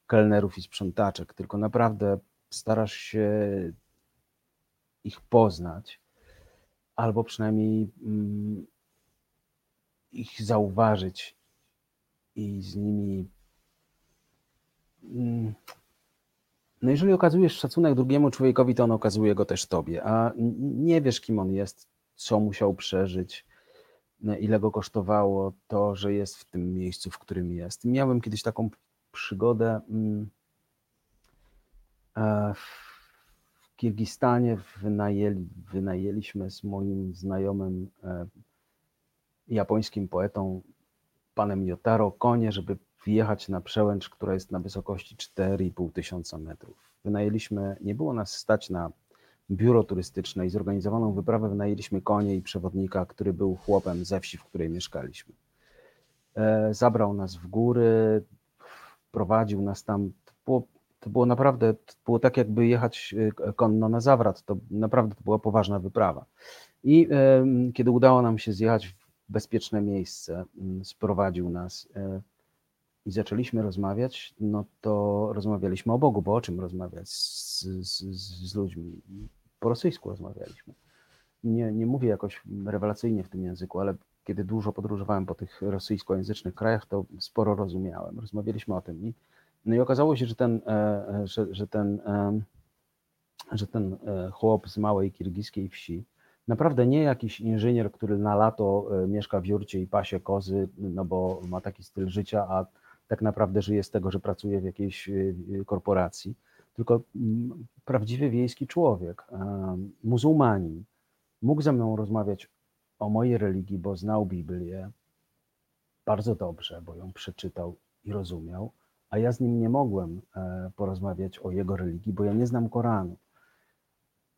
kelnerów i sprzątaczek, tylko naprawdę starasz się ich poznać, albo przynajmniej mm, ich zauważyć i z nimi. mm, No, jeżeli okazujesz szacunek drugiemu człowiekowi, to on okazuje go też tobie, a nie wiesz, kim on jest, co musiał przeżyć, ile go kosztowało to, że jest w tym miejscu, w którym jest. Miałem kiedyś taką przygodę. mm, e, Kirgistanie wynajęli, wynajęliśmy z moim znajomym e, japońskim poetą, panem Jotaro, konie, żeby wjechać na przełęcz, która jest na wysokości 4,5 tysiąca metrów. Wynajęliśmy, nie było nas stać na biuro turystyczne i zorganizowaną wyprawę wynajęliśmy konie i przewodnika, który był chłopem ze wsi, w której mieszkaliśmy. E, Zabrał nas w góry, prowadził nas tam. Było, to było naprawdę, to było tak jakby jechać e, konno na zawrat. To naprawdę to była poważna wyprawa. I em, kiedy udało nam się zjechać w bezpieczne miejsce mm, sprowadził nas e, i zaczęliśmy rozmawiać, no to rozmawialiśmy o Bogu, bo o czym rozmawiać z, z, z ludźmi? Po rosyjsku rozmawialiśmy. Nie, nie mówię jakoś rewelacyjnie w tym języku, ale kiedy dużo podróżowałem po tych rosyjskojęzycznych krajach, to sporo rozumiałem. Rozmawialiśmy o tym. I, no i okazało się, że ten, e, e, że, że ten, e, że ten chłop z małej kirgiskiej wsi, naprawdę nie jakiś inżynier, który na lato mieszka w jurcie i pasie kozy, no bo ma taki styl życia, a tak naprawdę żyje z tego, że pracuje w jakiejś korporacji, tylko prawdziwy wiejski człowiek, muzułmanin, mógł ze mną rozmawiać o mojej religii, bo znał Biblię bardzo dobrze, bo ją przeczytał i rozumiał, a ja z nim nie mogłem e, porozmawiać o jego religii, bo ja nie znam Koranu.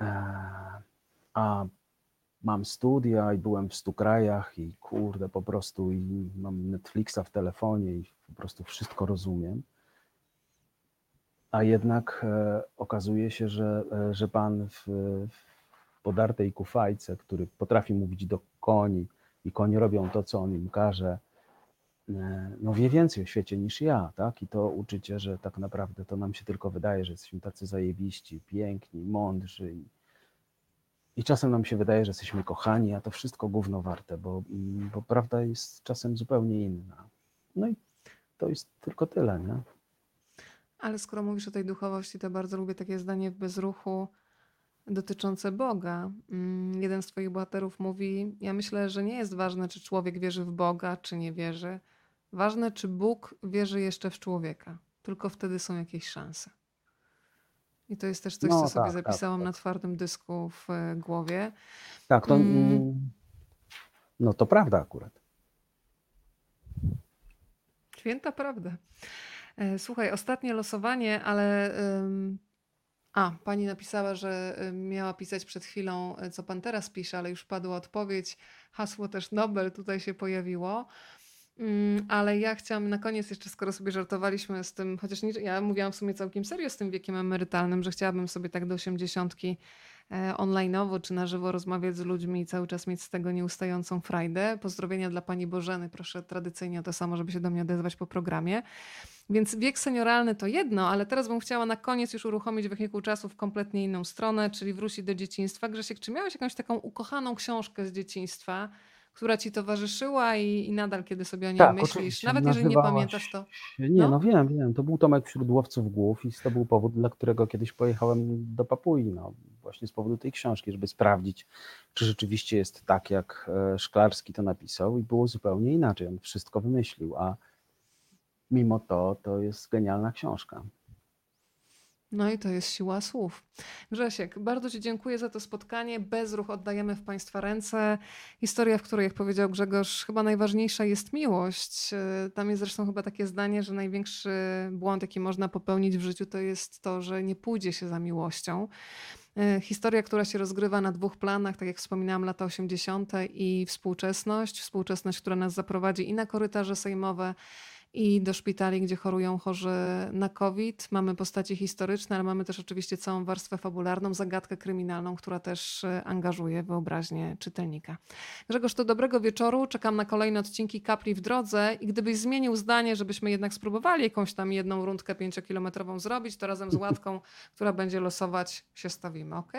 E, a mam studia i byłem w stu krajach i kurde, po prostu i mam Netflixa w telefonie i po prostu wszystko rozumiem. A jednak e, okazuje się, że, że Pan w, w podartej kufajce, który potrafi mówić do koni i konie robią to, co on im każe, no wie więcej o świecie niż ja, tak? I to uczycie, że tak naprawdę to nam się tylko wydaje, że jesteśmy tacy zajebiści, piękni, mądrzy i, i czasem nam się wydaje, że jesteśmy kochani, a to wszystko gówno warte, bo, mm, bo prawda jest czasem zupełnie inna. No i to jest tylko tyle, nie? Ale skoro mówisz o tej duchowości, to bardzo lubię takie zdanie w bezruchu, dotyczące Boga. Mm, jeden z Twoich bohaterów mówi: Ja myślę, że nie jest ważne, czy człowiek wierzy w Boga, czy nie wierzy. Ważne, czy Bóg wierzy jeszcze w człowieka. Tylko wtedy są jakieś szanse. I to jest też coś, No co sobie tak, tak, zapisałam tak. na twardym dysku w e, głowie. Tak, to, Mm, mm, no to prawda akurat. święta prawda. E, Słuchaj, ostatnie losowanie, ale A, pani napisała, że y, miała pisać przed chwilą, co pan teraz pisze, ale już padła odpowiedź. Hasło też Nobel tutaj się pojawiło. Mm, Ale ja chciałam na koniec jeszcze, skoro sobie żartowaliśmy z tym, chociaż nie, ja mówiłam w sumie całkiem serio z tym wiekiem emerytalnym, że chciałabym sobie tak do osiemdziesiątki e, online'owo czy na żywo rozmawiać z ludźmi i cały czas mieć z tego nieustającą frajdę. Pozdrowienia dla pani Bożeny, proszę tradycyjnie o to samo, żeby się do mnie odezwać po programie. Więc wiek senioralny to jedno, ale teraz bym chciała na koniec już uruchomić wehikuł czasu w kompletnie inną stronę, czyli wrócić do dzieciństwa. Grzesiek, czy miałeś jakąś taką ukochaną książkę z dzieciństwa, która ci towarzyszyła i, i nadal, kiedy sobie o niej Tak, myślisz, nawet jeżeli nie pamiętasz, to nie, no? no wiem, wiem. To był Tomek wśród łowców głów i to był powód, dla którego kiedyś pojechałem do Papui. No, właśnie z powodu tej książki, żeby sprawdzić, czy rzeczywiście jest tak, jak e, Szklarski to napisał i było zupełnie inaczej. On wszystko wymyślił, a mimo to to jest genialna książka. No i to jest siła słów. Grzesiek, bardzo Ci dziękuję za to spotkanie. Bezruch oddajemy w Państwa ręce. Historia, w której, jak powiedział Grzegorz, chyba najważniejsza jest miłość. Tam jest zresztą chyba takie zdanie, że największy błąd, jaki można popełnić w życiu, to jest to, że nie pójdzie się za miłością. Historia, która się rozgrywa na dwóch planach, tak jak wspominałam, lata 80. i współczesność. Współczesność, która nas zaprowadzi i na korytarze sejmowe, i do szpitali, gdzie chorują chorzy na COVID. Mamy postacie historyczne, ale mamy też oczywiście całą warstwę fabularną, zagadkę kryminalną, która też e, angażuje wyobraźnię czytelnika. Grzegorz, to dobrego wieczoru. Czekam na kolejne odcinki Kapli w drodze i gdybyś zmienił zdanie, żebyśmy jednak spróbowali jakąś tam jedną rundkę pięciokilometrową zrobić, to razem z Łatką, która będzie losować, się stawimy, ok?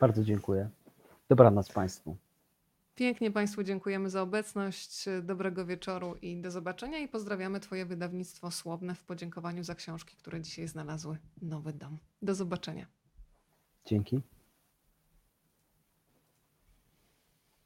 Bardzo dziękuję. Dobranoc Państwu. Pięknie Państwu dziękujemy za obecność. Dobrego wieczoru i do zobaczenia. I pozdrawiamy Twoje wydawnictwo Słowne w podziękowaniu za książki, które dzisiaj znalazły nowy dom. Do zobaczenia. Dzięki.